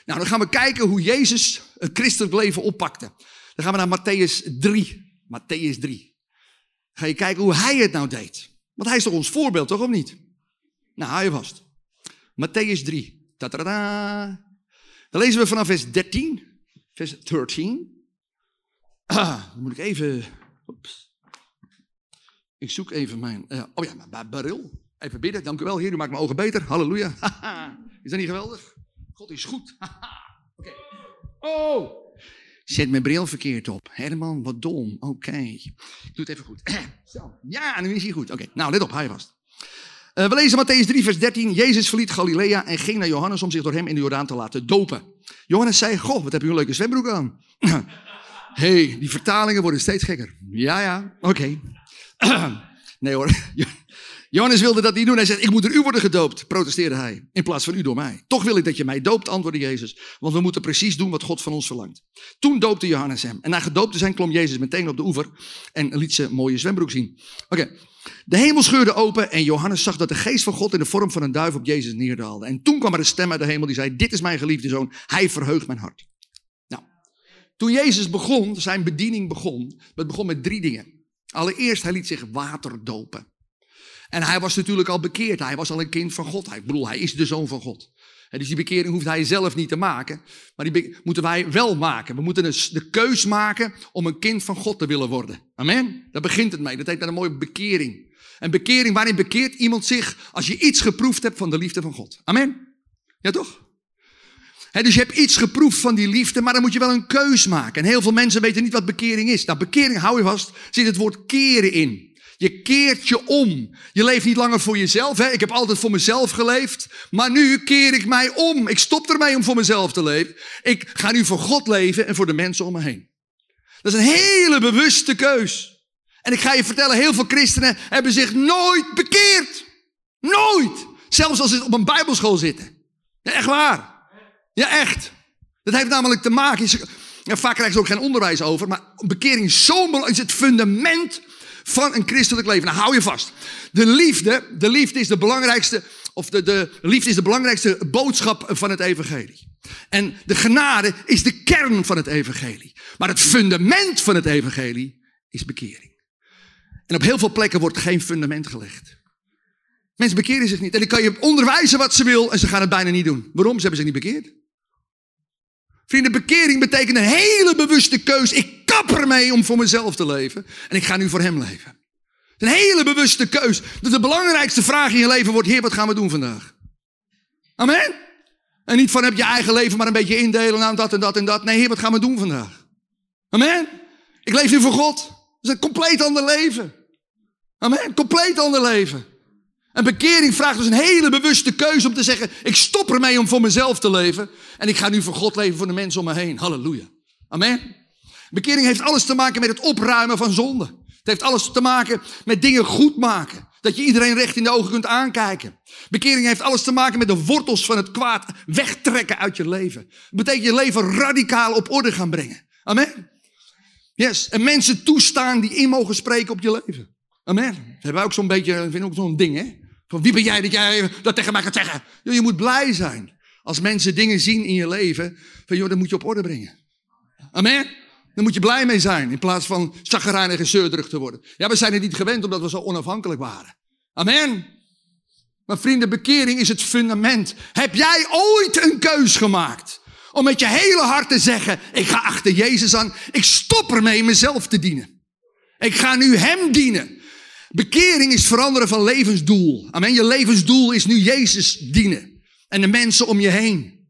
Nou, dan gaan we kijken hoe Jezus het christelijk leven oppakte. Dan gaan we naar Matthäus 3. Matthäus 3. ga je kijken hoe hij het nou deed. Want hij is toch ons voorbeeld, toch of niet? Nou, hou je vast. Matthäus 3. Ta-ta-da. Dan lezen we vanaf vers 13. Vers 13. Ah, dan moet ik even... Ik zoek even mijn... Uh, oh ja, mijn baril. Even bidden. Dank u wel, Heer. U maakt mijn ogen beter. Halleluja. (laughs) is dat niet geweldig? God is goed. (laughs) Oké. Oh! Zet mijn bril verkeerd op. Herman, wat dom. Oké. Ik doe het even goed. (clears throat) Zo. Ja, nu is hij goed. Oké. Nou, let op. Hij vast. Uh, we lezen Matthäus 3, vers 13. Jezus verliet Galilea en ging naar Johannes om zich door hem in de Jordaan te laten dopen. Johannes zei, goh, wat heb je een leuke zwembroek aan. (laughs) hey, die vertalingen worden steeds gekker. Ja, ja, oké. (clears throat) nee hoor. (laughs) Johannes wilde dat niet doen. Hij zegt, ik moet door u worden gedoopt, protesteerde hij. In plaats van u door mij. Toch wil ik dat je mij doopt, antwoordde Jezus. Want we moeten precies doen wat God van ons verlangt. Toen doopte Johannes hem. En na gedoopt te zijn klom Jezus meteen op de oever. En liet ze mooie zwembroek zien. Oké. De hemel scheurde open en Johannes zag dat de geest van God in de vorm van een duif op Jezus neerdaalde. En toen kwam er een stem uit de hemel die zei, dit is mijn geliefde zoon, hij verheugt mijn hart. Nou, toen Jezus begon, zijn bediening begon, het begon met drie dingen. Allereerst, hij liet zich water dopen. En hij was natuurlijk al bekeerd, hij was al een kind van God. Ik bedoel, hij is de zoon van God. Dus die bekering hoeft hij zelf niet te maken, maar die moeten wij wel maken. We moeten de keus maken om een kind van God te willen worden. Amen. Daar begint het mee. Dat heet dan een mooie bekering. Een bekering waarin bekeert iemand zich als je iets geproefd hebt van de liefde van God. Amen. Ja toch? dus je hebt iets geproefd van die liefde, maar dan moet je wel een keus maken. En heel veel mensen weten niet wat bekering is. Nou, bekering, hou je vast, zit het woord keren in. Je keert je om. Je leeft niet langer voor jezelf. Hè? Ik heb altijd voor mezelf geleefd. Maar nu keer ik mij om. Ik stop ermee om voor mezelf te leven. Ik ga nu voor God leven en voor de mensen om me heen. Dat is een hele bewuste keus. En ik ga je vertellen, heel veel christenen hebben zich nooit bekeerd. Nooit. Zelfs als ze op een bijbelschool zitten. Ja, echt waar. Ja, echt. Dat heeft namelijk te maken. Ja, vaak krijgen ze ook geen onderwijs over. Maar bekering is zo belangrijk. is het fundament van een christelijk leven. Nou, hou je vast. De liefde, de liefde is de belangrijkste, of de, de liefde is de belangrijkste boodschap van het evangelie. En de genade is de kern van het evangelie. Maar het fundament van het evangelie is bekering. En op heel veel plekken wordt geen fundament gelegd. Mensen bekeren zich niet. En dan kan je onderwijzen wat ze wil en ze gaan het bijna niet doen. Waarom? Ze hebben zich niet bekeerd. Vrienden, bekering betekent een hele bewuste keus. Ik kap ermee om voor mezelf te leven. En ik ga nu voor hem leven. Een hele bewuste keus. Dat de belangrijkste vraag in je leven wordt: Heer, wat gaan we doen vandaag? Amen? En niet van heb je eigen leven maar een beetje indelen. Nou, dat en dat en dat. Nee, Heer, wat gaan we doen vandaag? Amen? Ik leef nu voor God. Dat is een compleet ander leven. Amen? Compleet ander leven. Een bekering vraagt dus een hele bewuste keuze om te zeggen: ik stop ermee om voor mezelf te leven en ik ga nu voor God leven voor de mensen om me heen. Halleluja. Amen. Bekering heeft alles te maken met het opruimen van zonde. Het heeft alles te maken met dingen goed maken. Dat je iedereen recht in de ogen kunt aankijken. Bekering heeft alles te maken met de wortels van het kwaad wegtrekken uit je leven. Dat betekent je leven radicaal op orde gaan brengen. Amen. Yes. En mensen toestaan die in mogen spreken op je leven. Amen. Dat hebben ook zo'n beetje, vind ik ook zo'n ding, hè? Van wie ben jij dat jij dat tegen mij gaat zeggen? Je moet blij zijn. Als mensen dingen zien in je leven, van joh, dat moet je op orde brengen. Amen. Dan moet je blij mee zijn, in plaats van chagrijnig en zeurderig te worden. Ja, we zijn het niet gewend omdat we zo onafhankelijk waren. Amen. Maar vrienden, bekering is het fundament. Heb jij ooit een keus gemaakt? Om met je hele hart te zeggen, ik ga achter Jezus aan. Ik stop ermee mezelf te dienen. Ik ga nu Hem dienen. Bekering is veranderen van levensdoel. Amen. Je levensdoel is nu Jezus dienen. En de mensen om je heen.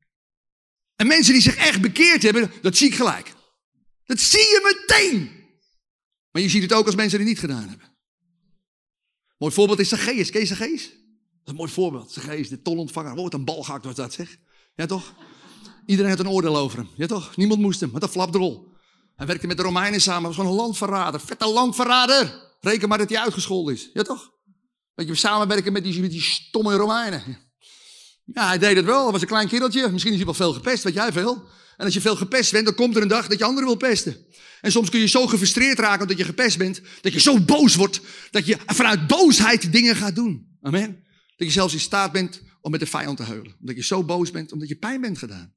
En mensen die zich echt bekeerd hebben, dat zie ik gelijk. Dat zie je meteen. Maar je ziet het ook als mensen die niet gedaan hebben. Mooi voorbeeld is Zacchaeus. Ken je Zacchaeus? Dat is een mooi voorbeeld. Zacchaeus, de tolontvanger. Wat een bal gehakt was dat, zeg. Ja, toch? Iedereen had een oordeel over hem. Ja, toch? Niemand moest hem. Wat een flapdrol. Hij werkte met de Romeinen samen. was gewoon een landverrader. Vette landverrader. Reken maar dat hij uitgescholden is. Ja, toch? Dat je samenwerken met die, stomme Romeinen. Ja, hij deed het wel. Hij was een klein kereltje. Misschien is hij wel veel gepest, weet jij veel. En als je veel gepest bent, dan komt er een dag dat je anderen wil pesten. En soms kun je zo gefrustreerd raken omdat je gepest bent, dat je zo boos wordt, dat je vanuit boosheid dingen gaat doen. Amen. Dat je zelfs in staat bent om met de vijand te huilen. Omdat je zo boos bent, omdat je pijn bent gedaan.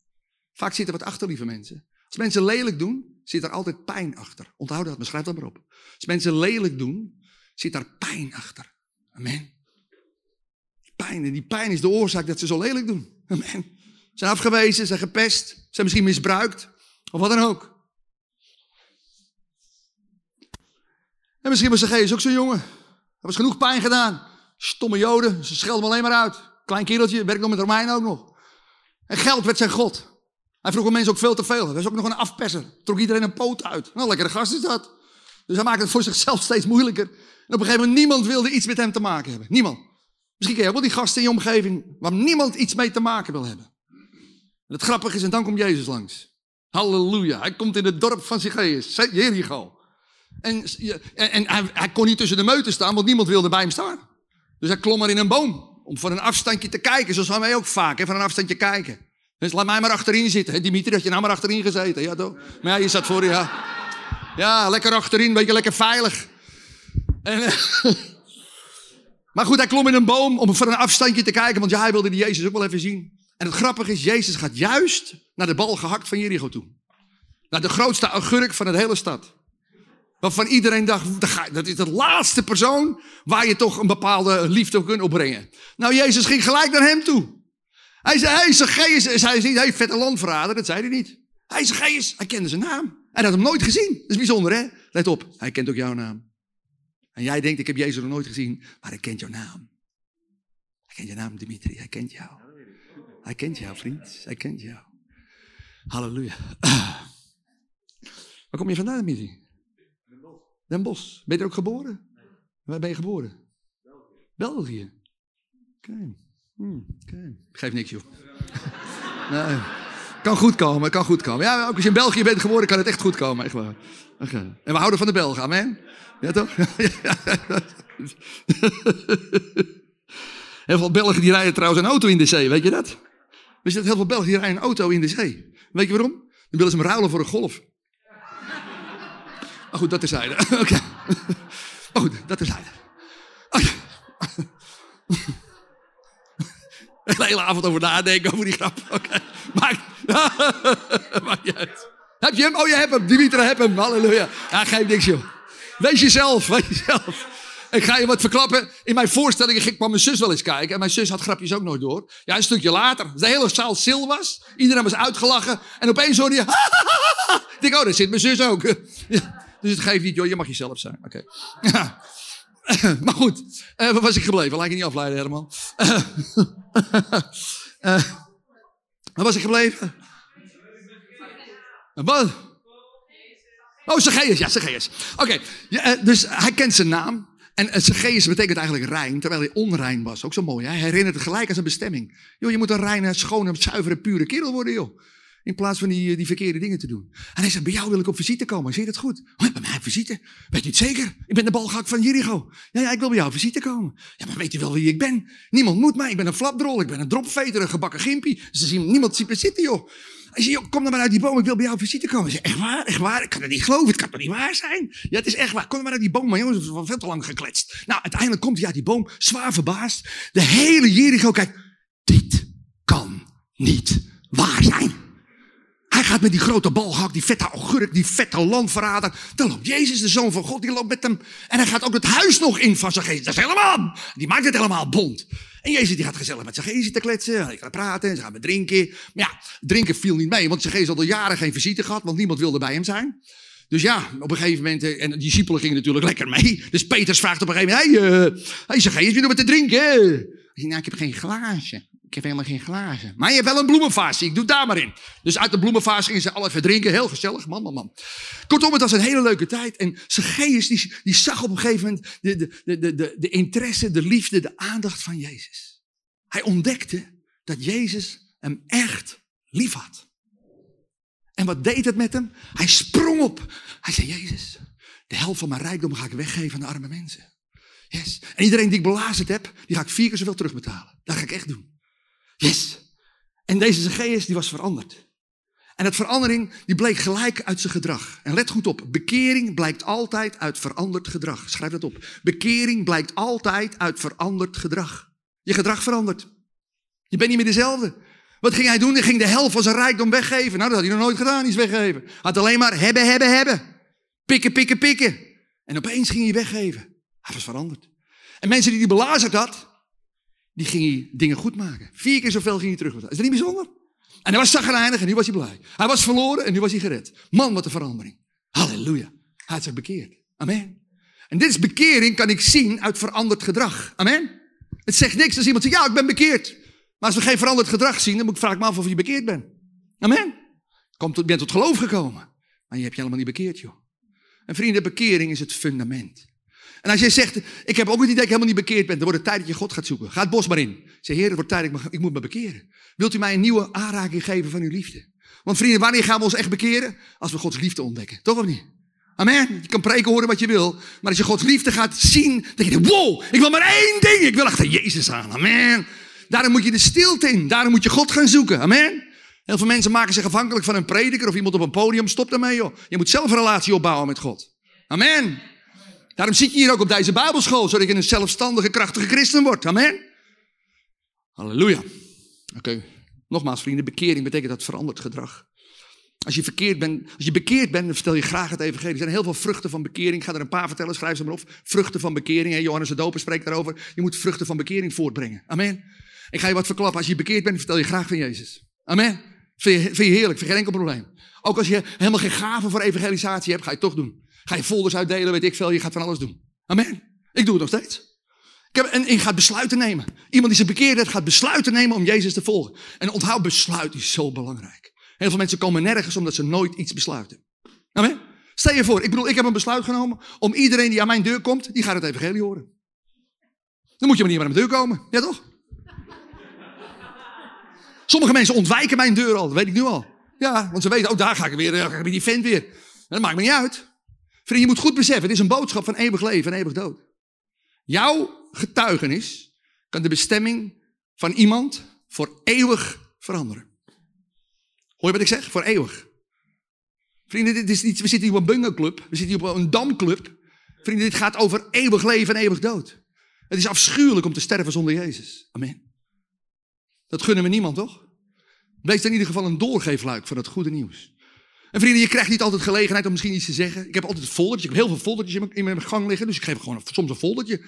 Vaak zit er wat achter, lieve mensen. Als mensen lelijk doen, zit er altijd pijn achter. Onthoud dat, maar schrijf dat maar op. Als mensen lelijk doen, zit daar pijn achter. Amen. Pijn, en die pijn is de oorzaak dat ze zo lelijk doen. Amen zijn afgewezen, zijn gepest, zijn misschien misbruikt, of wat dan ook. En misschien was Zacchaeus ook zo'n jongen. Hij was genoeg pijn gedaan. Stomme joden, ze schelden hem alleen maar uit. Klein kereltje, werkt nog met Romeinen ook nog. En geld werd zijn god. Hij vroeg mensen ook veel te veel. Hij was ook nog een afperser. Trok iedereen een poot uit. Nou, lekkere gast is dat. Dus hij maakte het voor zichzelf steeds moeilijker. En op een gegeven moment, niemand wilde iets met hem te maken hebben. Niemand. Misschien ken je wel die gasten in je omgeving waar niemand iets mee te maken wil hebben. En het grappige is, en dan komt Jezus langs. Halleluja. Hij komt in het dorp van Zacchaeus, Jericho. En, en, en hij, kon niet tussen de meuten staan, want niemand wilde bij hem staan. Dus hij klom maar in een boom, om van een afstandje te kijken. Zoals wij ook vaak, hè, van een afstandje kijken. Dus laat mij maar achterin zitten. Dimitri, had je nou maar achterin gezeten? Ja, toch? Maar ja, je zat voor, ja. Ja, lekker achterin, beetje lekker veilig. En, (laughs) maar goed, hij klom in een boom om van een afstandje te kijken, want ja, hij wilde die Jezus ook wel even zien. En het grappige is, Jezus gaat juist naar de bal gehakt van Jericho toe. Naar de grootste augurk van de hele stad. Waarvan iedereen dacht, dat is de laatste persoon waar je toch een bepaalde liefde kunt opbrengen. Nou, Jezus ging gelijk naar hem toe. Hij zei, hij Zacchaeus, hij zei hij vette landverrader, dat zei hij niet. Hij Zacchaeus, hij kende zijn naam. Hij had hem nooit gezien. Dat is bijzonder, hè? Let op, hij kent ook jouw naam. En jij denkt, ik heb Jezus nog nooit gezien, maar hij kent jouw naam. Hij kent je naam, Dimitri, hij kent jou. Hij kent jou, vriend. Hij kent jou. Halleluja. (clears throat) Waar kom je vandaan, Bosch. Den Bosch. Ben je er ook geboren? Nee. Waar ben je geboren? België. België. Oké. Hmm, Geef niks, joh. (laughs) nee. Kan goed komen, kan goed komen. Ja, ook als je in België bent geboren, kan het echt goed komen, echt waar. En we houden van de Belgen, amen? Ja, toch? (laughs) Heel veel Belgen die rijden trouwens een auto in de zee, weet je dat? We zitten heel veel Belgen die rijden een auto in de zee. Weet je waarom? Dan willen ze hem ruilen voor een golf. Maar goed, dat is (laughs) hij. Oké. Maar goed, dat is hij. (laughs) Een hele avond over nadenken over die grap. (laughs) Okay. Maakt, (laughs) maakt niet uit. Heb je hem? Oh, je hebt hem. Dimitri, heb hem. Halleluja. Ja, geef niks, joh. Wees jezelf. Wees jezelf. Ik ga je wat verklappen. In mijn voorstellingen ging, kwam mijn zus wel eens kijken. En mijn zus had grapjes ook nooit door. Ja, een stukje later. De hele zaal stil was. Iedereen was uitgelachen. En opeens hoorde je... Ik denk, oh, daar zit mijn zus ook. Dus het geeft niet, joh. Je mag jezelf zijn. Oké. (coughs) Maar goed. Uh, waar was ik gebleven? Laat ik niet afleiden, Herman. Uh, (laughs) waar was ik gebleven? Wat? Oh, Zacchaeus. Ja, Zacchaeus. Oké. Dus hij kent zijn naam. En het Zacchaeus betekent eigenlijk rein, terwijl hij onrein was. Ook zo mooi, hè? hij herinnert gelijk aan zijn bestemming. Je moet een reine, schone, zuivere, pure kerel worden, joh. In plaats van die, die verkeerde dingen te doen. En hij zegt, bij jou wil ik op visite komen. Zie je dat goed? Oh, bij mij visite? Weet u het zeker? Ik ben de balgak van Jericho. Ja, ja, ik wil bij jou op visite komen. Ja, maar weet u wel wie ik ben? Niemand moet mij. Ik ben een flapdrol. Ik ben een dropveter, een gebakken gimpie. Ze zien, niemand ziet me zitten, joh. Hij joh, kom dan maar uit die boom. Ik wil bij jou op visite komen. Hij zegt, echt waar? Echt waar? Ik kan het niet geloven. Het kan toch niet waar zijn? Ja, het is echt waar. Kom dan maar uit die boom. Maar jongens, is wel veel te lang gekletst. Nou, uiteindelijk komt hij uit die boom. Zwaar verbaasd. De hele Jericho kijkt. Dit kan niet waar zijn. Gaat met die grote balhak, die vette augurk, die vette landverrader. Dan loopt Jezus, de Zoon van God, die loopt met hem. En hij gaat ook het huis nog in van geest. Dat is helemaal, die maakt het helemaal bond. En Jezus die gaat gezellig met geest te kletsen. Hij gaat praten, ze gaan met drinken. Maar ja, drinken viel niet mee, want geest had al jaren geen visite gehad, want niemand wilde bij hem zijn. Dus ja, op een gegeven moment, eh, en de discipelen gingen natuurlijk lekker mee. Dus Peters vraagt op een gegeven moment, hé, hey, uh, hey, geest, weer met te drinken? Hij nou, ik heb geen glaasje. Ik heb helemaal geen glazen. Maar je hebt wel een bloemenvaas. Ik doe daar maar in. Dus uit de bloemenvaas gingen ze al even drinken. Heel gezellig. Man, man, man. Kortom, het was een hele leuke tijd. En Zacchaeus, die, die zag op een gegeven moment de, de, de, de, de interesse, de liefde, de aandacht van Jezus. Hij ontdekte dat Jezus hem echt lief had. En wat deed het met hem? Hij sprong op. Hij zei, Jezus, de helft van mijn rijkdom ga ik weggeven aan de arme mensen. Yes. En iedereen die ik belazerd heb, die ga ik vier keer zoveel terugbetalen. Dat ga ik echt doen. Yes. En deze Zacchaeus die was veranderd. En dat verandering die bleek gelijk uit zijn gedrag. En let goed op, bekering blijkt altijd uit veranderd gedrag. Schrijf dat op. Bekering blijkt altijd uit veranderd gedrag. Je gedrag verandert. Je bent niet meer dezelfde. Wat ging hij doen? Hij ging de helft van zijn rijkdom weggeven. Nou, dat had hij nog nooit gedaan, iets weggeven. Had alleen maar hebben, hebben, hebben. Pikken, pikken, pikken. En opeens ging hij weggeven. Hij was veranderd. En mensen die hij belazerd had, die ging hij dingen goed maken. Vier keer zoveel ging hij terug. Is dat niet bijzonder? En hij was zagrijnig en nu was hij blij. Hij was verloren en nu was hij gered. Man, wat een verandering. Halleluja. Hij had zich bekeerd. Amen. En dit is bekering, kan ik zien uit veranderd gedrag. Amen. Het zegt niks als iemand zegt, ja, ik ben bekeerd. Maar als we geen veranderd gedrag zien, dan moet ik vraag me af of je bekeerd bent. Amen. Je bent tot geloof gekomen. Maar je hebt je helemaal niet bekeerd, joh. En vrienden, bekering is het fundament. En als jij zegt, ik heb ook het idee dat ik helemaal niet bekeerd ben, dan wordt het tijd dat je God gaat zoeken. Ga het bos maar in. Zeg, Heer, het wordt tijd, ik, ik moet me bekeren. Wilt u mij een nieuwe aanraking geven van uw liefde? Want vrienden, wanneer gaan we ons echt bekeren? Als we Gods liefde ontdekken. Toch of niet? Amen. Je kan preken horen wat je wil. Maar als je Gods liefde gaat zien, dan denk je, wow, ik wil maar één ding. Ik wil achter Jezus aan. Amen. Daarom moet je de stilte in. Daarom moet je God gaan zoeken. Amen. Heel veel mensen maken zich afhankelijk van een prediker of iemand op een podium. Stop daarmee, joh. Je moet zelf een relatie opbouwen met God. Amen. Daarom zit je hier ook op deze Bijbelschool, zodat je een zelfstandige, krachtige christen wordt. Amen. Halleluja. Oké, nogmaals vrienden, bekering betekent dat veranderd gedrag. Als je, verkeerd bent, als je bekeerd bent, dan vertel je graag het evangelie. Er zijn heel veel vruchten van bekering. Ik ga er een paar vertellen, schrijf ze maar op. Vruchten van bekering. Johannes de Doper spreekt daarover. Je moet vruchten van bekering voortbrengen. Amen. Ik ga je wat verklappen. Als je bekeerd bent, vertel je graag van Jezus. Amen. Vind je, vind je heerlijk, vind je geen enkel probleem. Ook als je helemaal geen gave voor evangelisatie hebt, ga je het toch doen. Ga je folders uitdelen, weet ik veel. Je gaat van alles doen. Amen. Ik doe het nog steeds. Ik heb, en je gaat besluiten nemen. Iemand die zich bekeerd heeft, gaat besluiten nemen om Jezus te volgen. En onthoud, besluit is zo belangrijk. Heel veel mensen komen nergens omdat ze nooit iets besluiten. Amen. Stel je voor, ik bedoel, ik heb een besluit genomen om iedereen die aan mijn deur komt, die gaat het evangelie horen. Dan moet je maar niet meer aan mijn deur komen. Ja toch? Sommige mensen ontwijken mijn deur al, dat weet ik nu al. Ja, want ze weten, oh daar ga ik weer, daar ga ik weer die vent weer. Dat maakt me niet uit. Vriend, je moet goed beseffen, het is een boodschap van eeuwig leven en eeuwig dood. Jouw getuigenis kan de bestemming van iemand voor eeuwig veranderen. Hoor je wat ik zeg? Voor eeuwig. Vrienden, dit is niet, we zitten hier op een bungalowclub, we zitten hier op een damclub. Vrienden, dit gaat over eeuwig leven en eeuwig dood. Het is afschuwelijk om te sterven zonder Jezus. Amen. Dat gunnen we niemand, toch? Wees in ieder geval een doorgeefluik van het goede nieuws. En vrienden, je krijgt niet altijd gelegenheid om misschien iets te zeggen. Ik heb altijd een foldertje. Ik heb heel veel foldertjes in mijn, in mijn gang liggen. Dus ik geef gewoon soms een foldertje.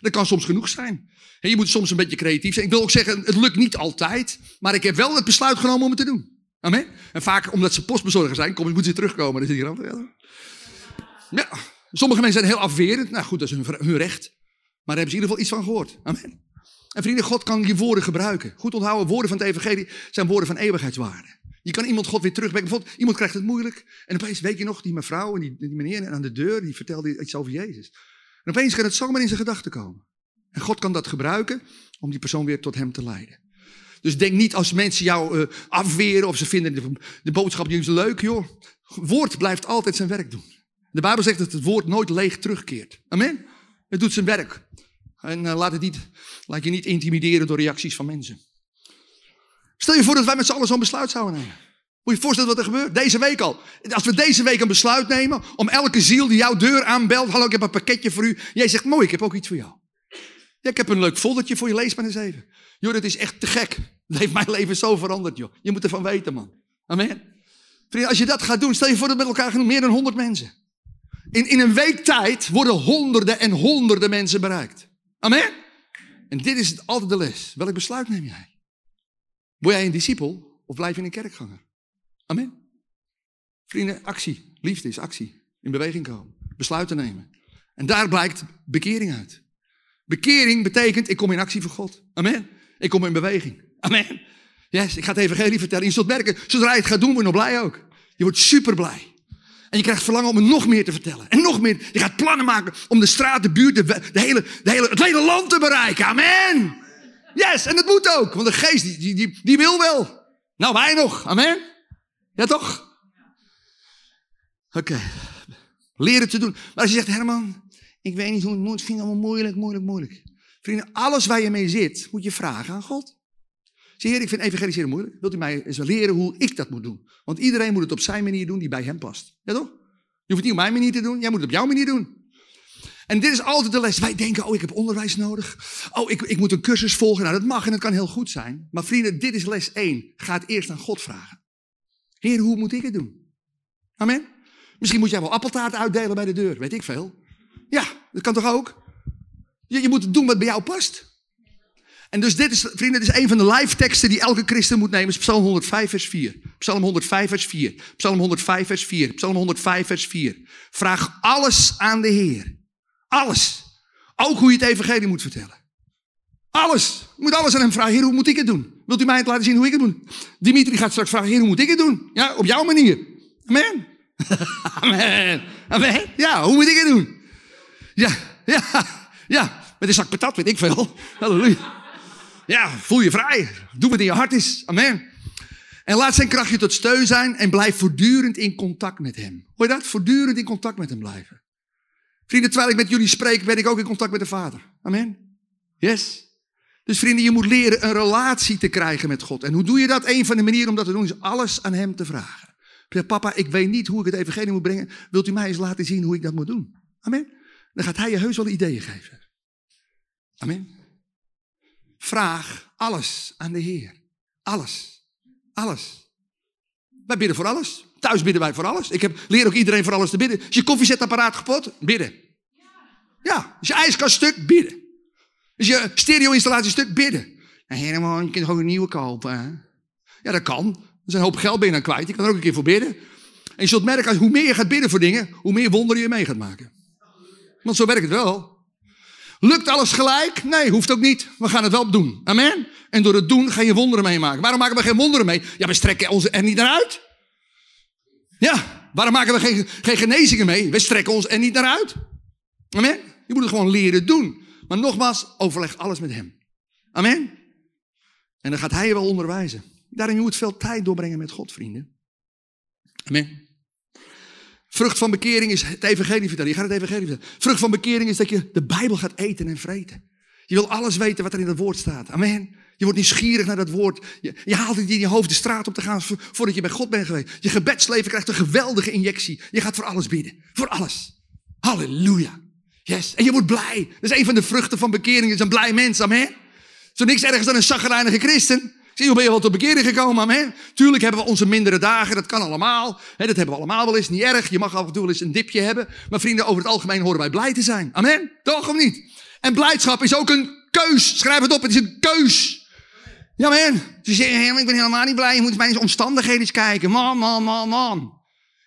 Dat kan soms genoeg zijn. En je moet soms een beetje creatief zijn. Ik wil ook zeggen, het lukt niet altijd. Maar ik heb wel het besluit genomen om het te doen. Amen. En vaak omdat ze postbezorger zijn, kom, moeten ze terugkomen. Dat is hier Ja, sommige mensen zijn heel afwerend. Nou goed, dat is hun, hun recht. Maar daar hebben ze in ieder geval iets van gehoord. Amen. En vrienden, God kan je woorden gebruiken. Goed onthouden, woorden van het evangelie zijn woorden van eeuwigheidswaarde. Je kan iemand God weer terugbrengen. Bijvoorbeeld, iemand krijgt het moeilijk. En opeens weet je nog, die mevrouw en die, die meneer aan de deur, die vertelde iets over Jezus. En opeens kan het zomaar in zijn gedachten komen. En God kan dat gebruiken om die persoon weer tot hem te leiden. Dus denk niet als mensen jou uh, afweren of ze vinden de, de boodschap niet leuk, joh. Woord blijft altijd zijn werk doen. De Bijbel zegt dat het woord nooit leeg terugkeert. Amen. Het doet zijn werk. En uh, laat, het niet, laat je niet intimideren door reacties van mensen. Stel je voor dat wij met z'n allen zo'n besluit zouden nemen. Moet je je voorstellen wat er gebeurt? Deze week al. Als we deze week een besluit nemen om elke ziel die jouw deur aanbelt. Hallo, ik heb een pakketje voor u. Jij zegt, mooi, ik heb ook iets voor jou. Ja, ik heb een leuk foldertje voor je, lees maar eens even. Joh, dat is echt te gek. Dat heeft mijn leven zo veranderd, joh. Je moet ervan weten, man. Amen. Vrienden, als je dat gaat doen, stel je voor dat met elkaar genoeg meer dan honderd mensen. In, in een week tijd worden honderden en honderden mensen bereikt. Amen. En dit is altijd de les. Welk besluit neem jij? Word jij een discipel of blijf je een kerkganger? Amen. Vrienden, actie. Liefde is actie. In beweging komen. Besluiten nemen. En daar blijkt bekering uit. Bekering betekent, ik kom in actie voor God. Amen. Ik kom in beweging. Amen. Yes, ik ga het evangelie vertellen. Je zult merken, zodra je het gaat doen, word je nog blij ook. Je wordt super blij. En je krijgt verlangen om er nog meer te vertellen. En nog meer. Je gaat plannen maken om de straat, de buurt, de hele, de hele, het hele land te bereiken. Amen. Yes, en dat moet ook. Want de geest, die, die, die wil wel. Nou, wij nog. Amen. Ja, toch? Oké. Leren te doen. Maar als je zegt, Herman, ik weet niet hoe het moet, vind het allemaal moeilijk, moeilijk, moeilijk. Vrienden, alles waar je mee zit, moet je vragen aan God. Zie heer, ik vind evangeliseren moeilijk. Wilt u mij eens leren hoe ik dat moet doen? Want iedereen moet het op zijn manier doen die bij hem past. Ja toch? Je hoeft het niet op mijn manier te doen, jij moet het op jouw manier doen. En dit is altijd de les. Wij denken, oh, ik heb onderwijs nodig. Oh, ik, ik moet een cursus volgen. Nou, dat mag en dat kan heel goed zijn. Maar vrienden, dit is les 1. Ga het eerst aan God vragen. Heer, hoe moet ik het doen? Amen. Misschien moet jij wel appeltaart uitdelen bij de deur. Weet ik veel. Ja, dat kan toch ook? Je, je moet doen wat bij jou past. En dus dit is, vrienden, dit is een van de live teksten die elke christen moet nemen. Is Psalm 105 vers 4. Psalm 105 vers 4. Psalm 105 vers 4. Psalm 105 vers 4. Vraag alles aan de Heer. Alles. Ook hoe je het evangelie moet vertellen. Alles. Je moet alles aan hem vragen. Hoe moet ik het doen? Wilt u mij het laten zien hoe ik het doe? Dimitri gaat straks vragen, hoe moet ik het doen? Ja, op jouw manier. Amen. (laughs) Amen. Amen. Ja, hoe moet ik het doen? Ja, ja, ja. Met een zak patat weet ik veel. Halleluja. Ja, voel je vrij. Doe wat in je hart is. Amen. En laat zijn krachtje tot steun zijn en blijf voortdurend in contact met hem. Hoor je dat? Voortdurend in contact met hem blijven. Vrienden, terwijl ik met jullie spreek, ben ik ook in contact met de Vader. Amen. Yes. Dus vrienden, je moet leren een relatie te krijgen met God. En hoe doe je dat? Een van de manieren om dat te doen is alles aan hem te vragen. Zeg, papa, ik weet niet hoe ik het evangelie moet brengen. Wilt u mij eens laten zien hoe ik dat moet doen? Amen. Dan gaat hij je heus wel ideeën geven. Amen. Vraag alles aan de Heer. Alles. Alles. Wij bidden voor alles. Thuis bidden wij voor alles. Ik heb, leer ook iedereen voor alles te bidden. Is je koffiezetapparaat kapot? Bidden. Ja. Is je ijskast stuk? Bidden. Is je stereo-installatie stuk? Bidden. Ja, helemaal, je kunt gewoon een nieuwe kopen. Hè? Ja, dat kan. Er is een hoop geld binnen kwijt. Je kan er ook een keer voor bidden. En je zult merken, hoe meer je gaat bidden voor dingen, hoe meer wonderen je mee gaat maken. Want zo werkt het wel. Lukt alles gelijk? Nee, hoeft ook niet. We gaan het wel doen. Amen. En door het doen ga je wonderen meemaken. Waarom maken we geen wonderen mee? Ja, we strekken ons er niet naar uit. Ja, waarom maken we geen, genezingen mee? We strekken ons er niet naar uit. Amen. Je moet het gewoon leren doen. Maar nogmaals, overleg alles met hem. Amen. En dan gaat hij je wel onderwijzen. Daarin moet veel tijd doorbrengen met God, vrienden. Amen. Vrucht van bekering is het evangelie vertellen. Je gaat het evangelie vertellen. Vrucht van bekering is dat je de Bijbel gaat eten en vreten. Je wil alles weten wat er in het woord staat. Amen. Je wordt nieuwsgierig naar dat woord. Je, haalt het in je hoofd de straat op te gaan voordat je bij God bent geweest. Je gebedsleven krijgt een geweldige injectie. Je gaat voor alles bidden. Voor alles. Halleluja. Yes. En je wordt blij. Dat is een van de vruchten van bekering. Is een blij mens. Amen. Zo niks ergens dan een zaggerijnige christen. Zie, hoe ben je wel tot bekering gekomen? Amen. Tuurlijk hebben we onze mindere dagen, dat kan allemaal. dat hebben we allemaal wel eens, niet erg. Je mag af en toe wel eens een dipje hebben. Maar vrienden, over het algemeen horen wij blij te zijn. Amen. Toch of niet? En blijdschap is ook een keus. Schrijf het op, het is een keus. Ja, man. Ze zeggen, ik ben helemaal niet blij. Je moet eens omstandigheden eens kijken. Man, man, man, man.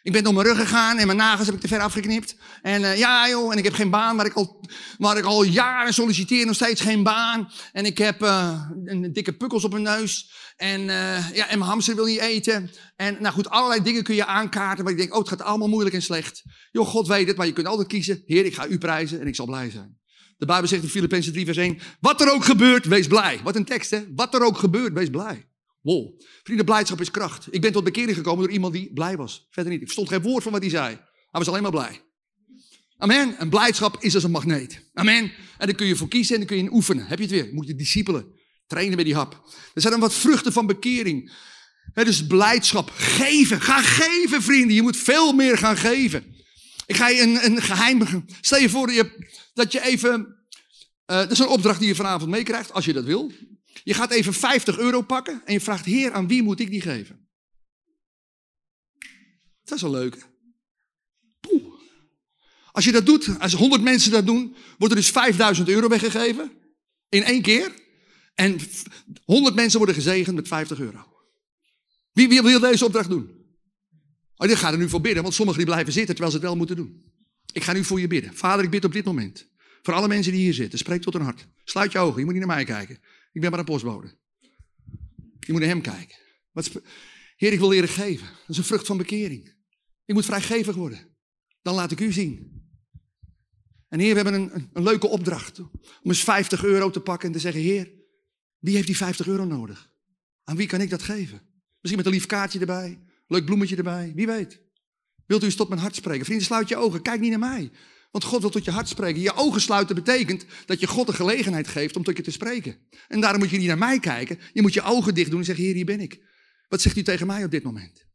Ik ben door mijn rug gegaan en mijn nagels heb ik te ver afgeknipt. En uh, ja joh, en ik heb geen baan waar ik al, waar ik al jaren solliciteer, nog steeds geen baan. En ik heb uh, een dikke pukkels op mijn neus. En, uh, ja, en mijn hamster wil niet eten. En nou goed, allerlei dingen kun je aankaarten. Maar ik denk, oh, het gaat allemaal moeilijk en slecht. Joh, God weet het, maar je kunt altijd kiezen. Heer, ik ga u prijzen en ik zal blij zijn. De Bijbel zegt in Filippenzen 3 vers 1. Wat er ook gebeurt, wees blij. Wat een tekst hè. Wat er ook gebeurt, wees blij. Wow. Vrienden, blijdschap is kracht. Ik ben tot bekering gekomen door iemand die blij was. Verder niet. Ik verstond geen woord van wat hij zei. Hij was alleen maar blij. Amen. En blijdschap is als een magneet. Amen. En daar kun je voor kiezen en dan kun je oefenen. Heb je het weer? Moet je discipelen trainen met die hap. Er zijn dan wat vruchten van bekering. He, dus blijdschap. Geven. Ga geven, vrienden. Je moet veel meer gaan geven. Ik ga je een, een geheim. Stel je voor je, dat je even. Uh, dat is een opdracht die je vanavond meekrijgt, als je dat wil. Je gaat even 50 euro pakken en je vraagt, Heer, aan wie moet ik die geven? Dat is leuke. Poeh. Als je dat doet, als 100 mensen dat doen, wordt er dus 5000 euro weggegeven. In één keer. En 100 mensen worden gezegend met 50 euro. Wie, wie wil deze opdracht doen? Oh, dit gaat er nu voor bidden, want sommigen die blijven zitten terwijl ze het wel moeten doen. Ik ga nu voor je bidden. Vader, ik bid op dit moment. Voor alle mensen die hier zitten, spreek tot een hart. Sluit je ogen, je moet niet naar mij kijken. Ik ben maar een postbode. Je moet naar hem kijken. Wat Heer, ik wil leren geven. Dat is een vrucht van bekering. Ik moet vrijgevig worden. Dan laat ik u zien. En Heer, we hebben een, een, een, leuke opdracht. Om eens 50 euro te pakken en te zeggen: Heer, wie heeft die 50 euro nodig? Aan wie kan ik dat geven? Misschien met een lief kaartje erbij. Leuk bloemetje erbij. Wie weet. Wilt u eens tot mijn hart spreken? Vrienden, sluit je ogen. Kijk niet naar mij. Want God wil tot je hart spreken. Je ogen sluiten betekent dat je God de gelegenheid geeft om tot je te spreken. En daarom moet je niet naar mij kijken. Je moet je ogen dicht doen en zeggen, Heer, hier ben ik. Wat zegt u tegen mij op dit moment?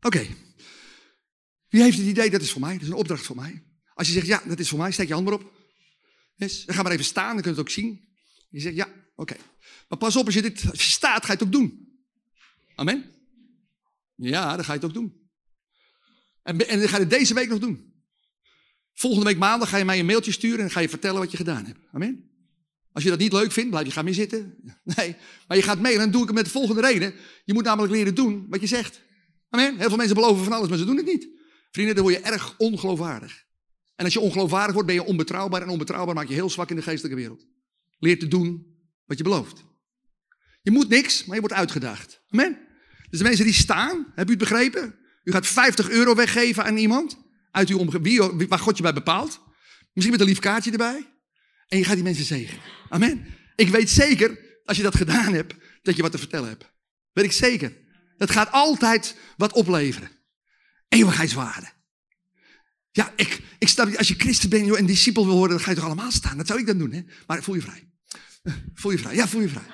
Oké. Wie heeft het idee, dat is voor mij, dat is een opdracht voor mij. Als je zegt, ja, dat is voor mij, steek je hand maar op. Yes. Dan ga maar even staan, dan kun je het ook zien. Je zegt, ja, oké. Maar pas op, als je dit staat, ga je het ook doen. Amen? Ja, dan ga je het ook doen. En, en dan ga je het deze week nog doen. Volgende week maandag ga je mij een mailtje sturen en ga je vertellen wat je gedaan hebt. Amen? Als je dat niet leuk vindt, blijf je gaan meer zitten. (laughs) Nee, maar je gaat mee en dan doe ik het met de volgende reden. Je moet namelijk leren doen wat je zegt. Amen? Heel veel mensen beloven van alles, maar ze doen het niet. Vrienden, dan word je erg ongeloofwaardig. En als je ongeloofwaardig wordt, ben je onbetrouwbaar. En onbetrouwbaar maak je heel zwak in de geestelijke wereld. Leer te doen wat je belooft. Je moet niks, maar je wordt uitgedaagd. Amen. Dus de mensen die staan, hebben u het begrepen? U gaat 50 euro weggeven aan iemand. Uit uw omgeving, waar God je bij bepaalt. Misschien met een lief kaartje erbij. En je gaat die mensen zegenen. Amen. Ik weet zeker, als je dat gedaan hebt, dat je wat te vertellen hebt. Weet ik zeker. Dat gaat altijd wat opleveren. Eeuwigheidswaarde. Ja, ik, ik sta, als je christen bent en discipel wil worden, dan ga je toch allemaal staan. Dat zou ik dan doen, hè? Maar voel je vrij. (laughs) Voel je vrij. Ja, voel je vrij.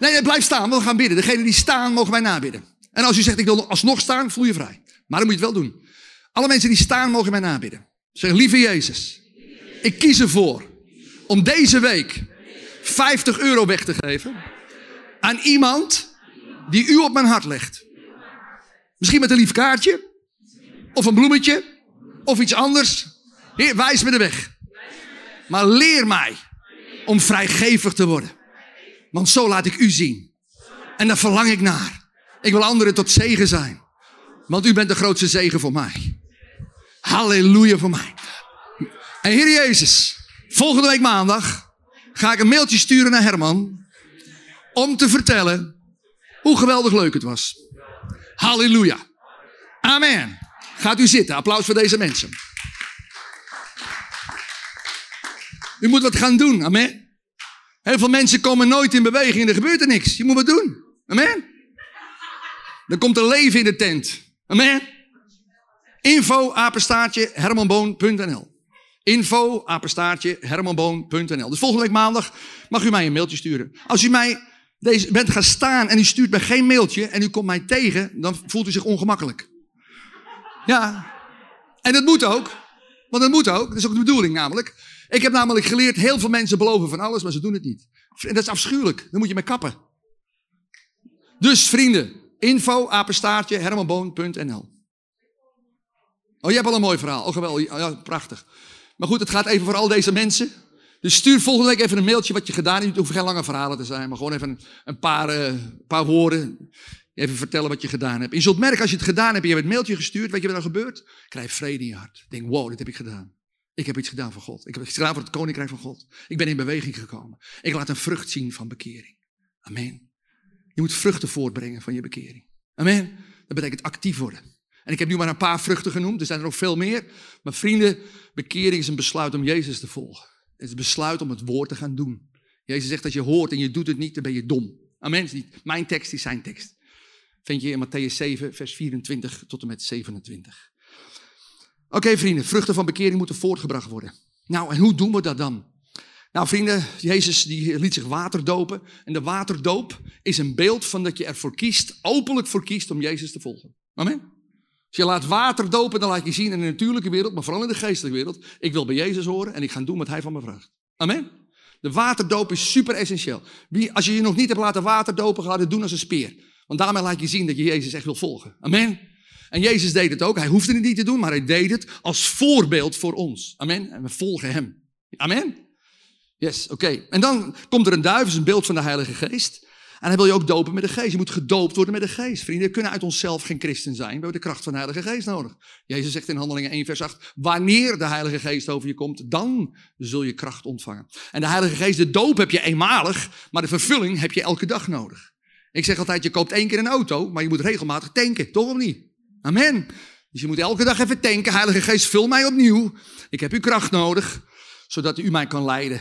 Nee, blijf staan. We gaan bidden. Degenen die staan, mogen wij nabidden. En als u zegt, ik wil alsnog staan, voel je vrij. Maar dan moet je het wel doen. Alle mensen die staan, mogen mij nabidden. Zeg, lieve Jezus, ik kies ervoor om deze week 50 euro weg te geven aan iemand die u op mijn hart legt. Misschien met een lief kaartje, of een bloemetje, of iets anders. Heer, wijs me de weg. Maar leer mij om vrijgevig te worden. Want zo laat ik u zien. En daar verlang ik naar. Ik wil anderen tot zegen zijn. Want u bent de grootste zegen voor mij. Halleluja voor mij. En Heer Jezus, volgende week maandag ga ik een mailtje sturen naar Herman. Om te vertellen hoe geweldig leuk het was. Halleluja. Amen. Gaat u zitten. Applaus voor deze mensen. U moet wat gaan doen. Amen. Heel veel mensen komen nooit in beweging en er gebeurt er niks. Je moet wat doen. Amen. Dan komt er leven in de tent. Amen. Info, apenstaartje, hermanboon.nl Info, apenstaartje, hermanboon.nl Dus volgende week maandag mag u mij een mailtje sturen. Als u mij deze, bent gaan staan en u stuurt mij geen mailtje en u komt mij tegen, dan voelt u zich ongemakkelijk. Ja. En dat moet ook. Want dat moet ook. Dat is ook de bedoeling namelijk. Ik heb namelijk geleerd, heel veel mensen beloven van alles, maar ze doen het niet. En dat is afschuwelijk. Dan moet je mee kappen. Dus vrienden, info, apenstaartje, hermanboon.nl Oh, je hebt al een mooi verhaal. Oh, geweldig. Ja, prachtig. Maar goed, het gaat even voor al deze mensen. Dus stuur volgende week even een mailtje wat je gedaan hebt. Het hoeft geen lange verhalen te zijn, maar gewoon even een paar, uh, paar woorden. Even vertellen wat je gedaan hebt. je zult merken als je het gedaan hebt je hebt het mailtje gestuurd, weet je wat er gebeurt? Krijg vrede in je hart. Denk, wow, dit heb ik gedaan. Ik heb iets gedaan voor God. Ik heb iets gedaan voor het koninkrijk van God. Ik ben in beweging gekomen. Ik laat een vrucht zien van bekering. Amen. Je moet vruchten voortbrengen van je bekering. Amen. Dat betekent actief worden. En ik heb nu maar een paar vruchten genoemd. Er zijn er nog veel meer. Maar vrienden, bekering is een besluit om Jezus te volgen. Het is een besluit om het woord te gaan doen. Jezus zegt dat je hoort en je doet het niet, dan ben je dom. Amen. Niet mijn tekst is zijn tekst. Vind je in Matthäus 7, vers 24 tot en met 27. Oké vrienden, vruchten van bekering moeten voortgebracht worden. Nou, en hoe doen we dat dan? Nou vrienden, Jezus die liet zich water dopen. En de waterdoop is een beeld van dat je ervoor kiest, openlijk voor kiest om Jezus te volgen. Amen. Als je laat water dopen, dan laat je zien in de natuurlijke wereld, maar vooral in de geestelijke wereld. Ik wil bij Jezus horen en ik ga doen wat hij van me vraagt. Amen. De waterdoop is super essentieel. Wie, als je je nog niet hebt laten waterdopen, ga het doen als een speer. Want daarmee laat je zien dat je Jezus echt wil volgen. Amen. En Jezus deed het ook. Hij hoefde het niet te doen, maar hij deed het als voorbeeld voor ons. Amen. En we volgen hem. Amen. Yes, oké. En dan komt er een duif, een beeld van de Heilige Geest. En hij wil je ook dopen met de geest. Je moet gedoopt worden met de geest. Vrienden, we kunnen uit onszelf geen christen zijn. We hebben de kracht van de Heilige Geest nodig. Jezus zegt in Handelingen 1 vers 8, wanneer de Heilige Geest over je komt, dan zul je kracht ontvangen. En de Heilige Geest, de doop heb je eenmalig, maar de vervulling heb je elke dag nodig. Ik zeg altijd, je koopt één keer een auto, maar je moet regelmatig tanken, toch of niet? Amen. Dus je moet elke dag even tanken. Heilige Geest, vul mij opnieuw. Ik heb uw kracht nodig, zodat u mij kan leiden.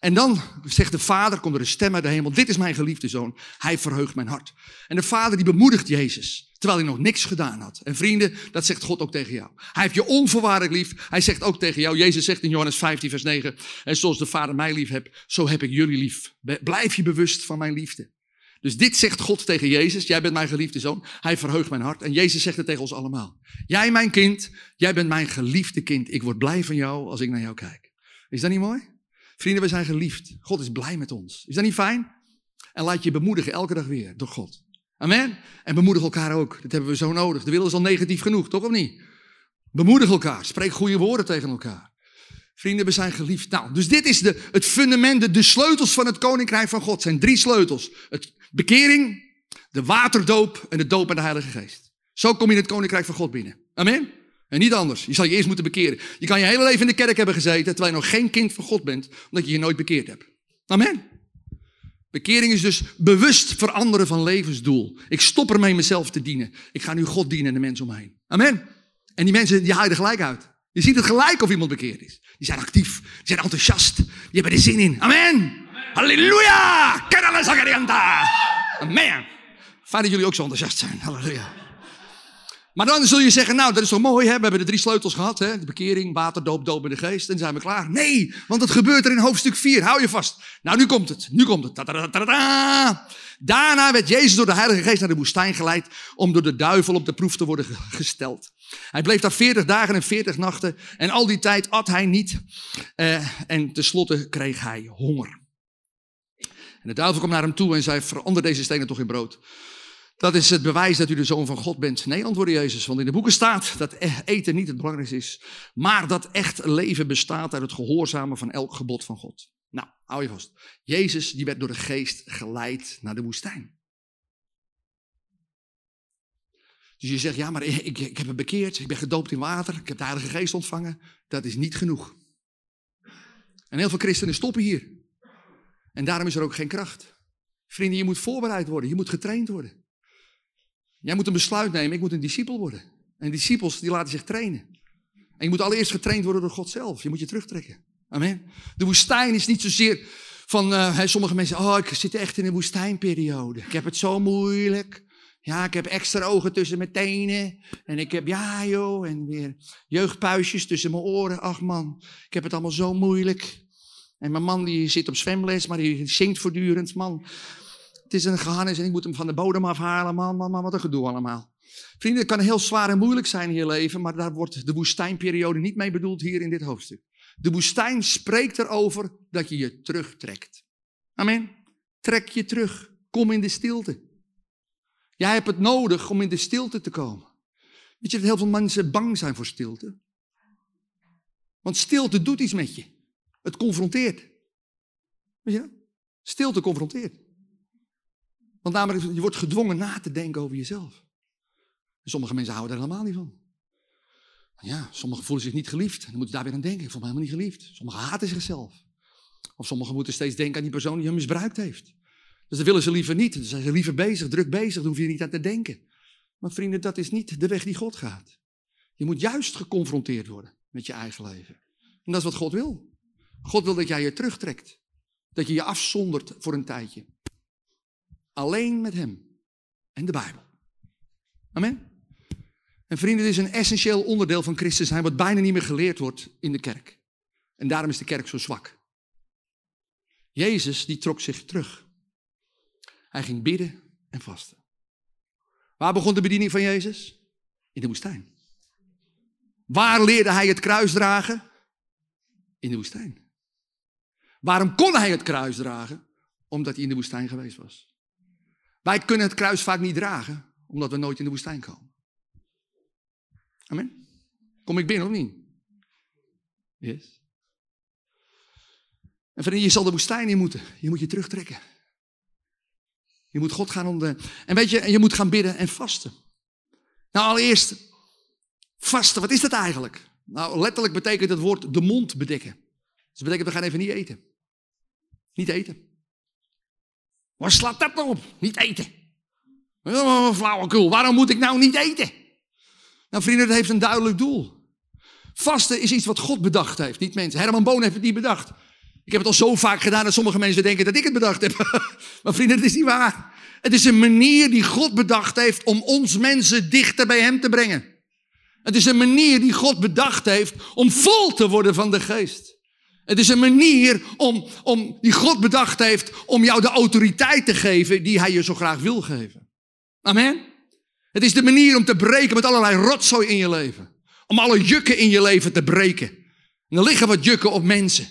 En dan zegt de vader, komt er een stem uit de hemel, dit is mijn geliefde zoon, hij verheugt mijn hart. En de vader die bemoedigt Jezus, terwijl hij nog niks gedaan had. En vrienden, dat zegt God ook tegen jou. Hij heeft je onvoorwaardelijk lief, hij zegt ook tegen jou, Jezus zegt in Johannes 15 vers 9, en zoals de vader mij lief hebt, zo heb ik jullie lief. Blijf je bewust van mijn liefde. Dus dit zegt God tegen Jezus, jij bent mijn geliefde zoon, hij verheugt mijn hart. En Jezus zegt het tegen ons allemaal. Jij mijn kind, jij bent mijn geliefde kind, ik word blij van jou als ik naar jou kijk. Is dat niet mooi? Vrienden, we zijn geliefd. God is blij met ons. Is dat niet fijn? En laat je bemoedigen elke dag weer door God. Amen. En bemoedig elkaar ook. Dat hebben we zo nodig. De wereld is al negatief genoeg, toch of niet? Bemoedig elkaar. Spreek goede woorden tegen elkaar. Vrienden, we zijn geliefd. Nou, dus dit is de, het fundament, de, de sleutels van het koninkrijk van God. zijn drie sleutels. Het bekering, de waterdoop en de doop met de Heilige Geest. Zo kom je in het koninkrijk van God binnen. Amen. En niet anders. Je zal je eerst moeten bekeren. Je kan je hele leven in de kerk hebben gezeten, terwijl je nog geen kind van God bent, omdat je je nooit bekeerd hebt. Amen. Bekering is dus bewust veranderen van levensdoel. Ik stop ermee mezelf te dienen. Ik ga nu God dienen en de mensen omheen. Amen. En die mensen, die haaien er gelijk uit. Je ziet het gelijk of iemand bekeerd is. Die zijn actief, die zijn enthousiast, die hebben er zin in. Amen. Halleluja! Amen. Fijn dat jullie ook zo enthousiast zijn. Halleluja. Maar dan zul je zeggen, nou, dat is toch mooi, hè? we hebben de drie sleutels gehad, hè? de bekering, water, doop, in de geest, en zijn we klaar. Nee, want het gebeurt er in hoofdstuk 4, hou je vast. Nou, nu komt het, nu komt het. Daarna werd Jezus door de Heilige Geest naar de woestijn geleid om door de duivel op de proef te worden gesteld. Hij bleef daar 40 dagen en 40 nachten en al die tijd at hij niet eh, en tenslotte kreeg hij honger. En de duivel kwam naar hem toe en zei, verander deze stenen toch in brood. Dat is het bewijs dat u de zoon van God bent. Nee, antwoordde Jezus, want in de boeken staat dat e- eten niet het belangrijkste is, maar dat echt leven bestaat uit het gehoorzamen van elk gebod van God. Nou, hou je vast. Jezus die werd door de geest geleid naar de woestijn. Dus je zegt, ja, maar ik, ik heb me bekeerd, ik ben gedoopt in water, ik heb de Heilige Geest ontvangen. Dat is niet genoeg. En heel veel christenen stoppen hier. En daarom is er ook geen kracht. Vrienden, je moet voorbereid worden, je moet getraind worden. Jij moet een besluit nemen, ik moet een discipel worden. En discipels die laten zich trainen. En je moet allereerst getraind worden door God zelf. Je moet je terugtrekken. Amen. De woestijn is niet zozeer van uh, sommige mensen, oh ik zit echt in een woestijnperiode. Ik heb het zo moeilijk. Ja, ik heb extra ogen tussen mijn tenen. En ik heb, ja joh, en weer jeugdpuisjes tussen mijn oren. Ach man, ik heb het allemaal zo moeilijk. En mijn man die zit op zwemles, maar die zingt voortdurend. Man, het is een gehannes en ik moet hem van de bodem afhalen. Man, man, man, wat een gedoe allemaal. Vrienden, het kan heel zwaar en moeilijk zijn in je leven, maar daar wordt de woestijnperiode niet mee bedoeld hier in dit hoofdstuk. De woestijn spreekt erover dat je je terugtrekt. Amen. Trek je terug. Kom in de stilte. Jij hebt het nodig om in de stilte te komen. Weet je dat heel veel mensen bang zijn voor stilte? Want stilte doet iets met je. Het confronteert. Weet je dat? Stilte confronteert. Want namelijk, je wordt gedwongen na te denken over jezelf. En sommige mensen houden er helemaal niet van. Ja, sommigen voelen zich niet geliefd. Dan moeten ze daar weer aan denken. Ik voel me helemaal niet geliefd. Sommigen haten zichzelf. Of sommigen moeten steeds denken aan die persoon die hem misbruikt heeft. Dus dat willen ze liever niet. Dan zijn ze liever bezig, druk bezig. Dan hoef je niet aan te denken. Maar vrienden, dat is niet de weg die God gaat. Je moet juist geconfronteerd worden met je eigen leven. En dat is wat God wil. God wil dat jij je terugtrekt. Dat je je afzondert voor een tijdje. Alleen met Hem en de Bijbel. Amen. En vrienden, dit is een essentieel onderdeel van Christus zijn, wat bijna niet meer geleerd wordt in de kerk. En daarom is de kerk zo zwak. Jezus, die trok zich terug. Hij ging bidden en vasten. Waar begon de bediening van Jezus? In de woestijn. Waar leerde hij het kruis dragen? In de woestijn. Waarom kon hij het kruis dragen? Omdat hij in de woestijn geweest was. Wij kunnen het kruis vaak niet dragen, omdat we nooit in de woestijn komen. Amen. Kom ik binnen of niet? Yes. En vrienden, je zal de woestijn in moeten. Je moet je terugtrekken. Je moet God gaan onder. En weet je, je moet gaan bidden en vasten. Nou, allereerst, vasten, wat is dat eigenlijk? Nou, letterlijk betekent het woord de mond bedekken. Dat betekent, we gaan even niet eten. Niet eten. Waar slaat dat nou op? Niet eten. Oh, flauwekul, waarom moet ik nou niet eten? Nou vrienden, dat heeft een duidelijk doel. Vasten is iets wat God bedacht heeft, niet mensen. Herman Boon heeft het niet bedacht. Ik heb het al zo vaak gedaan dat sommige mensen denken dat ik het bedacht heb. (laughs) maar vrienden, het is niet waar. Het is een manier die God bedacht heeft om ons mensen dichter bij Hem te brengen. Het is een manier die God bedacht heeft om vol te worden van de geest. Het is een manier om, om, die God bedacht heeft om jou de autoriteit te geven die Hij je zo graag wil geven. Amen. Het is de manier om te breken met allerlei rotzooi in je leven. Om alle jukken in je leven te breken. En er liggen wat jukken op mensen.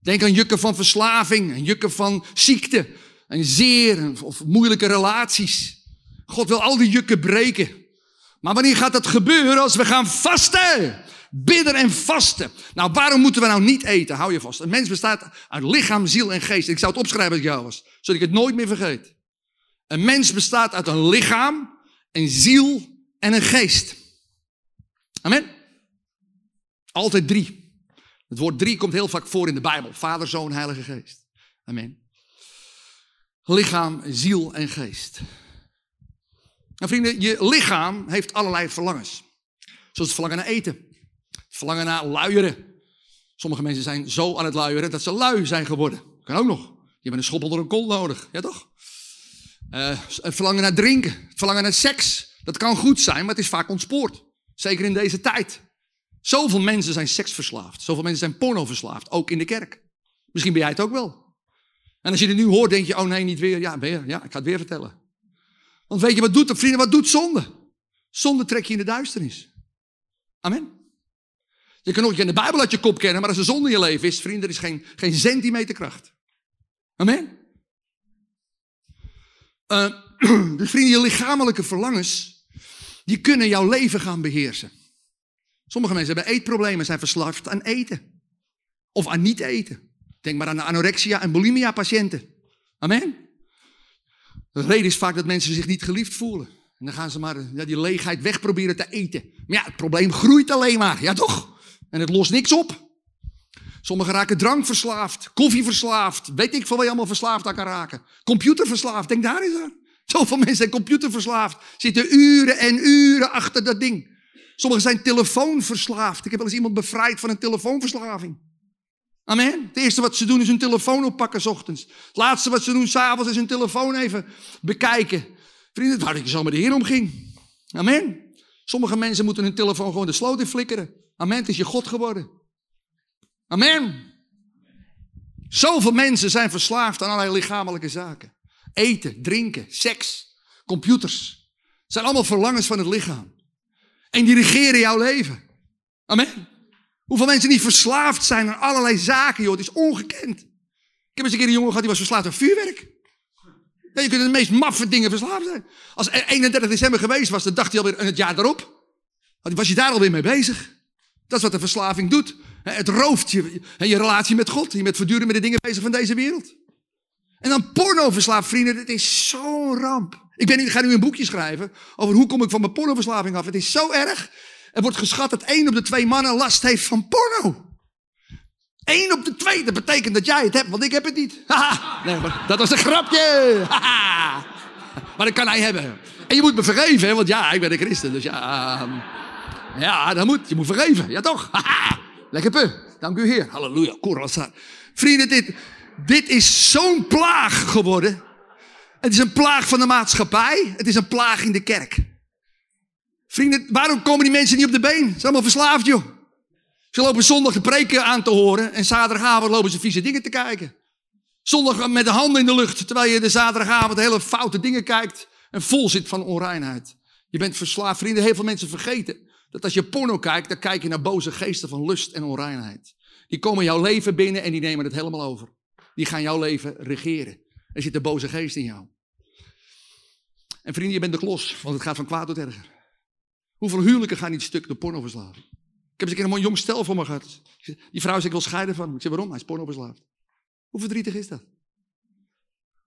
Denk aan jukken van verslaving, en jukken van ziekte, en zeer, of moeilijke relaties. God wil al die jukken breken. Maar wanneer gaat dat gebeuren? Als we gaan vasten. Bidden en vasten. Nou, waarom moeten we nou niet eten? Hou je vast. Een mens bestaat uit lichaam, ziel en geest. Ik zou het opschrijven als jou was, zodat ik het nooit meer vergeet. Een mens bestaat uit een lichaam, een ziel en een geest. Amen. Altijd drie. Het woord drie komt heel vaak voor in de Bijbel. Vader, Zoon, Heilige Geest. Amen. Lichaam, ziel en geest. Nou vrienden, je lichaam heeft allerlei verlangens. Zoals het verlangen naar eten. Verlangen naar luieren. Sommige mensen zijn zo aan het luieren dat ze lui zijn geworden. Kan ook nog. Je hebt een schop onder een kol nodig. Ja toch? Het verlangen naar drinken. Het verlangen naar seks. Dat kan goed zijn, maar het is vaak ontspoord. Zeker in deze tijd. Zoveel mensen zijn seksverslaafd. Zoveel mensen zijn pornoverslaafd. Ook in de kerk. Misschien ben jij het ook wel. En als je het nu hoort, denk je, oh nee, niet weer. Ja, weer. Ja, ik ga het weer vertellen. Want weet je wat doet, vrienden, wat doet zonde? Zonde trek je in de duisternis. Amen. Je kan ook in de Bijbel uit je kop kennen, maar als er zonde in je leven is, vrienden, er is geen, geen centimeter kracht. Amen. Uh, (clears throat) dus vrienden, je lichamelijke verlangens, die kunnen jouw leven gaan beheersen. Sommige mensen hebben eetproblemen, zijn verslaafd aan eten. Of aan niet eten. Denk maar aan de anorexia en bulimia patiënten. Amen. De reden is vaak dat mensen zich niet geliefd voelen. En dan gaan ze maar ja, die leegheid weg proberen te eten. Maar ja, het probleem groeit alleen maar. Ja toch? En het lost niks op. Sommigen raken drankverslaafd, koffieverslaafd. Weet ik veel wat je allemaal verslaafd aan kan raken. Computerverslaafd, denk daar eens aan. Zoveel mensen zijn computerverslaafd. Zitten uren en uren achter dat ding. Sommigen zijn telefoonverslaafd. Ik heb wel eens iemand bevrijd van een telefoonverslaving. Amen. Het eerste wat ze doen is hun telefoon oppakken s ochtends. Het laatste wat ze doen s'avonds is hun telefoon even bekijken. Vrienden, waar ik zo met de Heer omging. Amen. Sommige mensen moeten hun telefoon gewoon de sloot in flikkeren. Amen. Is je God geworden. Amen. Zoveel mensen zijn verslaafd aan allerlei lichamelijke zaken. Eten, drinken, seks, computers. Het zijn allemaal verlangens van het lichaam. En die regeren jouw leven. Amen. Hoeveel mensen niet verslaafd zijn aan allerlei zaken, joh. Het is ongekend. Ik heb eens een keer een jongen gehad die was verslaafd aan vuurwerk. Je kunt de meest maffe dingen verslaafd zijn. Als 31 december geweest was, dan dacht hij alweer aan het jaar daarop. Was je daar alweer mee bezig? Dat is wat de verslaving doet. Het rooft je, je relatie met God. Je bent voortdurend met de dingen bezig van deze wereld. En dan pornoverslaafd, vrienden. Het is zo'n ramp. Ik, ben, ik ga nu een boekje schrijven over hoe kom ik van mijn pornoverslaving af. Het is zo erg. Er wordt geschat dat één op de twee mannen last heeft van porno. Eén op de twee, dat betekent dat jij het hebt, want ik heb het niet. (laughs) nee, dat was een grapje. (laughs) maar dat kan hij hebben. En je moet me vergeven, want ja, ik ben een christen. Dus ja, um, ja, dat moet. Je moet vergeven. Ja, toch? (laughs) Lekker pu. Dank u, Heer. Halleluja. Vrienden, dit, dit is zo'n plaag geworden. Het is een plaag van de maatschappij. Het is een plaag in de kerk. Vrienden, waarom komen die mensen niet op de been? Ze zijn allemaal verslaafd, joh. Ze lopen zondag de preken aan te horen en zaterdagavond lopen ze vieze dingen te kijken. Zondag met de handen in de lucht, terwijl je de zaterdagavond hele foute dingen kijkt en vol zit van onreinheid. Je bent verslaafd. Vrienden, heel veel mensen vergeten dat als je porno kijkt, dan kijk je naar boze geesten van lust en onreinheid. Die komen jouw leven binnen en die nemen het helemaal over. Die gaan jouw leven regeren. Er zit een boze geest in jou. En vrienden, je bent de klos, want het gaat van kwaad tot erger. Hoeveel huwelijken gaan niet stuk door pornoverslaving? Ik heb eens een keer een jong stel voor me gehad. Die vrouw zegt, ik wil scheiden van Ik zeg, waarom? Hij is pornoverslaafd. Hoe verdrietig is dat?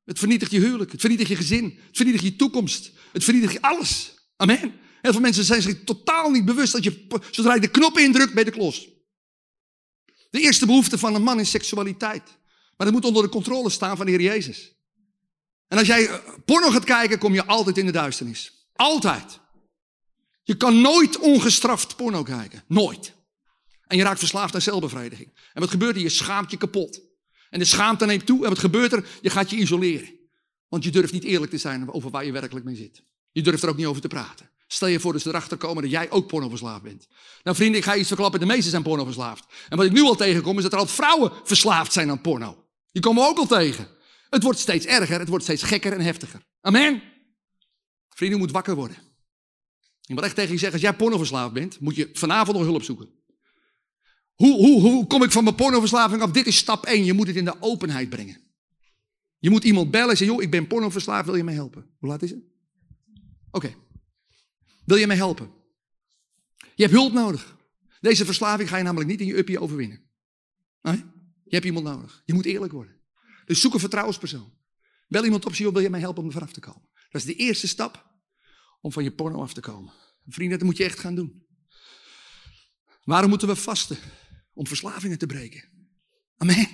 Het vernietigt je huwelijk. Het vernietigt je gezin. Het vernietigt je toekomst. Het vernietigt je alles. Amen. Heel veel mensen zijn zich totaal niet bewust dat je, zodra je de knop indrukt, bij de klos. De eerste behoefte van een man is seksualiteit. Maar dat moet onder de controle staan van de Heer Jezus. En als jij eh, porno gaat kijken, kom je altijd in de duisternis. Altijd. Je kan nooit ongestraft porno kijken. Nooit. En je raakt verslaafd aan zelfbevrediging. En wat gebeurt er? Je schaamt je kapot. En de schaamte neemt toe. En wat gebeurt er? Je gaat je isoleren. Want je durft niet eerlijk te zijn over waar je werkelijk mee zit. Je durft er ook niet over te praten. Stel je voor dat ze erachter komen dat jij ook pornoverslaafd bent. Nou vrienden, ik ga iets verklappen. De meesten zijn pornoverslaafd. En wat ik nu al tegenkom is dat er al vrouwen verslaafd zijn aan porno. Die komen we ook al tegen. Het wordt steeds erger. Het wordt steeds gekker en heftiger. Amen. Vrienden, je moet wakker worden. Ik moet echt tegen je zeggen, als jij pornoverslaafd bent, moet je vanavond nog hulp zoeken. Hoe, hoe, hoe kom ik van mijn pornoverslaving af? Dit is stap 1. Je moet het in de openheid brengen. Je moet iemand bellen en zeggen, joh, ik ben pornoverslaafd, wil je mij helpen? Hoe laat is het? Oké. Wil je mij helpen? Je hebt hulp nodig. Deze verslaving ga je namelijk niet in je uppie overwinnen. Nee? Je hebt iemand nodig. Je moet eerlijk worden. Dus zoek een vertrouwenspersoon. Bel iemand op, joh, wil je mij helpen om er vanaf te komen? Dat is de eerste stap om van je porno af te komen. Vrienden, dat moet je echt gaan doen. Waarom moeten we vasten? Om verslavingen te breken. Amen.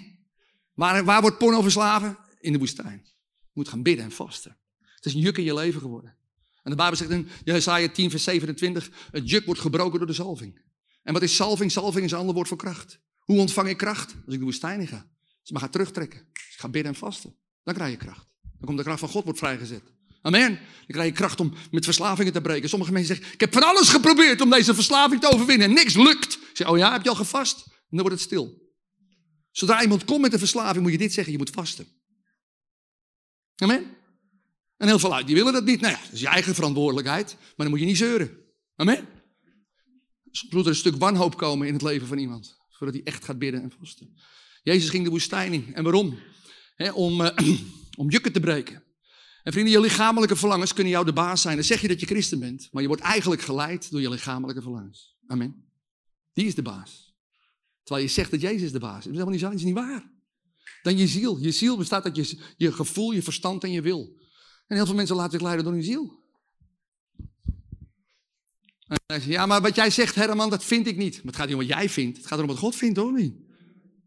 Waar, waar wordt porno verslaven? In de woestijn. Je moet gaan bidden en vasten. Het is een juk in je leven geworden. En de Bijbel zegt in Jesaja 10 vers 27, het juk wordt gebroken door de salving. En wat is salving? Salving is een ander woord voor kracht. Hoe ontvang ik kracht? Als ik de woestijn in ga. Dus maar ga terugtrekken. Dus ga bidden en vasten. Dan krijg je kracht. Dan komt de kracht van God wordt vrijgezet. Amen. Dan krijg je kracht om met verslavingen te breken. Sommige mensen zeggen, ik heb van alles geprobeerd om deze verslaving te overwinnen. En niks lukt. Ik zeg, oh ja, heb je al gevast? En dan wordt het stil. Zodra iemand komt met een verslaving, moet je dit zeggen, je moet vasten. Amen. En heel veel uit, die willen dat niet. Nou ja, dat is je eigen verantwoordelijkheid. Maar dan moet je niet zeuren. Amen. Soms moet er een stuk wanhoop komen in het leven van iemand. Voordat hij echt gaat bidden en vasten. Jezus ging de woestijn in. En waarom? om, uh, (clears throat) om jukken te breken. En vrienden, je lichamelijke verlangens kunnen jou de baas zijn. Dan zeg je dat je christen bent, maar je wordt eigenlijk geleid door je lichamelijke verlangens. Amen. Die is de baas. Terwijl je zegt dat Jezus de baas is. Dat is helemaal niet zo, dat is niet waar. Dan je ziel. Je ziel bestaat uit je, je gevoel, je verstand en je wil. En heel veel mensen laten zich leiden door hun ziel. En hij ja, maar wat jij zegt, Herman, dat vind ik niet. Maar het gaat niet om wat jij vindt. Het gaat erom wat God vindt, hoor niet?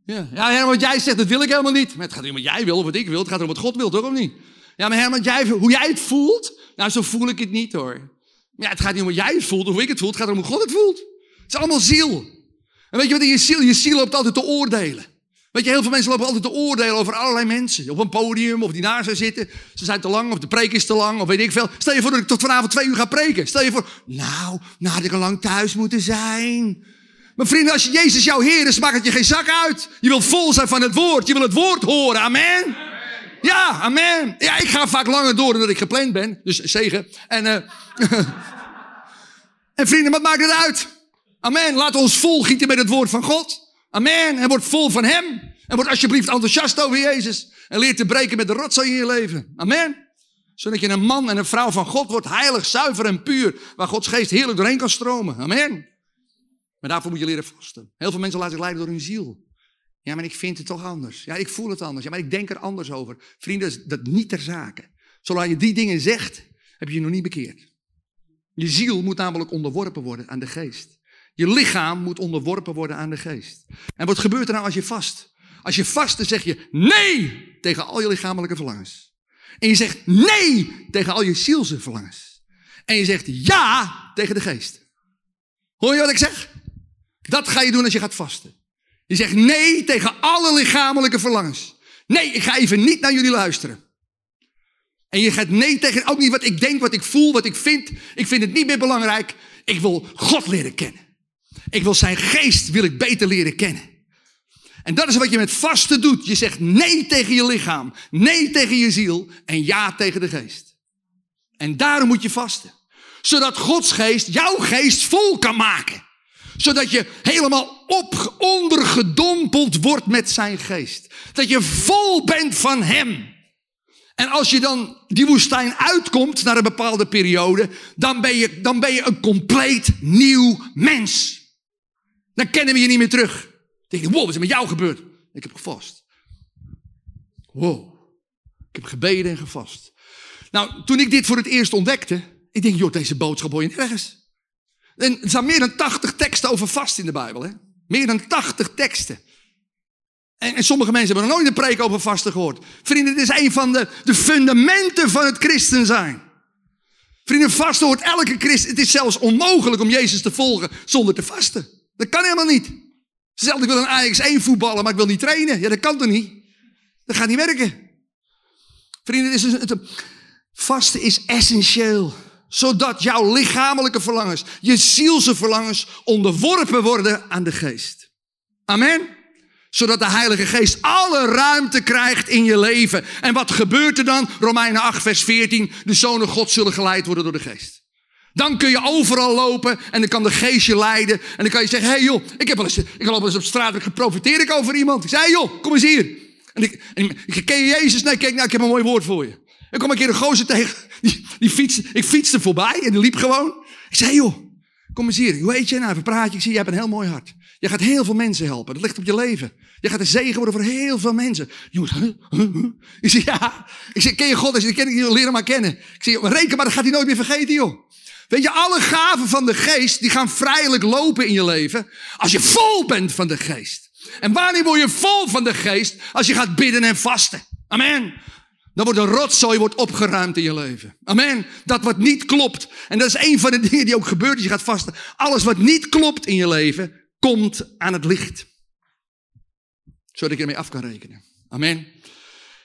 Ja, ja Herman, wat jij zegt, dat wil ik helemaal niet. Maar het gaat niet om wat jij wil of wat ik wil. Het gaat erom wat God wil, toch of niet? Ja, maar Herman, jij, hoe jij het voelt, nou zo voel ik het niet hoor. Ja, het gaat niet om hoe jij het voelt of hoe ik het voel. Het gaat erom hoe God het voelt. Het is allemaal ziel. En weet je wat in je ziel? Je ziel loopt altijd te oordelen. Weet je, heel veel mensen lopen altijd te oordelen over allerlei mensen. Op een podium, of die naast ze zitten. Ze zijn te lang, of de preek is te lang, of weet ik veel. Stel je voor dat ik tot vanavond twee uur ga preken. Stel je voor, nou, nou had ik al lang thuis moeten zijn. Maar vrienden, als je Jezus jouw Heer is, maakt het je geen zak uit. Je wilt vol zijn van het woord. Je wil het woord horen. Amen. Ja, amen. Ja, ik ga vaak langer door dan dat ik gepland ben. Dus zegen. En, uh, (laughs) en vrienden, wat maakt het uit? Amen. Laat ons vol gieten met het woord van God. Amen. En word vol van Hem. En word alsjeblieft enthousiast over Jezus. En leer te breken met de rotzooi in je leven. Amen. Zodat je een man en een vrouw van God wordt, heilig, zuiver en puur. Waar Gods geest heerlijk doorheen kan stromen. Amen. Maar daarvoor moet je leren vasten. Heel veel mensen laten zich leiden door hun ziel. Ja, maar ik vind het toch anders. Ja, ik voel het anders. Ja, maar ik denk er anders over. Vrienden, dat niet ter zake. Zolang je die dingen zegt, heb je je nog niet bekeerd. Je ziel moet namelijk onderworpen worden aan de geest. Je lichaam moet onderworpen worden aan de geest. En wat gebeurt er nou als je vast? Als je vast, zeg je nee tegen al je lichamelijke verlangens. En je zegt nee tegen al je zielse verlangens. En je zegt ja tegen de geest. Hoor je wat ik zeg? Dat ga je doen als je gaat vasten. Je zegt nee tegen alle lichamelijke verlangens. Nee, ik ga even niet naar jullie luisteren. En je gaat nee tegen ook niet wat ik denk, wat ik voel, wat ik vind. Ik vind het niet meer belangrijk. Ik wil God leren kennen. Ik wil zijn geest wil ik beter leren kennen. En dat is wat je met vasten doet. Je zegt nee tegen je lichaam, nee tegen je ziel en ja tegen de geest. En daarom moet je vasten. Zodat Gods geest jouw geest vol kan maken. Zodat je helemaal op, ondergedompeld wordt met zijn geest. Dat je vol bent van hem. En als je dan die woestijn uitkomt naar een bepaalde periode, dan ben je, dan ben je een compleet nieuw mens. Dan kennen we je niet meer terug. Dan denk je, wow, wat is er met jou gebeurd? Ik heb gevast. Wow. Ik heb gebeden en gevast. Nou, toen ik dit voor het eerst ontdekte, ik denk, joh, deze boodschap hoor je nergens. En er staan meer dan 80 teksten over vast in de Bijbel. Hè? Meer dan 80 teksten. En, en, sommige mensen hebben nog nooit een preek over vasten gehoord. Vrienden, dit is een van de, de fundamenten van het christen zijn. Vrienden, vasten hoort elke christen. Het is zelfs onmogelijk om Jezus te volgen zonder te vasten. Dat kan helemaal niet. Zelfs ik wil een Ajax 1 voetballen, maar ik wil niet trainen. Ja, dat kan toch niet? Dat gaat niet werken. Vrienden, het is het, vasten is essentieel. Zodat jouw lichamelijke verlangens, je zielse verlangens onderworpen worden aan de geest. Amen zodat de Heilige Geest alle ruimte krijgt in je leven. En wat gebeurt er dan? Romeinen 8, vers 14. De zonen God zullen geleid worden door de Geest. Dan kun je overal lopen en dan kan de geest je leiden. En dan kan je zeggen, hé hey joh, ik heb wel eens, ik loop eens op straat en geprofiteer ik over iemand. Ik zei, hey joh, kom eens hier. En ik, en ik ken je Jezus? Nee, kijk, nou, ik heb een mooi woord voor je. Ik kwam een keer een gozer tegen, die, die fietste, ik fietste voorbij en die liep gewoon. Ik zei, joh, kom eens hier. Hoe heet je nou? Even praatje. Ik zie, je hebt een heel mooi hart. Je gaat heel veel mensen helpen. Dat ligt op je leven. Je gaat een zegen worden voor heel veel mensen. Jongens, huh? Huh? Ik zeg, ja. Ik zeg, ken je God? Ik ken ik, leren maar kennen. Ik zeg, reken maar, dat gaat hij nooit meer vergeten, joh. Weet je, alle gaven van de geest, die gaan vrijelijk lopen in je leven. Als je vol bent van de geest. En wanneer word je vol van de geest? Als je gaat bidden en vasten. Amen. Dan wordt een rotzooi wordt opgeruimd in je leven. Amen. Dat wat niet klopt. En dat is een van de (laughs) dingen die ook gebeurt als je gaat vasten. Alles wat niet klopt in je leven, komt aan het licht. Zodat ik ermee af kan rekenen. Amen.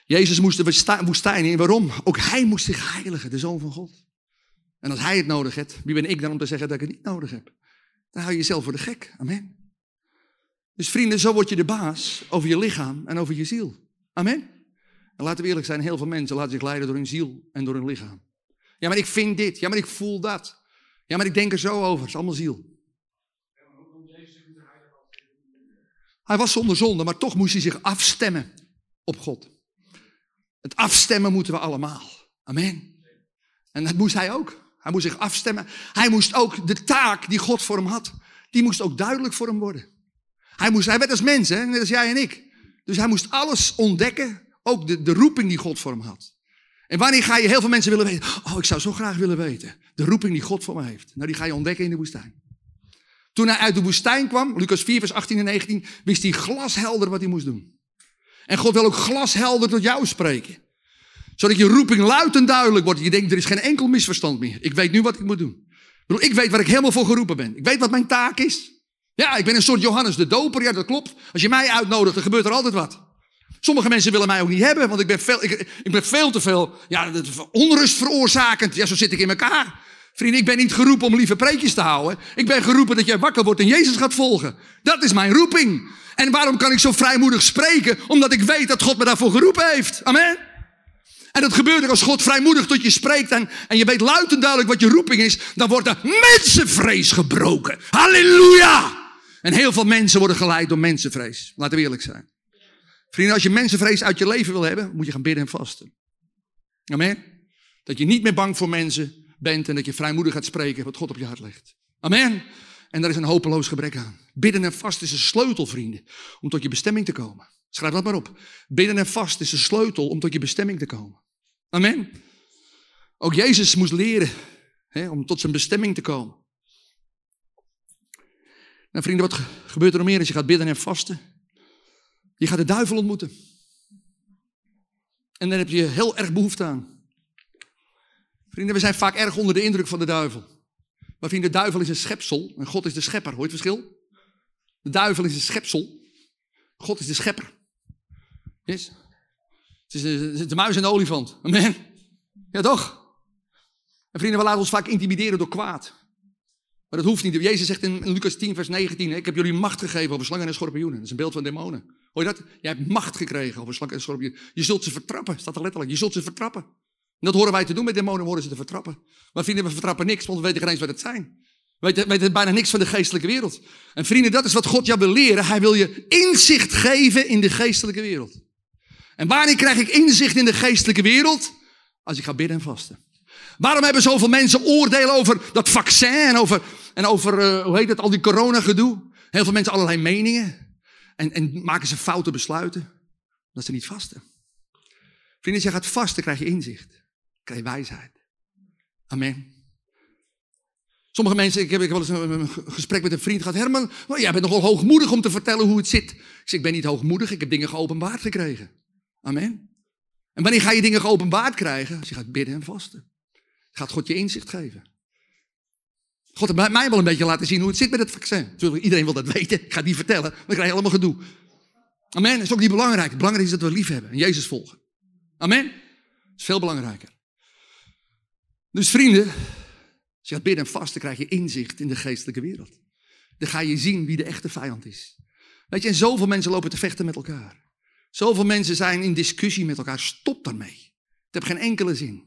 Jezus moest de woestijn in. Waarom? Ook hij moest zich heiligen, de Zoon van God. En als hij het nodig heeft, wie ben ik dan om te zeggen dat ik het niet nodig heb? Dan hou je jezelf voor de gek. Amen. Dus vrienden, zo word je de baas over je lichaam en over je ziel. Amen. En laten we eerlijk zijn, heel veel mensen laten zich leiden door hun ziel en door hun lichaam. Ja, maar ik vind dit. Ja, maar ik voel dat. Ja, maar ik denk er zo over. Het is allemaal ziel. Hij was zonder zonde, maar toch moest hij zich afstemmen op God. Het afstemmen moeten we allemaal. Amen. En dat moest hij ook. Hij moest zich afstemmen. Hij moest ook de taak die God voor hem had, die moest ook duidelijk voor hem worden. Hij, moest, hij werd als mens, hè? net als jij en ik. Dus hij moest alles ontdekken, ook de, de roeping die God voor hem had. En wanneer ga je heel veel mensen willen weten? Oh, ik zou zo graag willen weten. De roeping die God voor me heeft. Nou, die ga je ontdekken in de woestijn. Toen hij uit de woestijn kwam, Lucas 4, vers 18 en 19, wist hij glashelder wat hij moest doen. En God wil ook glashelder tot jou spreken. Zodat je roeping luid en duidelijk wordt. Je denkt, er is geen enkel misverstand meer. Ik weet nu wat ik moet doen. Ik, weet waar ik helemaal voor geroepen ben. Ik weet wat mijn taak is. Ja, ik ben een soort Johannes de Doper. Ja, dat klopt. Als je mij uitnodigt, dan gebeurt er altijd wat. Sommige mensen willen mij ook niet hebben, want ik ben veel, ik ben veel te veel ja, onrust veroorzakend. Ja, zo zit ik in elkaar. Vriend, ik ben niet geroepen om lieve preekjes te houden. Ik ben geroepen dat jij wakker wordt en Jezus gaat volgen. Dat is mijn roeping. En waarom kan ik zo vrijmoedig spreken? Omdat ik weet dat God me daarvoor geroepen heeft. Amen. En dat gebeurt er als God vrijmoedig tot je spreekt en, en je weet luid en duidelijk wat je roeping is, dan wordt er mensenvrees gebroken. Halleluja! En heel veel mensen worden geleid door mensenvrees. Laten we eerlijk zijn. Vrienden, als je mensenvrees uit je leven wil hebben, moet je gaan bidden en vasten. Amen. Dat je niet meer bang voor mensen bent en dat je vrijmoedig gaat spreken wat God op je hart legt. Amen. En daar is een hopeloos gebrek aan. Bidden en vast is een sleutel, vrienden, om tot je bestemming te komen. Schrijf dat maar op. Bidden en vast is een sleutel om tot je bestemming te komen. Amen. Ook Jezus moest leren hè, om tot zijn bestemming te komen. Nou vrienden, wat gebeurt er nog meer als je gaat bidden en vasten? Je gaat de duivel ontmoeten. En daar heb je heel erg behoefte aan. Vrienden, we zijn vaak erg onder de indruk van de duivel. Maar vrienden, de duivel is een schepsel en God is de schepper. Hoor je het verschil? De duivel is een schepsel. God is de schepper. Yes? Het is de, muis en de olifant. Amen. Ja, toch? En vrienden, we laten ons vaak intimideren door kwaad. Maar dat hoeft niet. Jezus zegt in Lucas 10, vers 19: Ik heb jullie macht gegeven over slangen en schorpioenen. Dat is een beeld van demonen. Hoor je dat? Jij hebt macht gekregen over slangen en schorpioenen. Je zult ze vertrappen, staat er letterlijk. Je zult ze vertrappen. En dat horen wij te doen met demonen, horen ze te vertrappen. Maar vrienden, we vertrappen niks, want we weten geen eens wat het zijn. We weten, weten bijna niks van de geestelijke wereld. En vrienden, dat is wat God jou wil leren. Hij wil je inzicht geven in de geestelijke wereld. En wanneer krijg ik inzicht in de geestelijke wereld? Als ik ga bidden en vasten. Waarom hebben zoveel mensen oordelen over dat vaccin en over, en over uh, hoe heet het, al die corona-gedoe? Heel veel mensen allerlei meningen. En, en maken ze foute besluiten. Dat ze niet vasten. Vrienden, als je gaat vasten, krijg je inzicht. Krijg je wijsheid. Amen. Sommige mensen, ik heb, ik heb wel eens een, gesprek met een vriend gehad. Herman, jij bent nogal hoogmoedig om te vertellen hoe het zit. Ik zeg, ik ben niet hoogmoedig, ik heb dingen geopenbaard gekregen. Amen. En wanneer ga je dingen geopenbaard krijgen? Als je gaat bidden en vasten. Gaat God je inzicht geven. God heeft mij wel een beetje laten zien hoe het zit met het vaccin. Iedereen wil dat weten. Ik ga het niet vertellen, dan krijg je allemaal gedoe. Amen. Dat is ook niet belangrijk. Het belangrijkste is dat we lief hebben en Jezus volgen. Amen. Dat is veel belangrijker. Dus vrienden, als je gaat bidden en vasten, krijg je inzicht in de geestelijke wereld. Dan ga je zien wie de echte vijand is. Weet je, en zoveel mensen lopen te vechten met elkaar. Zoveel mensen zijn in discussie met elkaar. Stop daarmee. Het heeft geen enkele zin.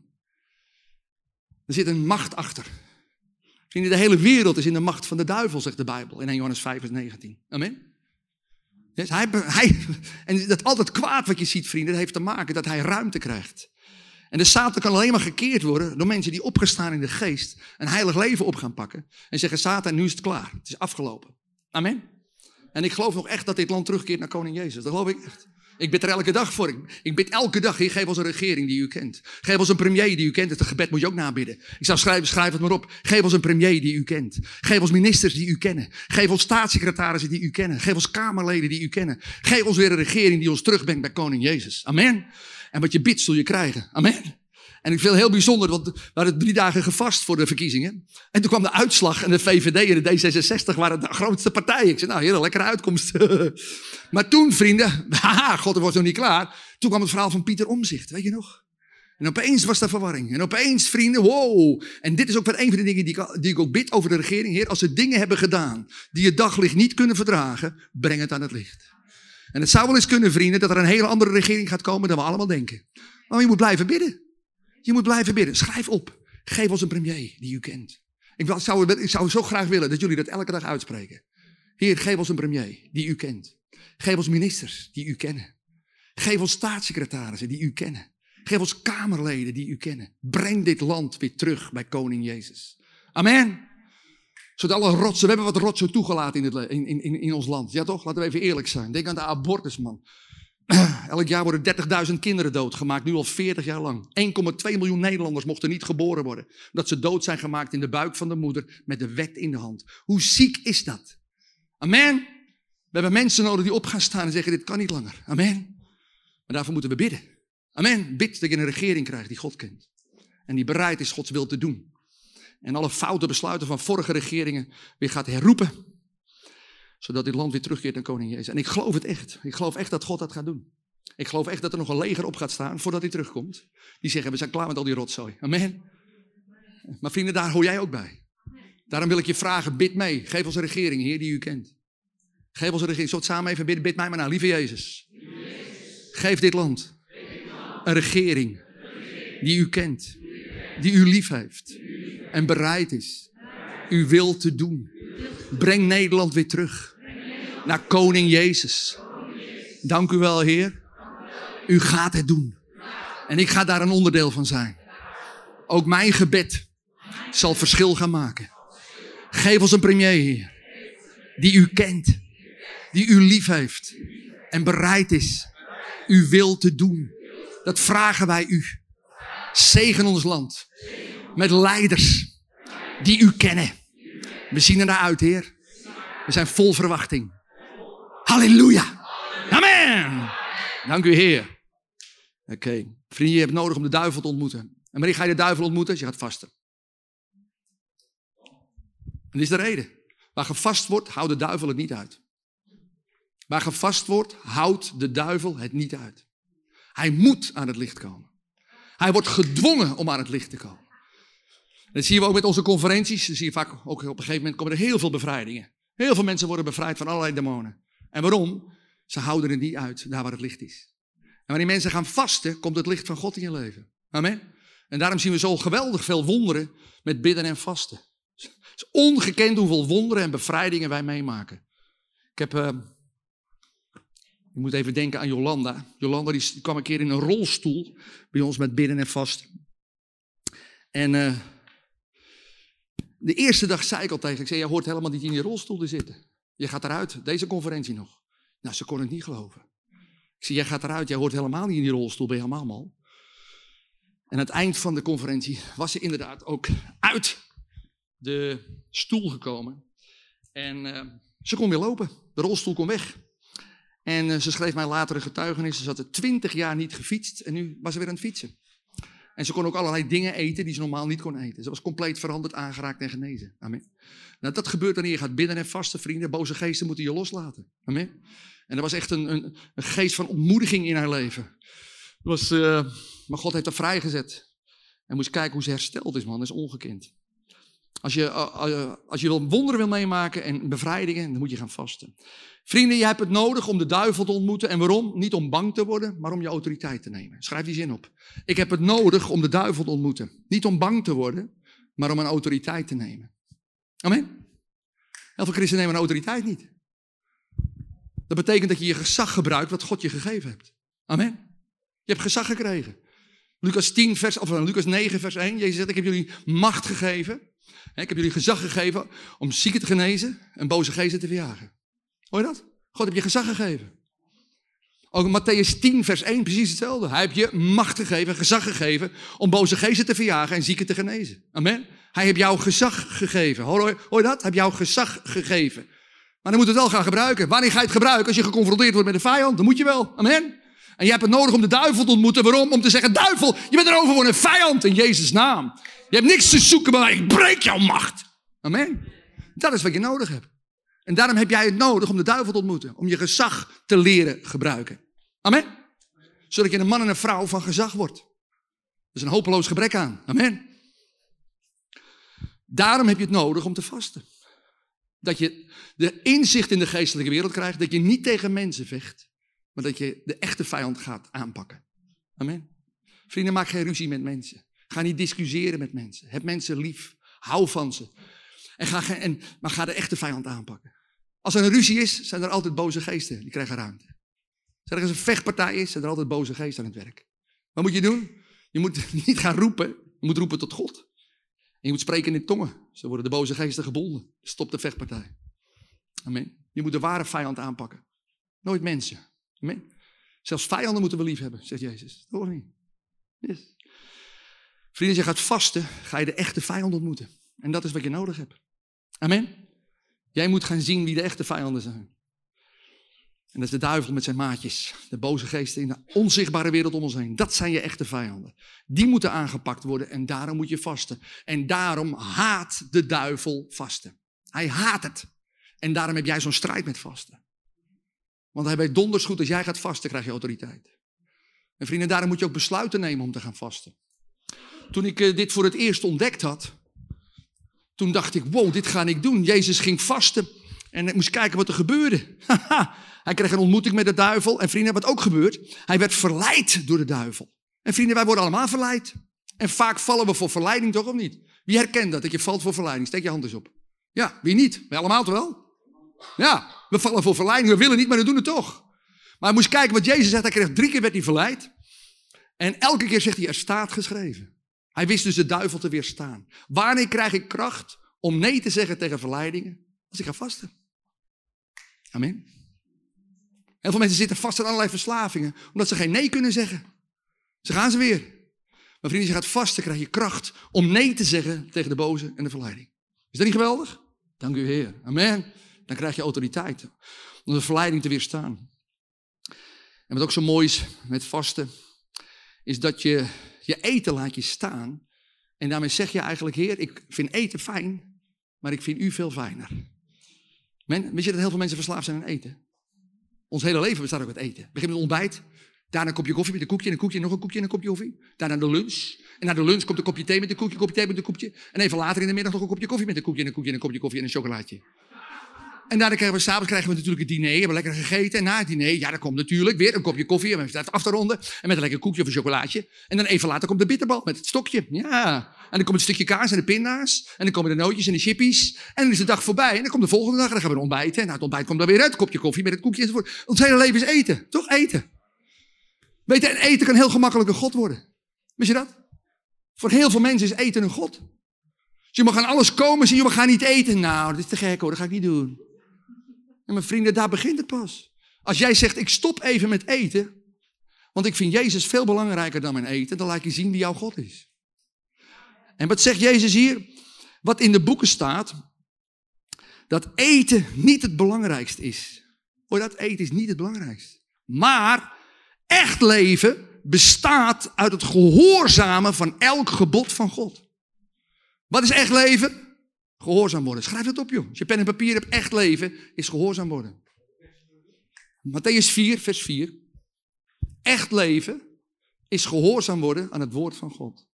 Er zit een macht achter. Vrienden, de hele wereld is in de macht van de duivel, zegt de Bijbel in 1 Johannes 5, vers 19. Amen. Yes, hij, hij, en dat altijd kwaad wat je ziet, vrienden, heeft te maken dat hij ruimte krijgt. En de Satan kan alleen maar gekeerd worden door mensen die opgestaan in de geest een heilig leven op gaan pakken. En zeggen, Satan, nu is het klaar. Het is afgelopen. Amen. En ik geloof nog echt dat dit land terugkeert naar koning Jezus. Dat geloof ik echt. Ik bid er elke dag voor. Ik, bid elke dag, geef ons een regering die u kent. Geef ons een premier die u kent. Het gebed moet je ook nabidden. Ik zou schrijven, schrijf het maar op. Geef ons een premier die u kent. Geef ons ministers die u kennen. Geef ons staatssecretarissen die u kennen. Geef ons kamerleden die u kennen. Geef ons weer een regering die ons terugbrengt bij koning Jezus. Amen. En wat je bidt zul je krijgen. Amen. En ik vind het heel bijzonder, want we hadden drie dagen gevast voor de verkiezingen. En toen kwam de uitslag en de VVD en de D66 waren de grootste partijen. Ik zei, nou, hele lekkere uitkomst. (laughs) maar toen, vrienden, (laughs) haha, god, het was nog niet klaar. Toen kwam het verhaal van Pieter Omzicht, weet je nog? En opeens was er verwarring. En opeens, vrienden, wow. En dit is ook weer een van de dingen die ik, die ik ook bid over de regering. Heer, als ze dingen hebben gedaan die het daglicht niet kunnen verdragen, breng het aan het licht. En het zou wel eens kunnen, vrienden, dat er een hele andere regering gaat komen dan we allemaal denken. Maar je moet blijven bidden. Je moet blijven bidden. Schrijf op. Geef ons een premier die u kent. Ik zou, ik zou zo graag willen dat jullie dat elke dag uitspreken. Heer, geef ons een premier die u kent. Geef ons ministers die u kennen. Geef ons staatssecretarissen die u kennen. Geef ons kamerleden die u kennen. Breng dit land weer terug bij koning Jezus. Amen. Zodat alle rotsen, we hebben wat rotsen toegelaten in, het, in, in, in ons land. Ja toch? Laten we even eerlijk zijn. Denk aan de abortusman. (clears throat) Elk jaar worden 30.000 kinderen doodgemaakt, nu al 40 jaar lang. 1,2 miljoen Nederlanders mochten niet geboren worden. Omdat ze dood zijn gemaakt in de buik van de moeder met de wet in de hand. Hoe ziek is dat? Amen. We hebben mensen nodig die op gaan staan en zeggen: Dit kan niet langer. Amen. Maar daarvoor moeten we bidden. Amen. Bid dat je een regering krijgt die God kent. En die bereid is Gods wil te doen. En alle foute besluiten van vorige regeringen weer gaat herroepen zodat dit land weer terugkeert naar koning Jezus. En ik geloof het echt. Ik geloof echt dat God dat gaat doen. Ik geloof echt dat er nog een leger op gaat staan voordat hij terugkomt. Die zeggen, we zijn klaar met al die rotzooi. Amen. Maar vrienden, daar hoor jij ook bij. Daarom wil ik je vragen, bid mee. Geef ons een regering, Heer, die u kent. Geef ons een regering. Zullen samen even bidden? Bid mij maar naar, lieve Jezus. Geef dit land een regering die u kent. Die u lief heeft. En bereid is uw wil te doen. Breng Nederland weer terug. Naar koning Jezus. Dank u wel, Heer. U gaat het doen. En ik ga daar een onderdeel van zijn. Ook mijn gebed zal verschil gaan maken. Geef ons een premier, Heer. Die u kent. Die u lief heeft. En bereid is uw wil te doen. Dat vragen wij u. Zegen ons land. Met leiders die u kennen. We zien ernaar uit, Heer. We zijn vol verwachting. Halleluja. Amen. Dank u, Heer. Oké. Vrienden, je hebt nodig om de duivel te ontmoeten. En wanneer ga je de duivel ontmoeten? Je gaat vasten. En dit is de reden. Waar gevast wordt, houdt de duivel het niet uit. Waar gevast wordt, houdt de duivel het niet uit. Hij moet aan het licht komen. Hij wordt gedwongen om aan het licht te komen. Dat zien we ook met onze conferenties. Dan zie je vaak ook op een gegeven moment komen er heel veel bevrijdingen. Heel veel mensen worden bevrijd van allerlei demonen. En waarom? Ze houden het niet uit daar waar het licht is. En wanneer mensen gaan vasten, komt het licht van God in je leven. Amen. En daarom zien we zo geweldig veel wonderen met bidden en vasten. Het is ongekend hoeveel wonderen en bevrijdingen wij meemaken. Ik heb, uh, je moet even denken aan Jolanda. Jolanda die kwam een keer in een rolstoel bij ons met bidden en vasten. En uh, de eerste dag zei ik al tegen, ik zei, je hoort helemaal niet in die rolstoel te zitten. Je gaat eruit, deze conferentie nog. Nou, ze kon het niet geloven. Ik zei, jij gaat eruit, jij hoort helemaal niet in die rolstoel, ben je helemaal. En aan het eind van de conferentie was ze inderdaad ook uit de stoel gekomen. En uh, ze kon weer lopen, de rolstoel kon weg. En uh, ze schreef mij later een getuigenis, ze had er twintig jaar niet gefietst en nu was ze weer aan het fietsen. En ze kon ook allerlei dingen eten die ze normaal niet kon eten. Ze was compleet veranderd, aangeraakt en genezen. Amen. Nou, dat gebeurt wanneer je gaat bidden en vasten, vrienden. Boze geesten moeten je loslaten. Amen. En er was echt een, een, een geest van ontmoediging in haar leven. Was, uh, maar God heeft haar vrijgezet. En moest kijken hoe ze hersteld is, man. Dat is ongekend. Als je, als je wil wonderen wil meemaken en bevrijdingen, dan moet je gaan vasten. Vrienden, je hebt het nodig om de duivel te ontmoeten. En waarom? Niet om bang te worden, maar om je autoriteit te nemen. Schrijf die zin op. Ik heb het nodig om de duivel te ontmoeten. Niet om bang te worden, maar om een autoriteit te nemen. Amen. Heel veel christenen nemen een autoriteit niet. Dat betekent dat je je gezag gebruikt wat God je gegeven hebt. Amen. Je hebt gezag gekregen. Lucas 10 vers, of Lucas 9 vers 1. Jezus zegt, ik heb jullie macht gegeven. Ik heb jullie gezag gegeven om zieken te genezen en boze geesten te verjagen. Hoor je dat? God heb je gezag gegeven. Ook in Matthäus 10, vers 1, precies hetzelfde. Hij heeft je macht gegeven, gezag gegeven om boze geesten te verjagen en zieken te genezen. Amen. Hij heeft jou gezag gegeven. Hoor, hoor je dat? Hij heeft jou gezag gegeven. Maar dan moet het wel gaan gebruiken. Wanneer ga je het gebruiken? Als je geconfronteerd wordt met een vijand, dan moet je wel. Amen. En je hebt het nodig om de duivel te ontmoeten. Waarom? Om te zeggen, duivel, je bent een vijand in Jezus' naam. Je hebt niks te zoeken bij mij. Ik breek jouw macht. Amen. Dat is wat je nodig hebt. En daarom heb jij het nodig om de duivel te ontmoeten. Om je gezag te leren gebruiken. Amen. Zodat je een man en een vrouw van gezag wordt. Dat is een hopeloos gebrek aan. Amen. Daarom heb je het nodig om te vasten. Dat je de inzicht in de geestelijke wereld krijgt. Dat je niet tegen mensen vecht. Maar dat je de echte vijand gaat aanpakken. Amen. Vrienden, maak geen ruzie met mensen. Ga niet discussiëren met mensen. Heb mensen lief. Hou van ze. En ga, en, maar ga de echte vijand aanpakken. Als er een ruzie is, zijn er altijd boze geesten. Die krijgen ruimte. Als er een vechtpartij is, zijn er altijd boze geesten aan het werk. Wat moet je doen? Je moet (laughs) niet gaan roepen. Je moet roepen tot God. En je moet spreken in tongen. Zo worden de boze geesten gebonden. Stop de vechtpartij. Amen. Je moet de ware vijand aanpakken. Nooit mensen. Amen. Zelfs vijanden moeten we lief hebben, zegt Jezus. Dat hoor niet. Yes. Vrienden, als je gaat vasten, ga je de echte vijand ontmoeten. En dat is wat je nodig hebt. Amen. Jij moet gaan zien wie de echte vijanden zijn. En dat is de duivel met zijn maatjes. De boze geesten in de onzichtbare wereld om ons heen. Dat zijn je echte vijanden. Die moeten aangepakt worden en daarom moet je vasten. En daarom haat de duivel vasten. Hij haat het. En daarom heb jij zo'n strijd met vasten. Want hij weet donders goed, als jij gaat vasten, krijg je autoriteit. En vrienden, daarom moet je ook besluiten nemen om te gaan vasten. Toen ik eh, dit voor het eerst ontdekt had, toen dacht ik, wow, dit ga ik doen. Jezus ging vasten en ik moest kijken wat er gebeurde. (laughs) hij kreeg een ontmoeting met de duivel. En vrienden, wat ook gebeurt, hij werd verleid door de duivel. En vrienden, wij worden allemaal verleid. En vaak vallen we voor verleiding, toch of niet? Wie herkent dat, dat je valt voor verleiding? Steek je hand eens op. Ja, wie niet? Wij allemaal toch wel? Ja, we vallen voor verleiding, we willen niet, maar we doen het toch. Maar moest kijken wat Jezus zegt. Hij kreeg drie keer werd hij verleid. En elke keer zegt hij, er staat geschreven. Hij wist dus de duivel te weerstaan. Wanneer krijg ik kracht om nee te zeggen tegen verleidingen? Als ik ga vasten. Amen. Heel veel mensen zitten vast aan allerlei verslavingen, omdat ze geen nee kunnen zeggen. Ze gaan ze weer. Maar vrienden, als je gaat vasten, krijg je kracht om nee te zeggen tegen de boze en de verleiding. Is dat niet geweldig? Dank u Heer. Amen. Dan krijg je autoriteit om de verleiding te weerstaan. En wat ook zo mooi is met vasten, is dat je je eten laat je staan. En daarmee zeg je eigenlijk, Heer, ik vind eten fijn, maar ik vind u veel fijner. Men, weet je dat heel veel mensen verslaafd zijn aan eten? Ons hele leven bestaat ook uit eten. Begin met ontbijt, daarna een kopje koffie met een koekje en een koekje nog een koekje en een kopje koffie. Daarna de lunch. En na de lunch komt een kopje thee met een koekje, kopje thee met een koekje. En even later in de middag nog een kopje koffie met een koekje en een koekje en een kopje koffie en een chocolaatje. En daarna krijgen we s'avonds krijgen we natuurlijk het diner. We hebben lekker gegeten. En na het diner, ja, dan komt natuurlijk weer een kopje koffie. En even af te ronden. En met een lekker koekje of een chocolaatje. En dan even later komt de bitterbal met het stokje. Ja. En dan komt het stukje kaas en de pinda's. En dan komen de nootjes en de chippies. En dan is de dag voorbij. En dan komt de volgende dag. En dan gaan we ontbijten. En na het ontbijt komt dan weer het kopje koffie met het koekje enzovoort. Ons hele leven is eten. Toch eten. Weet je, en eten kan heel gemakkelijk een god worden. Wist je dat? Voor heel veel mensen is eten een god. Dus je mag aan alles komen en je we gaan niet eten. Nou, dat is te gek hoor, dat ga ik niet doen. En mijn vrienden, daar begint het pas. Als jij zegt, ik stop even met eten, want ik vind Jezus veel belangrijker dan mijn eten, dan laat je zien wie jouw God is. En wat zegt Jezus hier? Wat in de boeken staat, dat eten niet het belangrijkste is. Hoor, dat eten is niet het belangrijkste. Maar echt leven bestaat uit het gehoorzamen van elk gebod van God. Wat is echt leven? Gehoorzaam worden. Schrijf het op, joh. Als je pen en papier hebt, echt leven is gehoorzaam worden. Matthäus 4, vers 4. Echt leven is gehoorzaam worden aan het woord van God.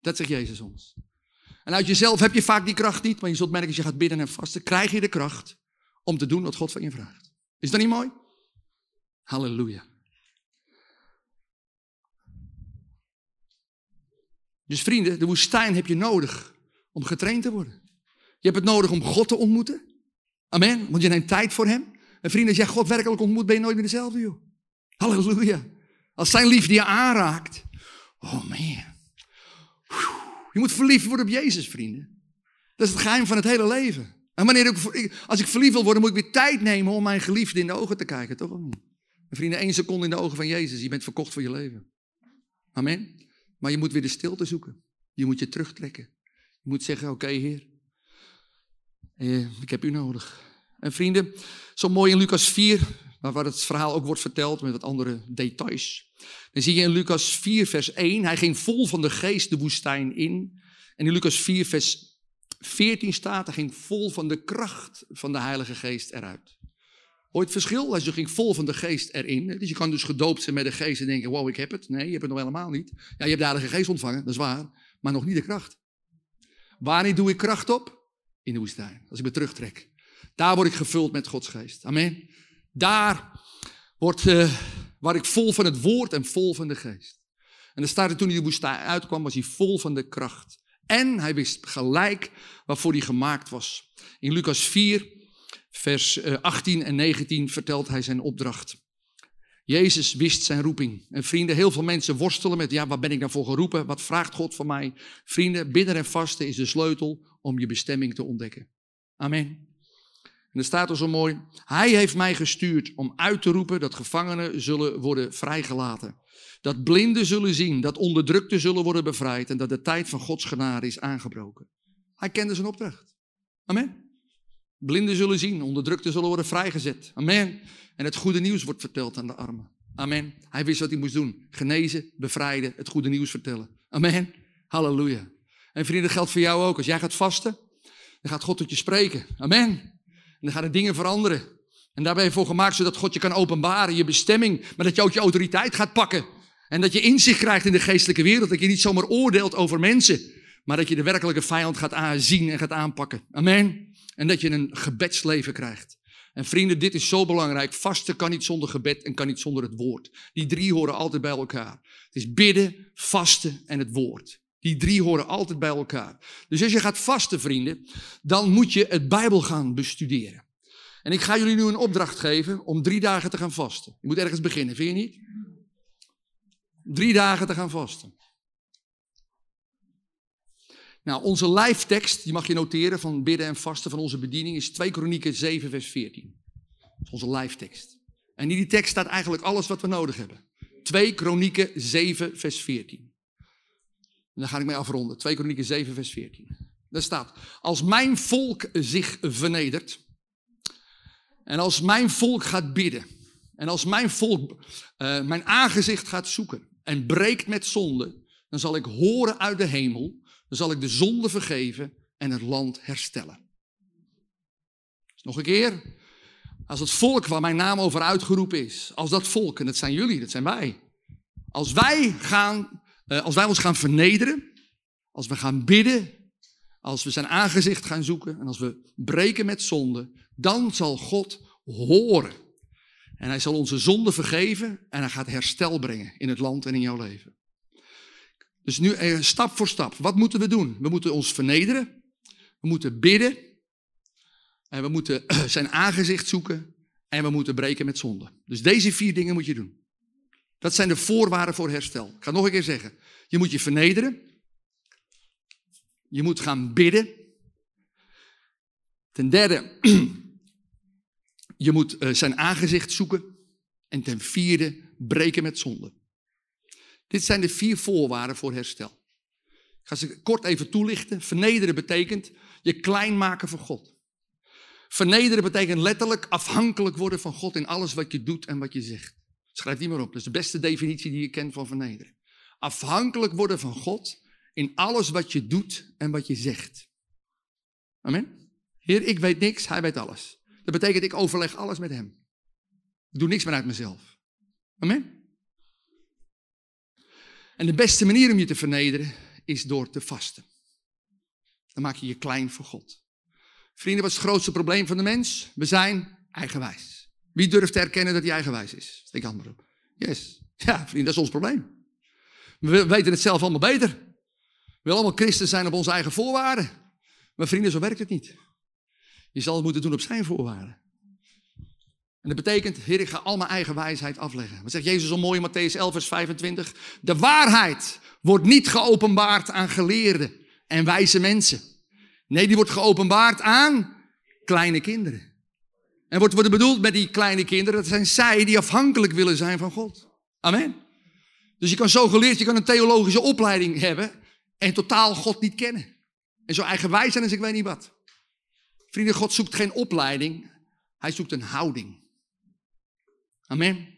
Dat zegt Jezus ons. En uit jezelf heb je vaak die kracht niet, maar je zult merken als je gaat bidden en vasten, krijg je de kracht om te doen wat God van je vraagt. Is dat niet mooi? Halleluja. Dus vrienden, de woestijn heb je nodig om getraind te worden. Je hebt het nodig om God te ontmoeten. Amen. Want je neemt tijd voor hem. En vrienden, als jij God werkelijk ontmoet, ben je nooit meer dezelfde, joh. Halleluja. Als zijn liefde je aanraakt. Oh man. Je moet verliefd worden op Jezus, vrienden. Dat is het geheim van het hele leven. En wanneer ik, als ik verliefd wil worden, moet ik weer tijd nemen om mijn geliefde in de ogen te kijken, toch? En vrienden, één seconde in de ogen van Jezus. Je bent verkocht voor je leven. Amen. Maar je moet weer de stilte zoeken. Je moet je terugtrekken. Je moet zeggen, oké Heer, ik heb u nodig. En vrienden, zo mooi in Lucas 4, waar het verhaal ook wordt verteld met wat andere details. Dan zie je in Lucas 4, vers 1, hij ging vol van de geest de woestijn in. En in Lucas 4, vers 14 staat, hij ging vol van de kracht van de Heilige Geest eruit. Het verschil? Hij ging vol van de geest erin. Dus je kan dus gedoopt zijn met de geest en denken, wow, ik heb het. Nee, je hebt het nog helemaal niet. Ja, je hebt de Heilige Geest ontvangen, dat is waar. Maar nog niet de kracht. Wanneer doe ik kracht op? In de woestijn. Als ik me terugtrek. Daar word ik gevuld met Gods geest. Amen. Daar wordt, uh, waar ik vol van het woord en vol van de geest. En dan staat toen hij de woestijn uitkwam, was hij vol van de kracht. En hij wist gelijk waarvoor hij gemaakt was. In Lucas 4, vers 18 eh, en 19 vertelt hij zijn opdracht. Jezus wist zijn roeping. En vrienden, heel veel mensen worstelen met, ja, wat ben ik nou voor geroepen? Wat vraagt God van mij? Vrienden, bidden en vasten is de sleutel om je bestemming te ontdekken. Amen. En er staat er zo mooi, hij heeft mij gestuurd om uit te roepen dat gevangenen zullen worden vrijgelaten. Dat blinden zullen zien, dat onderdrukten zullen worden bevrijd en dat de tijd van Gods genade is aangebroken. Hij kende zijn opdracht. Amen. Blinden zullen zien, onderdrukten zullen worden vrijgezet. Amen. En het goede nieuws wordt verteld aan de armen. Amen. Hij wist wat hij moest doen. Genezen, bevrijden, het goede nieuws vertellen. Amen. Halleluja. En vrienden, dat geldt voor jou ook. Als jij gaat vasten, dan gaat God tot je spreken. Amen. En dan gaan er dingen veranderen. En daar ben je voor gemaakt zodat God je kan openbaren, je bestemming. Maar dat je ook je autoriteit gaat pakken. En dat je inzicht krijgt in de geestelijke wereld. Dat je niet zomaar oordeelt over mensen. Maar dat je de werkelijke vijand gaat aanzien en gaat aanpakken. Amen. En dat je een gebedsleven krijgt. En vrienden, dit is zo belangrijk. Vasten kan niet zonder gebed en kan niet zonder het woord. Die drie horen altijd bij elkaar. Het is bidden, vasten en het woord. Die drie horen altijd bij elkaar. Dus als je gaat vasten, vrienden, dan moet je het Bijbel gaan bestuderen. En ik ga jullie nu een opdracht geven om drie dagen te gaan vasten. Je moet ergens beginnen, vind je niet? Drie dagen te gaan vasten. Nou, onze lijftekst, die mag je noteren van bidden en vasten van onze bediening, is 2 Kronieken 7, vers 14. Dat is onze lijftekst. En in die tekst staat eigenlijk alles wat we nodig hebben. 2 Kronieken 7, vers 14. En daar ga ik mee afronden. 2 Kronieken 7, vers 14. Daar staat, als mijn volk zich vernedert en als mijn volk gaat bidden en als mijn volk uh, mijn aangezicht gaat zoeken en breekt met zonde, dan zal ik horen uit de hemel, dan zal ik de zonde vergeven en het land herstellen. Nog een keer, als het volk waar mijn naam over uitgeroepen is, als dat volk, en dat zijn jullie, dat zijn wij, als wij, gaan, als wij ons gaan vernederen, als we gaan bidden, als we zijn aangezicht gaan zoeken en als we breken met zonde, dan zal God horen. En hij zal onze zonde vergeven en hij gaat herstel brengen in het land en in jouw leven. Dus nu eh, stap voor stap. Wat moeten we doen? We moeten ons vernederen. We moeten bidden. En we moeten (clears throat) zijn aangezicht zoeken. En we moeten breken met zonde. Dus deze vier dingen moet je doen. Dat zijn de voorwaarden voor herstel. Ik ga het nog een keer zeggen. Je moet je vernederen. Je moet gaan bidden. Ten derde, (clears throat) je moet uh, zijn aangezicht zoeken. En ten vierde, breken met zonde. Dit zijn de vier voorwaarden voor herstel. Ik ga ze kort even toelichten. Vernederen betekent je klein maken voor God. Vernederen betekent letterlijk afhankelijk worden van God in alles wat je doet en wat je zegt. Schrijf die maar op. Dat is de beste definitie die je kent van vernederen. Afhankelijk worden van God in alles wat je doet en wat je zegt. Amen. Heer, ik weet niks, hij weet alles. Dat betekent ik overleg alles met hem. Ik doe niks meer uit mezelf. Amen. En de beste manier om je te vernederen is door te vasten. Dan maak je je klein voor God. Vrienden, wat is het grootste probleem van de mens? We zijn eigenwijs. Wie durft te erkennen dat hij eigenwijs is? Steek handen op. Yes. Ja, vrienden, dat is ons probleem. We weten het zelf allemaal beter. We willen allemaal christen zijn op onze eigen voorwaarden. Maar vrienden, zo werkt het niet. Je zal het moeten doen op zijn voorwaarden. En dat betekent, Heer, ik ga al mijn eigen wijsheid afleggen. Wat zegt Jezus al mooi in Matthäus 11, vers 25? De waarheid wordt niet geopenbaard aan geleerden en wijze mensen. Nee, die wordt geopenbaard aan kleine kinderen. En wordt, wordt bedoeld met die kleine kinderen, dat zijn zij die afhankelijk willen zijn van God. Amen. Dus je kan zo geleerd, je kan een theologische opleiding hebben en totaal God niet kennen. En zo eigenwijs zijn als ik weet niet wat. Vrienden, God zoekt geen opleiding, hij zoekt een houding. Amen.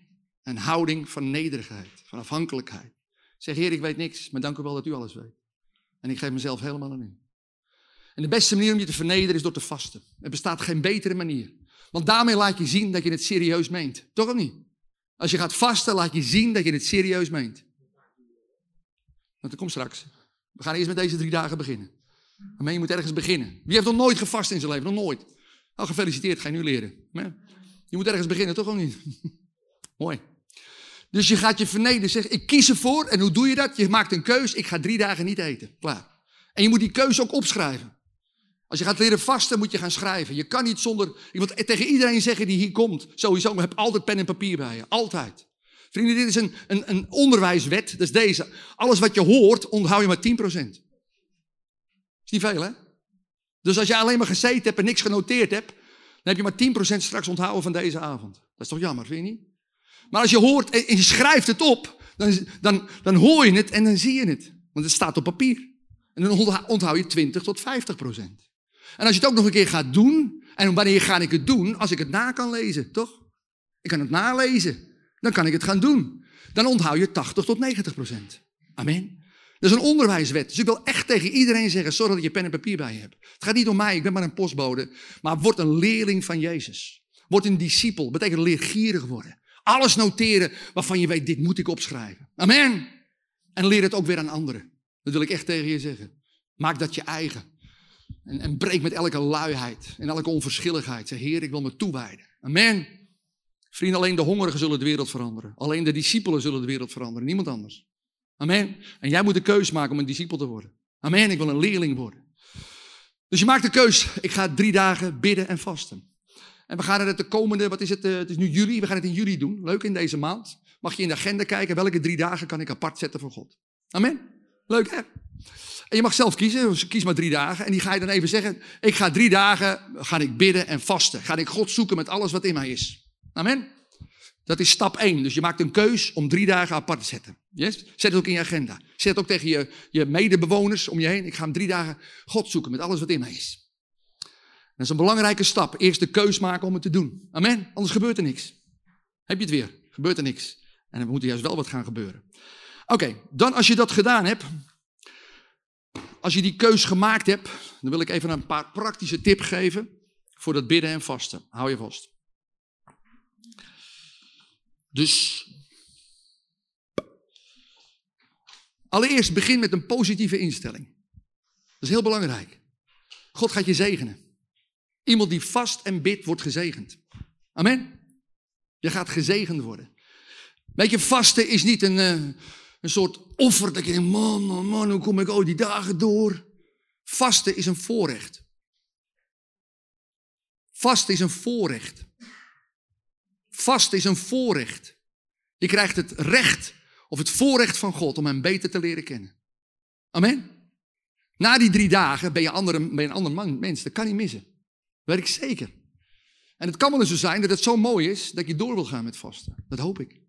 Een houding van nederigheid, van afhankelijkheid. Zeg, Heer, ik weet niks, maar dank u wel dat u alles weet. En ik geef mezelf helemaal aan u. En de beste manier om je te vernederen is door te vasten. Er bestaat geen betere manier. Want daarmee laat je zien dat je het serieus meent. Toch of niet? Als je gaat vasten, laat je zien dat je het serieus meent. Want dat komt straks. We gaan eerst met deze drie dagen beginnen. Maar je moet ergens beginnen. Wie heeft nog nooit gevast in zijn leven? Nog nooit. Nou, gefeliciteerd, ga je nu leren. Je moet ergens beginnen, toch of niet? (laughs) Mooi. Dus je gaat je vernederen. Zeg, ik kies ervoor. En hoe doe je dat? Je maakt een keus. Ik ga drie dagen niet eten. Klaar. En je moet die keuze ook opschrijven. Als je gaat leren vasten, moet je gaan schrijven. Je kan niet zonder. Ik wil tegen iedereen zeggen die hier komt. Sowieso, heb altijd pen en papier bij je. Altijd. Vrienden, dit is een, een, een onderwijswet. Dat is deze. Alles wat je hoort, onthoud je maar 10%. Is niet veel, hè? Dus als je alleen maar gezeten hebt en niks genoteerd hebt, dan heb je maar 10% straks onthouden van deze avond. Dat is toch jammer, vind je niet? Maar als je hoort en je schrijft het op, dan, dan, dan hoor je het en dan zie je het. Want het staat op papier. En dan onthoud je 20 tot 50 procent. En als je het ook nog een keer gaat doen, en wanneer ga ik het doen? Als ik het na kan lezen, toch? Ik kan het nalezen. Dan kan ik het gaan doen. Dan onthoud je 80 tot 90 procent. Amen. Dat is een onderwijswet. Dus ik wil echt tegen iedereen zeggen, zorg dat je pen en papier bij je hebt. Het gaat niet om mij, ik ben maar een postbode. Maar word een leerling van Jezus. Word een discipel. Betekent leergierig worden. Alles noteren waarvan je weet, dit moet ik opschrijven. Amen. En leer het ook weer aan anderen. Dat wil ik echt tegen je zeggen. Maak dat je eigen. En, en breek met elke luiheid en elke onverschilligheid. Zeg, Heer, ik wil me toewijden. Amen. Vrienden, alleen de hongerigen zullen de wereld veranderen. Alleen de discipelen zullen de wereld veranderen. Niemand anders. Amen. En jij moet de keus maken om een discipel te worden. Amen. Ik wil een leerling worden. Dus je maakt de keus. Ik ga drie dagen bidden en vasten. En we gaan het de komende, wat is het, eh, het is nu juli, we gaan het in juli doen. Leuk in deze maand. Mag je in de agenda kijken, welke drie dagen kan ik apart zetten voor God. Amen. Leuk hè? En je mag zelf kiezen, dus kies maar drie dagen. En die ga je dan even zeggen, ik ga drie dagen, ga ik bidden en vasten. Ga ik God zoeken met alles wat in mij is. Amen. Dat is stap 1. Dus je maakt een keus om drie dagen apart te zetten. Yes? Zet het ook in je agenda. Zet het ook tegen je, je medebewoners om je heen. Ik ga hem drie dagen God zoeken met alles wat in mij is. Dat is een belangrijke stap. Eerst de keus maken om het te doen. Amen. Anders gebeurt er niks. Heb je het weer? Gebeurt er niks. En er moet juist wel wat gaan gebeuren. Oké, dan als je dat gedaan hebt. Als je die keus gemaakt hebt. Dan wil ik even een paar praktische tips geven. Voor dat bidden en vasten. Hou je vast. Dus allereerst begin met een positieve instelling. Dat is heel belangrijk. God gaat je zegenen. Iemand die vast en bidt wordt gezegend. Amen. Je gaat gezegend worden. Weet je, vasten is niet een, eh, een soort offer dat je denkt, man, man, man, hoe kom ik al die dagen door? Vasten is een voorrecht. Vasten is een voorrecht. Vast is een voorrecht. Je krijgt het recht of het voorrecht van God om hem beter te leren kennen. Amen. Na die drie dagen ben je, ben een ander man, mens. Dat kan niet missen. Dat weet ik zeker. En het kan wel eens zo zijn dat het zo mooi is dat je door wil gaan met vasten. Dat hoop ik.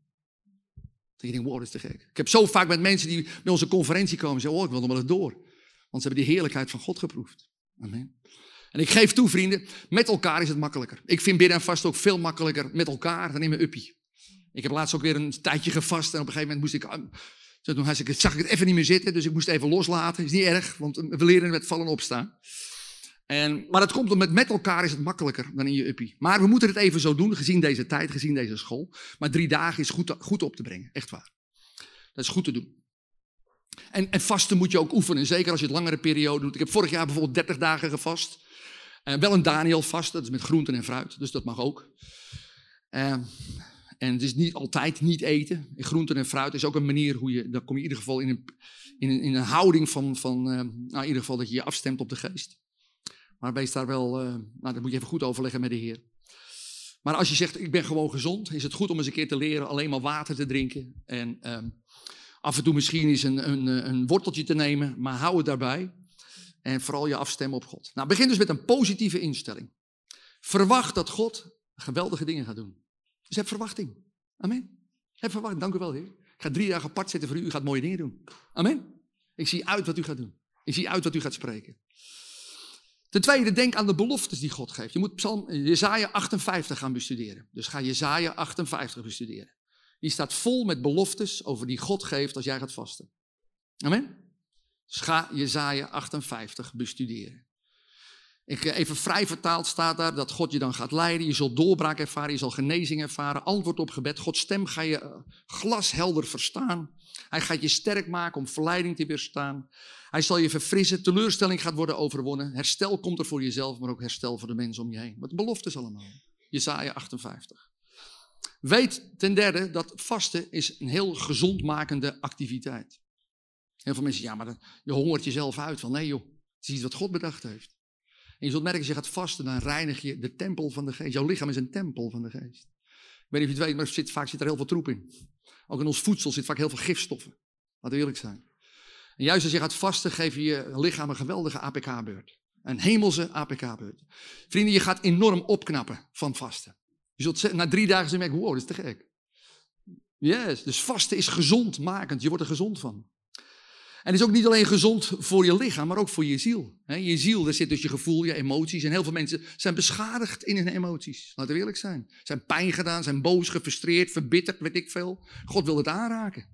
Je denkt, wow, is te gek. Ik heb zo vaak met mensen die bij onze conferentie komen zeggen, oh, ik wil nog wel eens door. Want ze hebben die heerlijkheid van God geproefd. Amen. En ik geef toe, vrienden, met elkaar is het makkelijker. Ik vind bidden en vast ook veel makkelijker met elkaar dan in mijn uppie. Ik heb laatst ook weer een tijdje gevast en op een gegeven moment moest ik... Ah, toen zag ik het even niet meer zitten, dus ik moest even loslaten. Is niet erg, want we leren met vallen opstaan. En, maar dat komt omdat met elkaar is het makkelijker dan in je uppie. Maar we moeten het even zo doen, gezien deze tijd, gezien deze school. Maar drie dagen is goed, goed op te brengen, echt waar. Dat is goed te doen. En, en vasten moet je ook oefenen, zeker als je het langere periode doet. Ik heb vorig jaar bijvoorbeeld 30 dagen gevast. Wel een Daniel vast, dat is met groenten en fruit, dus dat mag ook. Uh, en het is niet altijd niet eten. Groenten en fruit is ook een manier hoe je, dan kom je in ieder geval in een, in in een houding van, van uh, nou in ieder geval dat je je afstemt op de geest. Maar wees daar wel, uh, nou dat moet je even goed overleggen met de Heer. Maar als je zegt, ik ben gewoon gezond, is het goed om eens een keer te leren alleen maar water te drinken. En uh, af en toe misschien eens een, een, een worteltje te nemen, maar hou het daarbij. En vooral je afstemmen op God. Nou, begin dus met een positieve instelling. Verwacht dat God geweldige dingen gaat doen. Dus heb verwachting. Amen. Heb verwachting. Dank u wel, Heer. Ik ga drie dagen apart zitten voor u. U gaat mooie dingen doen. Amen. Ik zie uit wat u gaat doen. Ik zie uit wat u gaat spreken. Ten tweede, denk aan de beloftes die God geeft. Je moet Psalm Jezaja 58 gaan bestuderen. Dus ga Jezaja 58 bestuderen. Die staat vol met beloftes over die God geeft als jij gaat vasten. Amen. Dus ga Jezaja 58 bestuderen. Ik, eh, even vrij vertaald staat daar dat God je dan gaat leiden. Je zult doorbraak ervaren, je zal genezing ervaren. Antwoord op gebed. Gods stem ga je eh, glashelder verstaan. Hij gaat je sterk maken om verleiding te weerstaan. Hij zal je verfrissen. Teleurstelling gaat worden overwonnen. Herstel komt er voor jezelf, maar ook herstel voor de mensen om je heen. Wat beloftes allemaal. Jezaja 58. Weet ten derde dat vasten is een heel gezondmakende activiteit. Heel veel mensen zeggen, ja, maar je hongert jezelf uit. Van nee joh, het is iets wat God bedacht heeft. En je zult merken, als je gaat vasten, dan reinig je de tempel van de geest. Jouw lichaam is een tempel van de geest. Ik weet niet of je het weet, maar zit, vaak zit er heel veel troep in. Ook in ons voedsel zit vaak heel veel gifstoffen. Laten we eerlijk zijn. En juist als je gaat vasten, geef je je lichaam een geweldige APK-beurt. Een hemelse APK-beurt. Vrienden, je gaat enorm opknappen van vasten. Je zult na drie dagen zeggen, wow, dat is te gek. Yes, dus vasten is gezondmakend. Je wordt er gezond van. En het is ook niet alleen gezond voor je lichaam, maar ook voor je ziel. Je ziel, daar zit dus je gevoel, je emoties. En heel veel mensen zijn beschadigd in hun emoties. Laten we eerlijk zijn. Zijn pijn gedaan, zijn boos, gefrustreerd, verbitterd, weet ik veel. God wil het aanraken.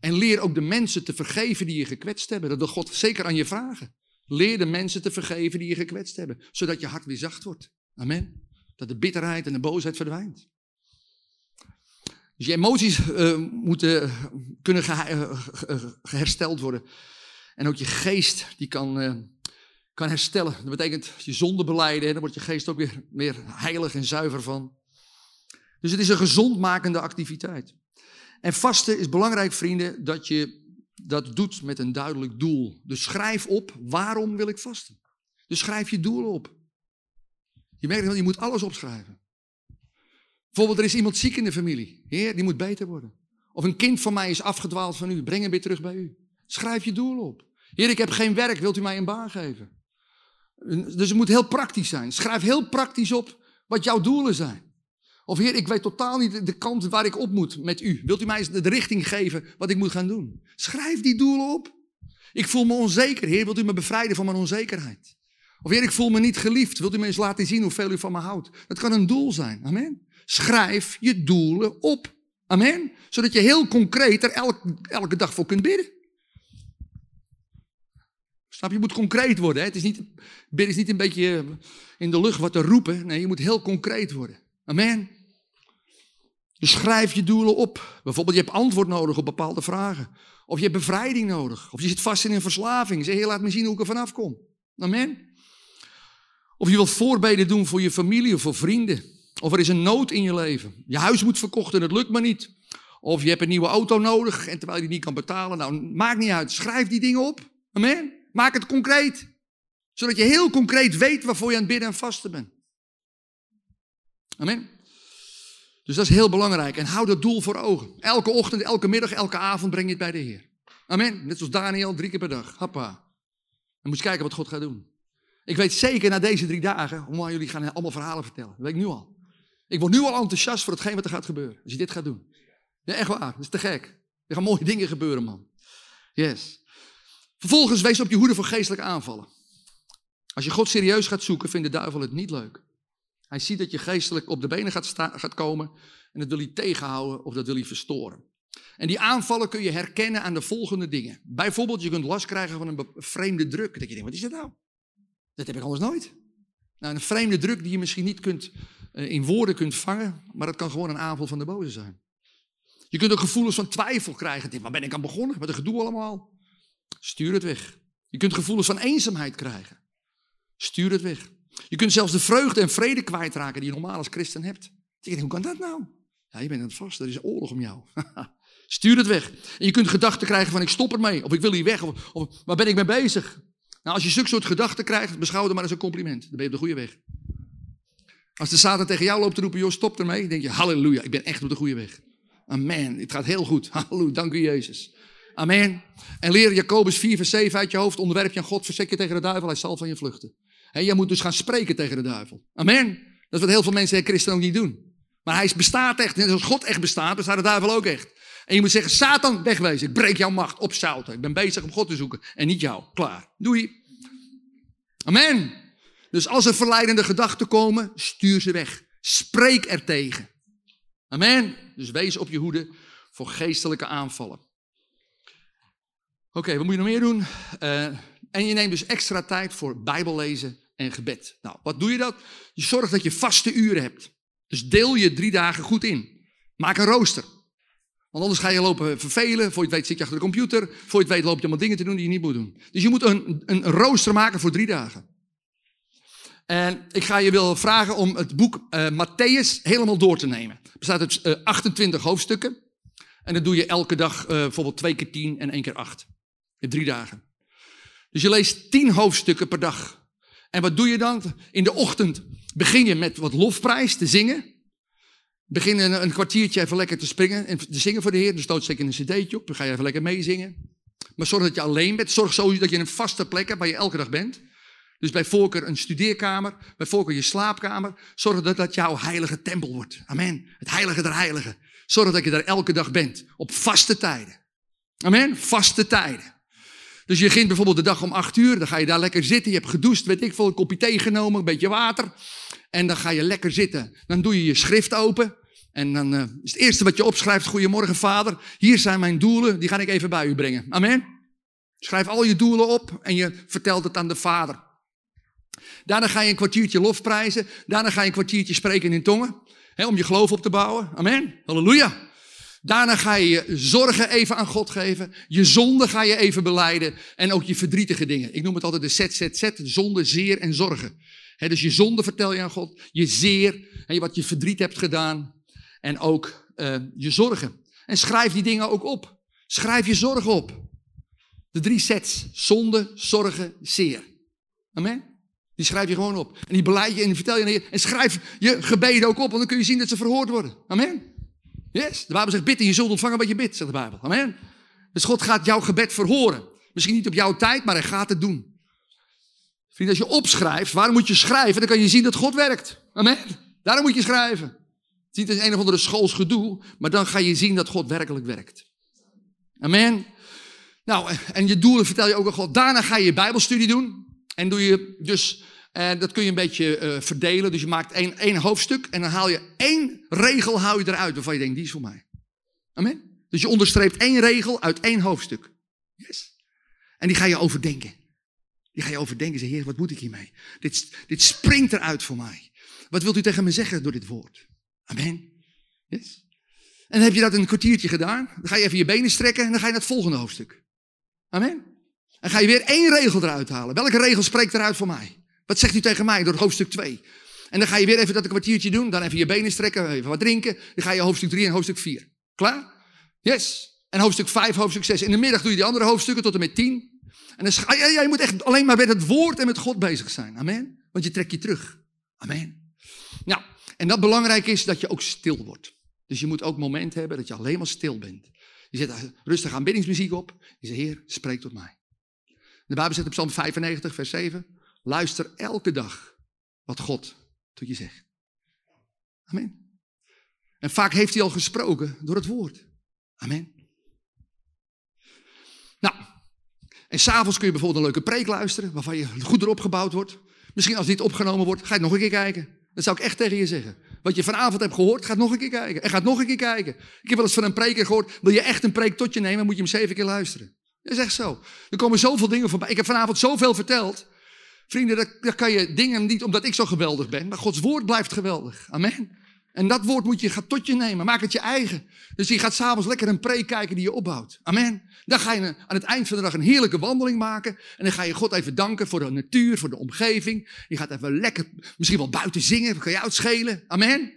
En leer ook de mensen te vergeven die je gekwetst hebben. Dat wil God zeker aan je vragen. Leer de mensen te vergeven die je gekwetst hebben. Zodat je hart weer zacht wordt. Amen. Dat de bitterheid en de boosheid verdwijnt. Dus je emoties uh, moeten kunnen hersteld worden. En ook je geest die kan, kan herstellen. Dat betekent je zonde beleiden. Dan wordt je geest ook weer, weer heilig en zuiver van. Dus het is een gezondmakende activiteit. En vasten is belangrijk, vrienden, dat je dat doet met een duidelijk doel. Dus schrijf op, waarom wil ik vasten? Dus schrijf je doel op. Je merkt, je moet alles opschrijven. Bijvoorbeeld, er is iemand ziek in de familie. Heer, die moet beter worden. Of een kind van mij is afgedwaald van u. Breng hem weer terug bij u. Schrijf je doel op. Heer, ik heb geen werk, wilt u mij een baan geven? Dus het moet heel praktisch zijn. Schrijf heel praktisch op wat jouw doelen zijn. Of Heer, ik weet totaal niet de kant waar ik op moet met u. Wilt u mij eens de richting geven wat ik moet gaan doen? Schrijf die doelen op. Ik voel me onzeker. Heer, wilt u me bevrijden van mijn onzekerheid? Of Heer, ik voel me niet geliefd. Wilt u me eens laten zien hoeveel u van me houdt? Dat kan een doel zijn. Amen. Schrijf je doelen op. Amen. Zodat je heel concreet er elke, elke dag voor kunt bidden. Snap je? Je moet concreet worden. Hè? Het is niet, bidden is niet een beetje in de lucht wat te roepen. Nee, je moet heel concreet worden. Amen. Dus schrijf je doelen op. Bijvoorbeeld, je hebt antwoord nodig op bepaalde vragen. Of je hebt bevrijding nodig. Of je zit vast in een verslaving. Zeg, je laat me zien hoe ik er vanaf kom. Amen. Of je wilt voorbeden doen voor je familie of voor vrienden. Of er is een nood in je leven. Je huis moet verkocht en het lukt maar niet. Of je hebt een nieuwe auto nodig en terwijl je die niet kan betalen. Nou, maakt niet uit. Schrijf die dingen op. Amen. Maak het concreet. Zodat je heel concreet weet waarvoor je aan het bidden en vasten bent. Amen. Dus dat is heel belangrijk. En hou dat doel voor ogen. Elke ochtend, elke middag, elke avond breng je het bij de Heer. Amen. Net zoals Daniel, drie keer per dag. Hoppa. Dan moet je kijken wat God gaat doen. Ik weet zeker na deze drie dagen, hoe jullie gaan allemaal verhalen vertellen. Dat weet ik nu al. Ik word nu al enthousiast voor hetgeen wat er gaat gebeuren. Als je dit gaat doen. Ja, echt waar. Dat is te gek. Er gaan mooie dingen gebeuren, man. Yes. Vervolgens wees op je hoede voor geestelijke aanvallen. Als je God serieus gaat zoeken, vindt de duivel het niet leuk. Hij ziet dat je geestelijk op de benen gaat, gaat komen en dat wil hij tegenhouden of dat wil hij verstoren. En die aanvallen kun je herkennen aan de volgende dingen. Bijvoorbeeld, je kunt last krijgen van een vreemde druk. Dat je denkt, wat is dat nou? Dat heb ik anders nooit. Nou, een vreemde druk die je misschien niet kunt, in woorden kunt vangen, maar dat kan gewoon een aanval van de boze zijn. Je kunt ook gevoelens van twijfel krijgen. Waar ben ik aan begonnen? Wat een gedoe allemaal. Stuur het weg. Je kunt gevoelens van eenzaamheid krijgen. Stuur het weg. Je kunt zelfs de vreugde en vrede kwijtraken die je normaal als christen hebt. Je hoe kan dat nou? Ja, je bent aan het vast, er is oorlog om jou. (laughs) Stuur het weg. En je kunt gedachten krijgen van ik stop ermee, of ik wil hier weg, of, of waar ben ik mee bezig? Nou, als je zulke soort gedachten krijgt, beschouw het maar als een compliment. Dan ben je op de goede weg. Als de Satan tegen jou loopt te roepen, joh, stop ermee, dan denk je, halleluja, ik ben echt op de goede weg. Amen, het gaat heel goed. (laughs) Halleluja, dank u Jezus. Amen. En leer Jacobus 4 vers 7 uit je hoofd, onderwerp je aan God, verzek je tegen de duivel, hij zal van je vluchten. En jij moet dus gaan spreken tegen de duivel. Amen. Dat is wat heel veel mensen en christenen ook niet doen. Maar hij bestaat echt. Net als God echt bestaat, bestaat de duivel ook echt. En je moet zeggen, Satan, wegwezen. Ik breek jouw macht. Opzouten. Ik ben bezig om God te zoeken. En niet jou. Klaar. Doei. Amen. Dus als er verleidende gedachten komen, stuur ze weg. Spreek er tegen. Amen. Dus wees op je hoede voor geestelijke aanvallen. Oké, wat moet je nog meer doen? Uh, en je neemt dus extra tijd voor bijbellezen en gebed. Nou, wat doe je dat? Je zorgt dat je vaste uren hebt. Dus deel je drie dagen goed in. Maak een rooster. Want anders ga je lopen vervelen. Voor je het weet zit je achter de computer. Voor je het weet loop je allemaal dingen te doen die je niet moet doen. Dus je moet een, een rooster maken voor drie dagen. En ik ga je wel vragen om het boek uh, Matthäus helemaal door te nemen. Het bestaat uit uh, 28 hoofdstukken. En dat doe je elke dag uh, bijvoorbeeld twee keer tien en één keer acht. In drie dagen. Dus je leest tien hoofdstukken per dag. En wat doe je dan? In de ochtend begin je met wat lofprijs te zingen. Begin een, kwartiertje even lekker te springen en te zingen voor de Heer. Dus stoot zeker een cd'tje op, dan ga je even lekker meezingen. Maar zorg dat je alleen bent. Zorg zo dat je een vaste plek hebt waar je elke dag bent. Dus bij voorkeur een studeerkamer, bij voorkeur je slaapkamer. Zorg dat dat jouw heilige tempel wordt. Amen. Het heilige der heiligen. Zorg dat je daar elke dag bent. Op vaste tijden. Amen. Vaste tijden. Dus je begint bijvoorbeeld de dag om acht uur, dan ga je daar lekker zitten. Je hebt gedoucht, weet ik veel, een kopje thee genomen, een beetje water. En dan ga je lekker zitten. Dan doe je je schrift open. En dan uh, is het eerste wat je opschrijft, goedemorgen vader. Hier zijn mijn doelen, die ga ik even bij u brengen. Amen. Schrijf al je doelen op en je vertelt het aan de vader. Daarna ga je een kwartiertje lofprijzen. Daarna ga je een kwartiertje spreken in tongen. Hè, om je geloof op te bouwen. Amen. Halleluja. Daarna ga je je zorgen even aan God geven. Je zonde ga je even beleiden. En ook je verdrietige dingen. Ik noem het altijd de ZZZ. Zonde, zeer en zorgen. dus je zonde vertel je aan God. Je zeer. En wat je verdriet hebt gedaan. En ook uh, je zorgen. En schrijf die dingen ook op. Schrijf je zorgen op. De drie sets. Zonde, zorgen, zeer. Amen. Die schrijf je gewoon op. En die beleid je en die vertel je. En schrijf je gebeden ook op. Want dan kun je zien dat ze verhoord worden. Amen. Yes. De Bijbel zegt, bid en je zult ontvangen wat je bidt, zegt de Bijbel. Amen. Dus God gaat jouw gebed verhoren. Misschien niet op jouw tijd, maar hij gaat het doen. Vriend, als je opschrijft, waarom moet je schrijven? Dan kan je zien dat God werkt. Amen. Daarom moet je schrijven. Het is niet een of andere schoolsgedoe, maar dan ga je zien dat God werkelijk werkt. Amen. Nou, en je doelen vertel je ook aan God. Daarna ga je je Bijbelstudie doen. En doe je dus, eh, dat kun je een beetje uh, verdelen. Dus je maakt één, één hoofdstuk en dan haal je één regel hou je eruit waarvan je denkt, die is voor mij. Amen. Dus je onderstreept één regel uit één hoofdstuk. Yes. En die ga je overdenken. Die ga je overdenken. Zeg, heer, wat moet ik hiermee? Dit, dit springt eruit voor mij. Wat wilt u tegen me zeggen door dit woord? Amen. Yes. En dan heb je dat een kwartiertje gedaan. Dan ga je even je benen strekken en dan ga je naar het volgende hoofdstuk. Amen. En ga je weer één regel eruit halen. Welke regel spreekt eruit voor mij? Wat zegt u tegen mij door hoofdstuk 2? En dan ga je weer even dat kwartiertje doen. Dan even je benen strekken, even wat drinken. Dan ga je hoofdstuk 3 en hoofdstuk 4. Klaar? Yes. En hoofdstuk 5, hoofdstuk 6. In de middag doe je die andere hoofdstukken tot en met 10. En dan ja, ja, je moet echt alleen maar met het woord en met God bezig zijn. Amen. Want je trekt je terug. Amen. Nou, en dat belangrijk is dat je ook stil wordt. Dus je moet ook momenten hebben dat je alleen maar stil bent. Je zet rustig aanbiddingsmuziek op. Je zegt, Heer, spreek tot mij. De Bijbel zegt op Psalm 95, vers 7. Luister elke dag wat God tot je zegt. Amen. En vaak heeft hij al gesproken door het woord. Amen. Nou, en s'avonds kun je bijvoorbeeld een leuke preek luisteren, waarvan je goed erop gebouwd wordt. Misschien als dit opgenomen wordt, ga je nog een keer kijken. Dat zou ik echt tegen je zeggen. Wat je vanavond hebt gehoord, ga nog een keer kijken. En ga nog een keer kijken. Ik heb wel eens van een preker gehoord, wil je echt een preek tot je nemen, moet je hem zeven keer luisteren. Dat is echt zo. Er komen zoveel dingen voorbij. Ik heb vanavond zoveel verteld. Vrienden, daar kan je dingen niet omdat ik zo geweldig ben, maar Gods woord blijft geweldig. Amen. En dat woord moet je gaat tot je nemen. Maak het je eigen. Dus je gaat s'avonds lekker een preek kijken die je opbouwt. Amen. Dan ga je aan het eind van de dag een heerlijke wandeling maken. En dan ga je God even danken voor de natuur, voor de omgeving. Je gaat even lekker, misschien wel buiten zingen. Dat kan je uitschelen. Amen.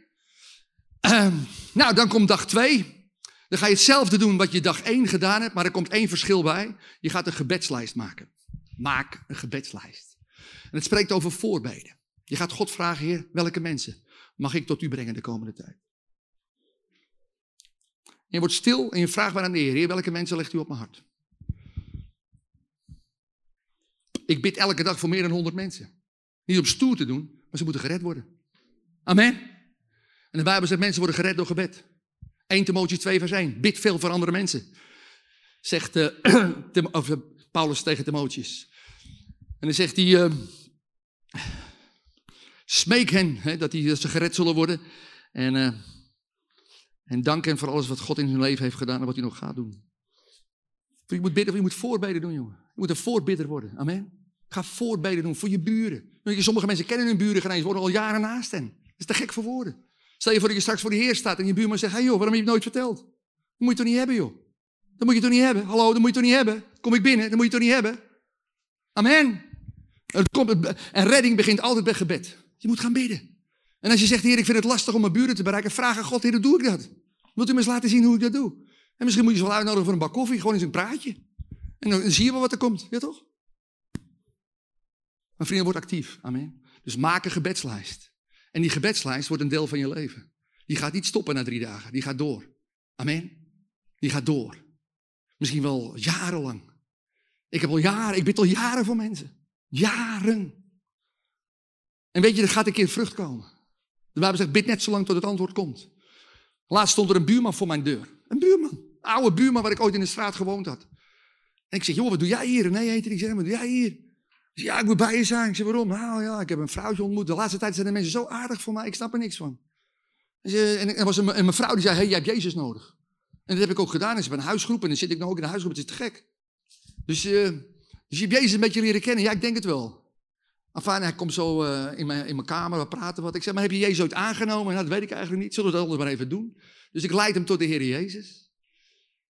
Ehm, nou, dan komt dag twee. Dan ga je hetzelfde doen wat je dag één gedaan hebt. Maar er komt één verschil bij. Je gaat een gebedslijst maken. Maak een gebedslijst. En het spreekt over voorbeden. Je gaat God vragen, Heer, welke mensen mag ik tot u brengen de komende tijd? je wordt stil en je vraagt maar aan de Heer, Heer, welke mensen legt u op mijn hart? Ik bid elke dag voor meer dan 100 mensen. Niet om stoer te doen, maar ze moeten gered worden. Amen. En de Bijbel zegt, mensen worden gered door gebed. 1 Timotheüs 2 vers 1. Bid veel voor andere mensen. Zegt (clears throat) of, uh, Paulus tegen Timotheus. En dan zegt hij, uh, smeek hen hè, dat, die, ze gered zullen worden. En, en dank hen voor alles wat God in hun leven heeft gedaan en wat hij nog gaat doen. Je moet bidden, je moet voorbeden doen, jongen. Je moet een voorbidder worden. Amen. Ga voorbeden doen voor je buren. Sommige mensen kennen hun buren geen eens, worden al jaren naast hen. Dat is te gek voor woorden. Stel je voor dat je straks voor de Heer staat en je buurman zegt: Hé hey joh, waarom heb je het nooit verteld? Dat moet je toch niet hebben, joh? Dat moet je toch niet hebben? Hallo, dat moet je toch niet hebben? Kom ik binnen, dat moet je toch niet hebben? Amen. En redding begint altijd bij gebed. Je moet gaan bidden. En als je zegt, Heer, ik vind het lastig om mijn buren te bereiken, vraag aan God, Heer, hoe doe ik dat? Wilt u me eens laten zien hoe ik dat doe? En misschien moet je ze wel uitnodigen voor een bak koffie, gewoon eens een praatje. En dan zie je wel wat er komt, ja toch? Mijn vrienden, wordt actief. Amen. Dus maak een gebedslijst. En die gebedslijst wordt een deel van je leven. Die gaat niet stoppen na drie dagen, die gaat door. Amen. Die gaat door. Misschien wel jarenlang. Ik heb al jaren, ik bid al jaren voor mensen. Jaren. En weet je, er gaat een keer vrucht komen. De Bijbel zegt, bid net zo lang tot het antwoord komt. Laatst stond er een buurman voor mijn deur. Een buurman. Een oude buurman waar ik ooit in de straat gewoond had. En ik zeg, joh, wat doe jij hier? Nee, heet hij. Ik zeg, wat doe jij hier? Ja, ik moet bij je zijn. Ik zeg, waarom? Nou ja, ik heb een vrouwtje ontmoet. De laatste tijd zijn de mensen zo aardig voor mij. Ik snap er niks van. En er was een, mevrouw die zei, hey, jij hebt Jezus nodig. En dat heb ik ook gedaan. En ze hebben een huisgroep. En dan zit ik nou ook in een huisgroep. Het is te gek. Dus, uh, dus je hebt Jezus een beetje leren kennen. Ja, ik denk het wel. Enfin, hij komt zo uh, in, mijn, in mijn kamer, we praten wat. Ik zeg, maar heb je Jezus ooit aangenomen? Nou, dat weet ik eigenlijk niet. Zullen we dat anders maar even doen? Dus ik leid hem tot de Heer Jezus.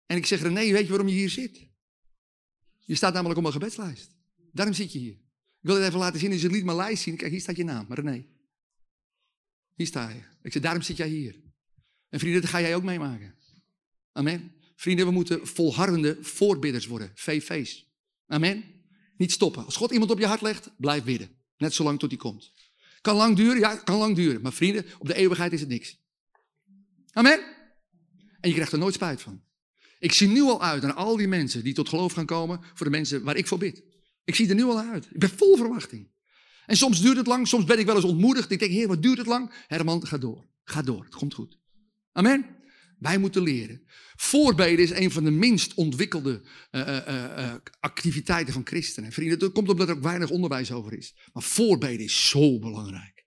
En ik zeg, René, weet je waarom je hier zit? Je staat namelijk op mijn gebedslijst. Daarom zit je hier. Ik wil het even laten zien, als je liet mijn lijst zien. Kijk, hier staat je naam, René. Hier sta je. Ik zeg, daarom zit jij hier. En vrienden, dat ga jij ook meemaken. Amen. Vrienden, we moeten volhardende voorbidders worden. VV's. Amen. Niet stoppen. Als God iemand op je hart legt, blijf bidden. Net zolang tot hij komt. Kan lang duren? Ja, kan lang duren. Maar vrienden, op de eeuwigheid is het niks. Amen. En je krijgt er nooit spijt van. Ik zie nu al uit naar al die mensen die tot geloof gaan komen voor de mensen waar ik voor bid. Ik zie er nu al uit. Ik ben vol verwachting. En soms duurt het lang, soms ben ik wel eens ontmoedigd. Ik denk, heer, wat duurt het lang? Herman, ga door. Ga door, het komt goed. Amen. Wij moeten leren. Voorbeden is een van de minst ontwikkelde uh, uh, uh, activiteiten van christenen. Vrienden, dat komt omdat er ook weinig onderwijs over is. Maar voorbeden is zo belangrijk.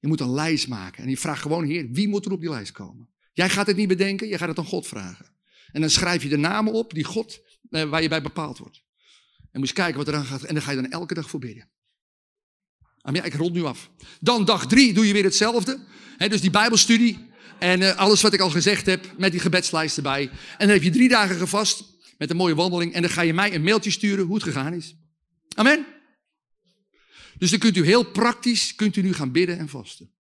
Je moet een lijst maken. En je vraagt gewoon, heer, wie moet er op die lijst komen? Jij gaat het niet bedenken, je gaat het aan God vragen. En dan schrijf je de namen op die God, waar je bij bepaald wordt. En moet je kijken wat er aan gaat. En dan ga je dan elke dag voor bidden. Ja, ik rond nu af. Dan dag drie doe je weer hetzelfde. He, dus die bijbelstudie. En uh, alles wat ik al gezegd heb, met die gebedslijst erbij. En dan heb je drie dagen gevast, met een mooie wandeling. En dan ga je mij een mailtje sturen hoe het gegaan is. Amen. Dus dan kunt u heel praktisch, kunt u nu gaan bidden en vasten.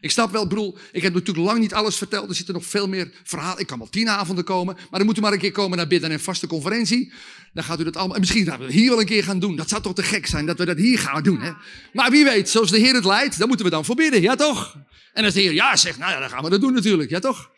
Ik snap wel, broer, ik heb natuurlijk lang niet alles verteld. Er zitten nog veel meer verhalen. Ik kan wel tien avonden komen. Maar dan moet u maar een keer komen naar bidden en vaste conferentie. Dan gaat u dat allemaal. En misschien gaan we hier wel een keer gaan doen. Dat zou toch te gek zijn dat we dat hier gaan doen. Hè? Maar wie weet, zoals de Heer het leidt, dan moeten we dan voor bidden. Ja, toch? En als de Heer ja zegt, nou ja, dan gaan we dat doen natuurlijk. Ja, toch?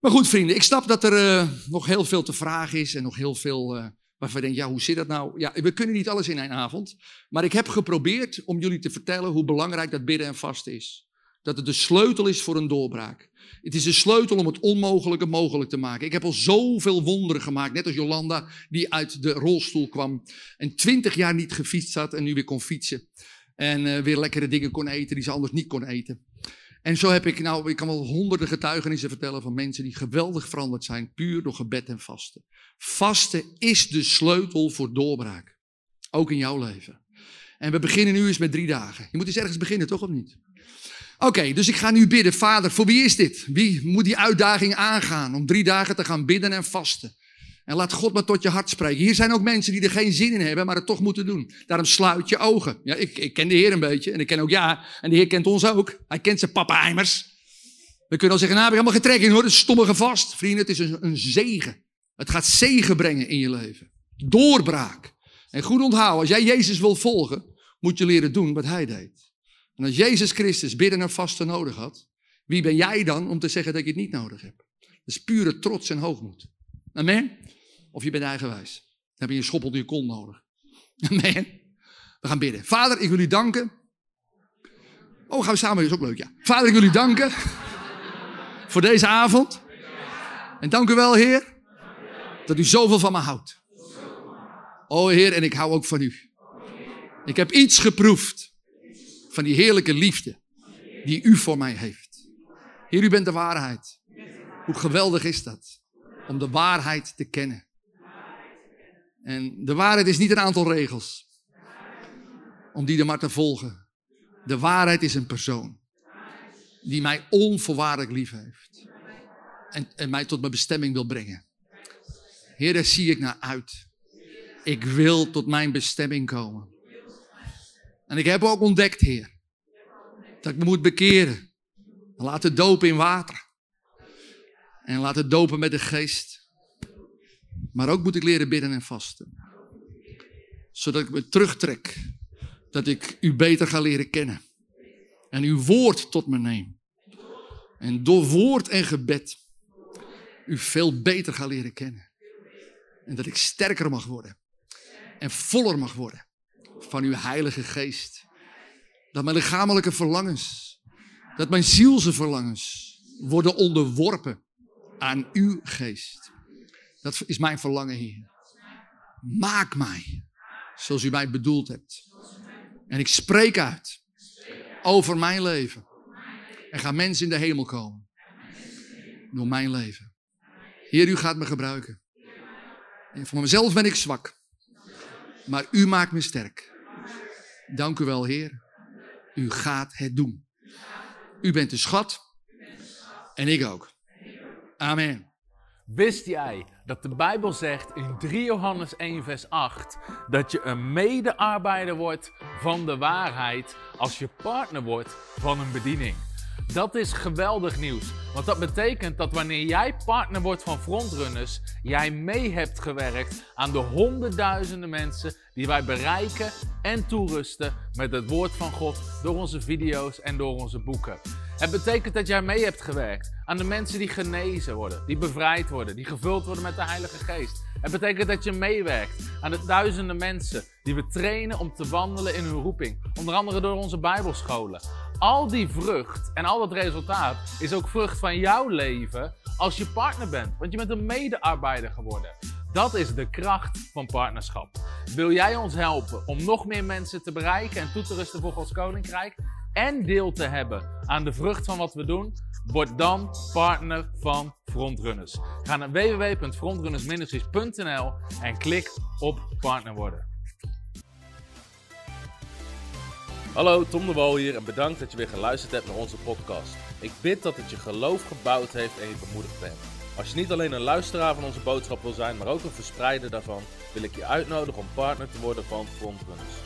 Maar goed, vrienden, ik snap dat er uh, nog heel veel te vragen is. En nog heel veel. Uh, Waarvan je denkt, ja, hoe zit dat nou? Ja, we kunnen niet alles in één avond. Maar ik heb geprobeerd om jullie te vertellen hoe belangrijk dat bidden en vasten is. Dat het de sleutel is voor een doorbraak. Het is de sleutel om het onmogelijke mogelijk te maken. Ik heb al zoveel wonderen gemaakt, net als Jolanda, die uit de rolstoel kwam en twintig jaar niet gefietst had en nu weer kon fietsen. En uh, weer lekkere dingen kon eten die ze anders niet kon eten. En zo heb ik, nou, ik kan wel honderden getuigenissen vertellen van mensen die geweldig veranderd zijn, puur door gebed en vasten. Vasten is de sleutel voor doorbraak. Ook in jouw leven. En we beginnen nu eens met drie dagen. Je moet eens ergens beginnen, toch of niet? Oké, dus ik ga nu bidden. Vader, voor wie is dit? Wie moet die uitdaging aangaan om drie dagen te gaan bidden en vasten? En laat God maar tot je hart spreken. Hier zijn ook mensen die er geen zin in hebben, maar het toch moeten doen. Daarom sluit je ogen. Ja, ik, ik ken de Heer een beetje en ik ken ook ja. En de Heer kent ons ook. Hij kent zijn pappenheimers. We kunnen al zeggen, nou heb ik helemaal geen trek in hoor, het is stommige vast. Vrienden, het is een, een zegen. Het gaat zegen brengen in je leven. Doorbraak. En goed onthouden, als jij Jezus wil volgen, moet je leren doen wat hij deed. En als Jezus Christus bidden en vasten nodig had, wie ben jij dan om te zeggen dat je het niet nodig hebt? Dat is pure trots en hoogmoed. Amen? Of je bent eigenwijs. Dan heb je een schop onder je kont nodig. Amen? We gaan bidden. Vader, ik wil u danken. Oh, gaan we samen, is ook leuk, ja. Vader, ik wil u danken (laughs) voor deze avond. En dank u wel, Heer, dat u zoveel van me houdt. Oh, Heer, en ik hou ook van u. Ik heb iets geproefd van die heerlijke liefde die u voor mij heeft. Heer, u bent de waarheid. Hoe geweldig is dat? Om de waarheid te kennen. En de waarheid is niet een aantal regels. Om die er maar te volgen. De waarheid is een persoon. Die mij onvoorwaardelijk lief heeft. En, en mij tot mijn bestemming wil brengen. Heer, daar zie ik naar uit. Ik wil tot mijn bestemming komen. En ik heb ook ontdekt, Heer, dat ik me moet bekeren. Laten dopen in water. En laten dopen met de geest. Maar ook moet ik leren bidden en vasten. Zodat ik me terugtrek. Dat ik u beter ga leren kennen. En uw woord tot me neem. En door woord en gebed u veel beter ga leren kennen. En dat ik sterker mag worden. En voller mag worden van uw Heilige Geest. Dat mijn lichamelijke verlangens, dat mijn zielse verlangens worden onderworpen aan uw geest. Dat is mijn verlangen, Heer. Maak mij zoals u mij bedoeld hebt. En ik spreek uit over mijn leven. En ga mensen in de hemel komen. Door mijn leven. Heer, u gaat me gebruiken. En voor mezelf ben ik zwak. Maar u maakt me sterk. Dank u wel, Heer. U gaat het doen. U bent de schat. En ik ook. Amen. Wist jij dat de Bijbel zegt in 3 Johannes 1, vers 8 dat je een medearbeider wordt van de waarheid als je partner wordt van een bediening? Dat is geweldig nieuws. Want dat betekent dat wanneer jij partner wordt van frontrunners, jij mee hebt gewerkt aan de honderdduizenden mensen die wij bereiken en toerusten met het woord van God door onze video's en door onze boeken. Het betekent dat jij mee hebt gewerkt aan de mensen die genezen worden, die bevrijd worden, die gevuld worden met de Heilige Geest. Het betekent dat je meewerkt aan de duizenden mensen die we trainen om te wandelen in hun roeping. Onder andere door onze Bijbelscholen. Al die vrucht en al dat resultaat is ook vrucht van jouw leven als je partner bent. Want je bent een medearbeider geworden. Dat is de kracht van partnerschap. Wil jij ons helpen om nog meer mensen te bereiken en toe te rusten voor Gods Koninkrijk? En deel te hebben aan de vrucht van wat we doen? Word dan partner van Frontrunners. Ga naar www.frontrunnersministries.nl en klik op partner worden. Hallo, Tom de Wol hier en bedankt dat je weer geluisterd hebt naar onze podcast. Ik bid dat het je geloof gebouwd heeft en je bemoedigd bent. Als je niet alleen een luisteraar van onze boodschap wil zijn, maar ook een verspreider daarvan, wil ik je uitnodigen om partner te worden van Frontrunners.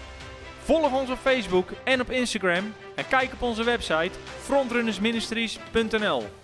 Volg ons op Facebook en op Instagram en kijk op onze website frontrunnersministries.nl.